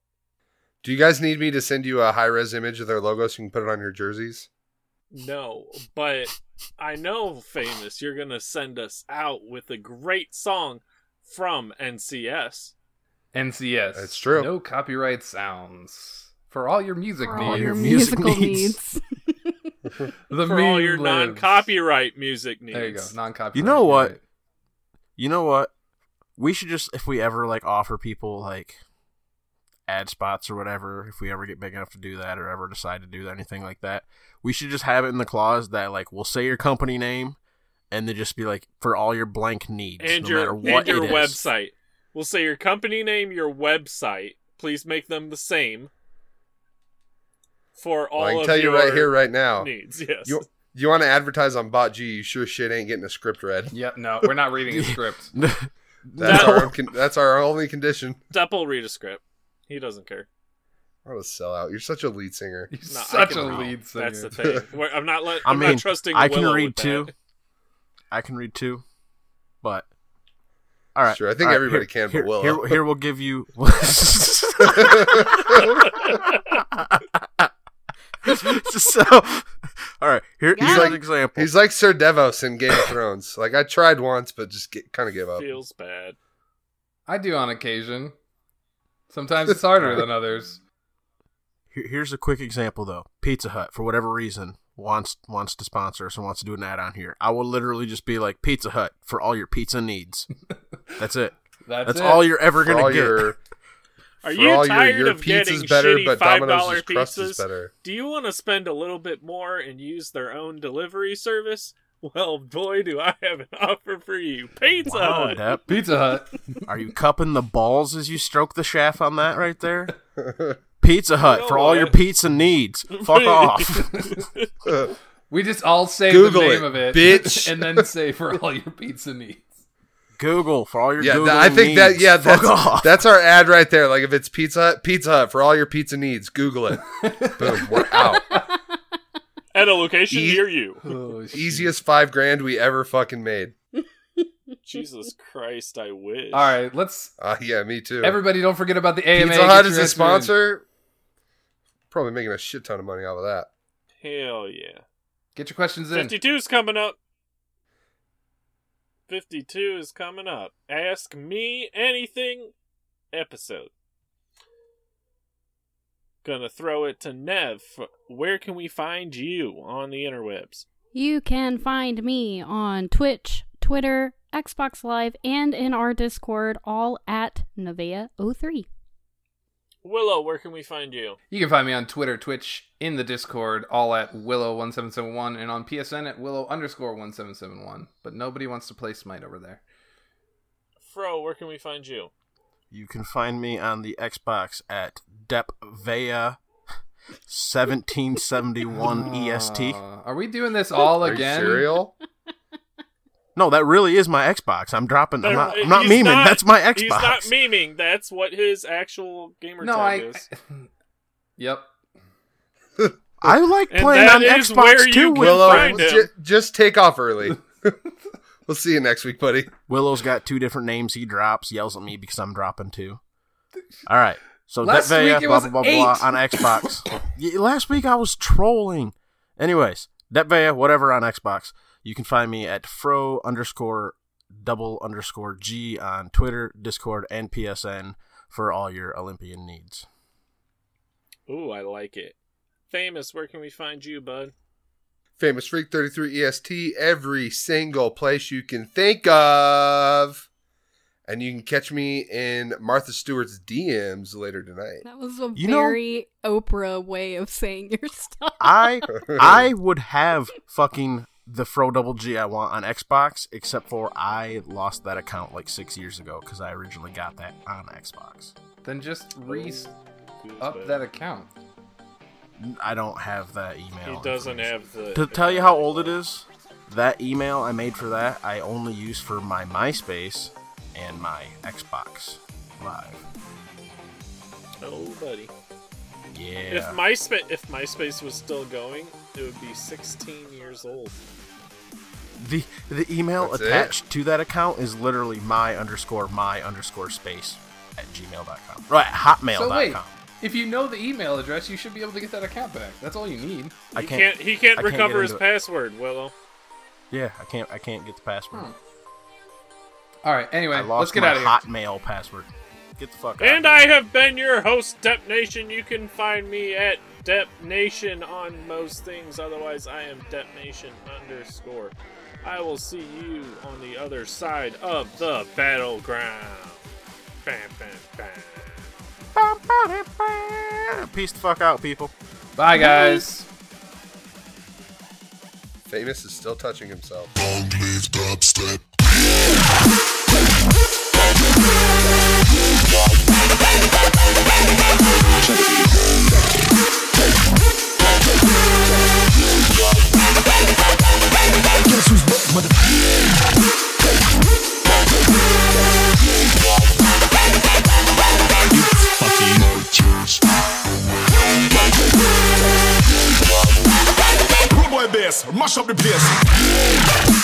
Do you guys need me to send you a high res image of their logo so you can put it on your jerseys? No, but I know, famous, you're gonna send us out with a great song from NCS. NCS. That's true. No copyright sounds. For all your music For needs. all your musical needs. needs. the for all meme your lives. non-copyright music needs. There you go. Non-copyright. You know what? right. You know what? We should just, if we ever like offer people like ad spots or whatever, if we ever get big enough to do that or ever decide to do anything like that, we should just have it in the clause that like we'll say your company name and then just be like for all your blank needs, And no your matter what and your it is. website. We'll say your company name, your website. Please make them the same for all Well, I can of tell you right here, right now. needs. Yes. You you want to advertise on Bot G? You sure shit ain't getting a script read. Yep. No, we're not reading a script. That's No. our con- that's our only condition. Depp will read a script. He doesn't care. What a sellout! You're such a lead singer. You're No, such a read. lead singer. That's the thing. We're- I'm not. Let, I I'm mean, not trusting. I can Willow read with that. I can read too, but all right. Sure, I think all right, everybody here- can but Here, Willow. here, here we'll give you. so, all right. Here, Got here's him. an example. He's like Sir Davos in Game of Thrones. Like I tried once, but just kind of gave up. Feels bad. I do on occasion. Sometimes it's harder than others. Here- Here's a quick example though. Pizza Hut, for whatever reason, wants wants to sponsor us and wants to do an ad on here. I will literally just be like Pizza Hut for all your pizza needs. That's it. That's, That's it. all you're ever For gonna all get. your, Are for you tired your, your of getting pizza's better, shitty but five dollar dollar pizzas? better. Do you want to spend a little bit more and use their own delivery service? Well, boy, do I have an offer for you. Pizza Wow, Hut. Depp. Pizza Hut. Are you cupping the balls as you stroke the shaft on that right there? Pizza Hut know for all your pizza needs. Fuck off. We just all say Google the name it, of it, bitch. and then say for all your pizza needs. Google for all your Yeah, Google I think that needs. yeah, Fuck that's off. that's our ad right there. Like if it's Pizza Hut, Pizza Hut for all your pizza needs. Google it. Boom, we're out. At a location E- near you. Oh. Easiest five grand we ever fucking made. Jesus Christ, I wish. All right, let's. Uh, yeah, me too. Everybody, don't forget about the AMA. Pizza Hut is a extra in. sponsor. Probably making a shit ton of money off of that. Hell yeah. Get your questions in. 52's coming up. 52 is coming up. Ask me anything episode. Gonna throw it to Nev. Where can we find you on the interwebs? You can find me on Twitch, Twitter, Xbox Live, and in our Discord, all at Nevea03. Willow, where can we find you? You can find me on Twitter, Twitch, in the Discord, all at Willow1771, and on PSN at Willow underscore 1771. But nobody wants to play Smite over there. Fro, where can we find you? You can find me on the Xbox at Depvea 1771 EST. Are we doing this all Are you again? cereal? No, that really is my Xbox. I'm dropping. I'm not, I'm not He's memeing. not- That's my Xbox. He's not memeing. That's what his actual gamer No, tag I. is. yep. I like And playing that on is Xbox where you too. can Willow, find him. ju- just take off early. we'll see you next week, buddy. Willow's got two different names he drops. Yells at me because I'm dropping two. All right. So Last Detvea, week it blah was blah blah blah on Xbox. Last week I was trolling. Anyways, Detvea, whatever on Xbox. You can find me at fro underscore double underscore g on Twitter, Discord, and PSN. for all your Olympian needs. Ooh, I like it. Famous, where can we find you, bud? Famous Freak 33 EST, every single place you can think of. And you can catch me in Martha Stewart's DMs later tonight. That was a You know- very Oprah way of saying your stuff. I I would have fucking the Fro Double G I want on Xbox, except for I lost that account like six years ago because I originally got that on Xbox. Then just oh, re Who's up bud? that account. I don't have that email. He doesn't have the. To tell you how old it is, that email I made for that I only use for my MySpace and my Xbox Live. Oh, buddy. Yeah. If MySpace if MySpace was still going, it would be 16 years old. the the email That's it? attached to that account is literally my underscore my underscore space at gmail.com. Right, hotmail.com. So wait, if you know the email address, you should be able to get that account back. That's all you need. I he can't, can't. He can't I can't recover his it. password. Willow. Yeah, I can't I can't get the password. Hmm. All right. Anyway, I lost let's get my out of here. hotmail password. Get the fuck out. And of I have been your host, Depp Nation. You can find me at Depp Nation on most things. Otherwise, I am Depp Nation underscore. I will see you on the other side of the battleground. Bam, bam, bam. Peace the fuck out, people. Bye, guys. Famous is still touching himself. Cheers. Boy bass, mash up the place.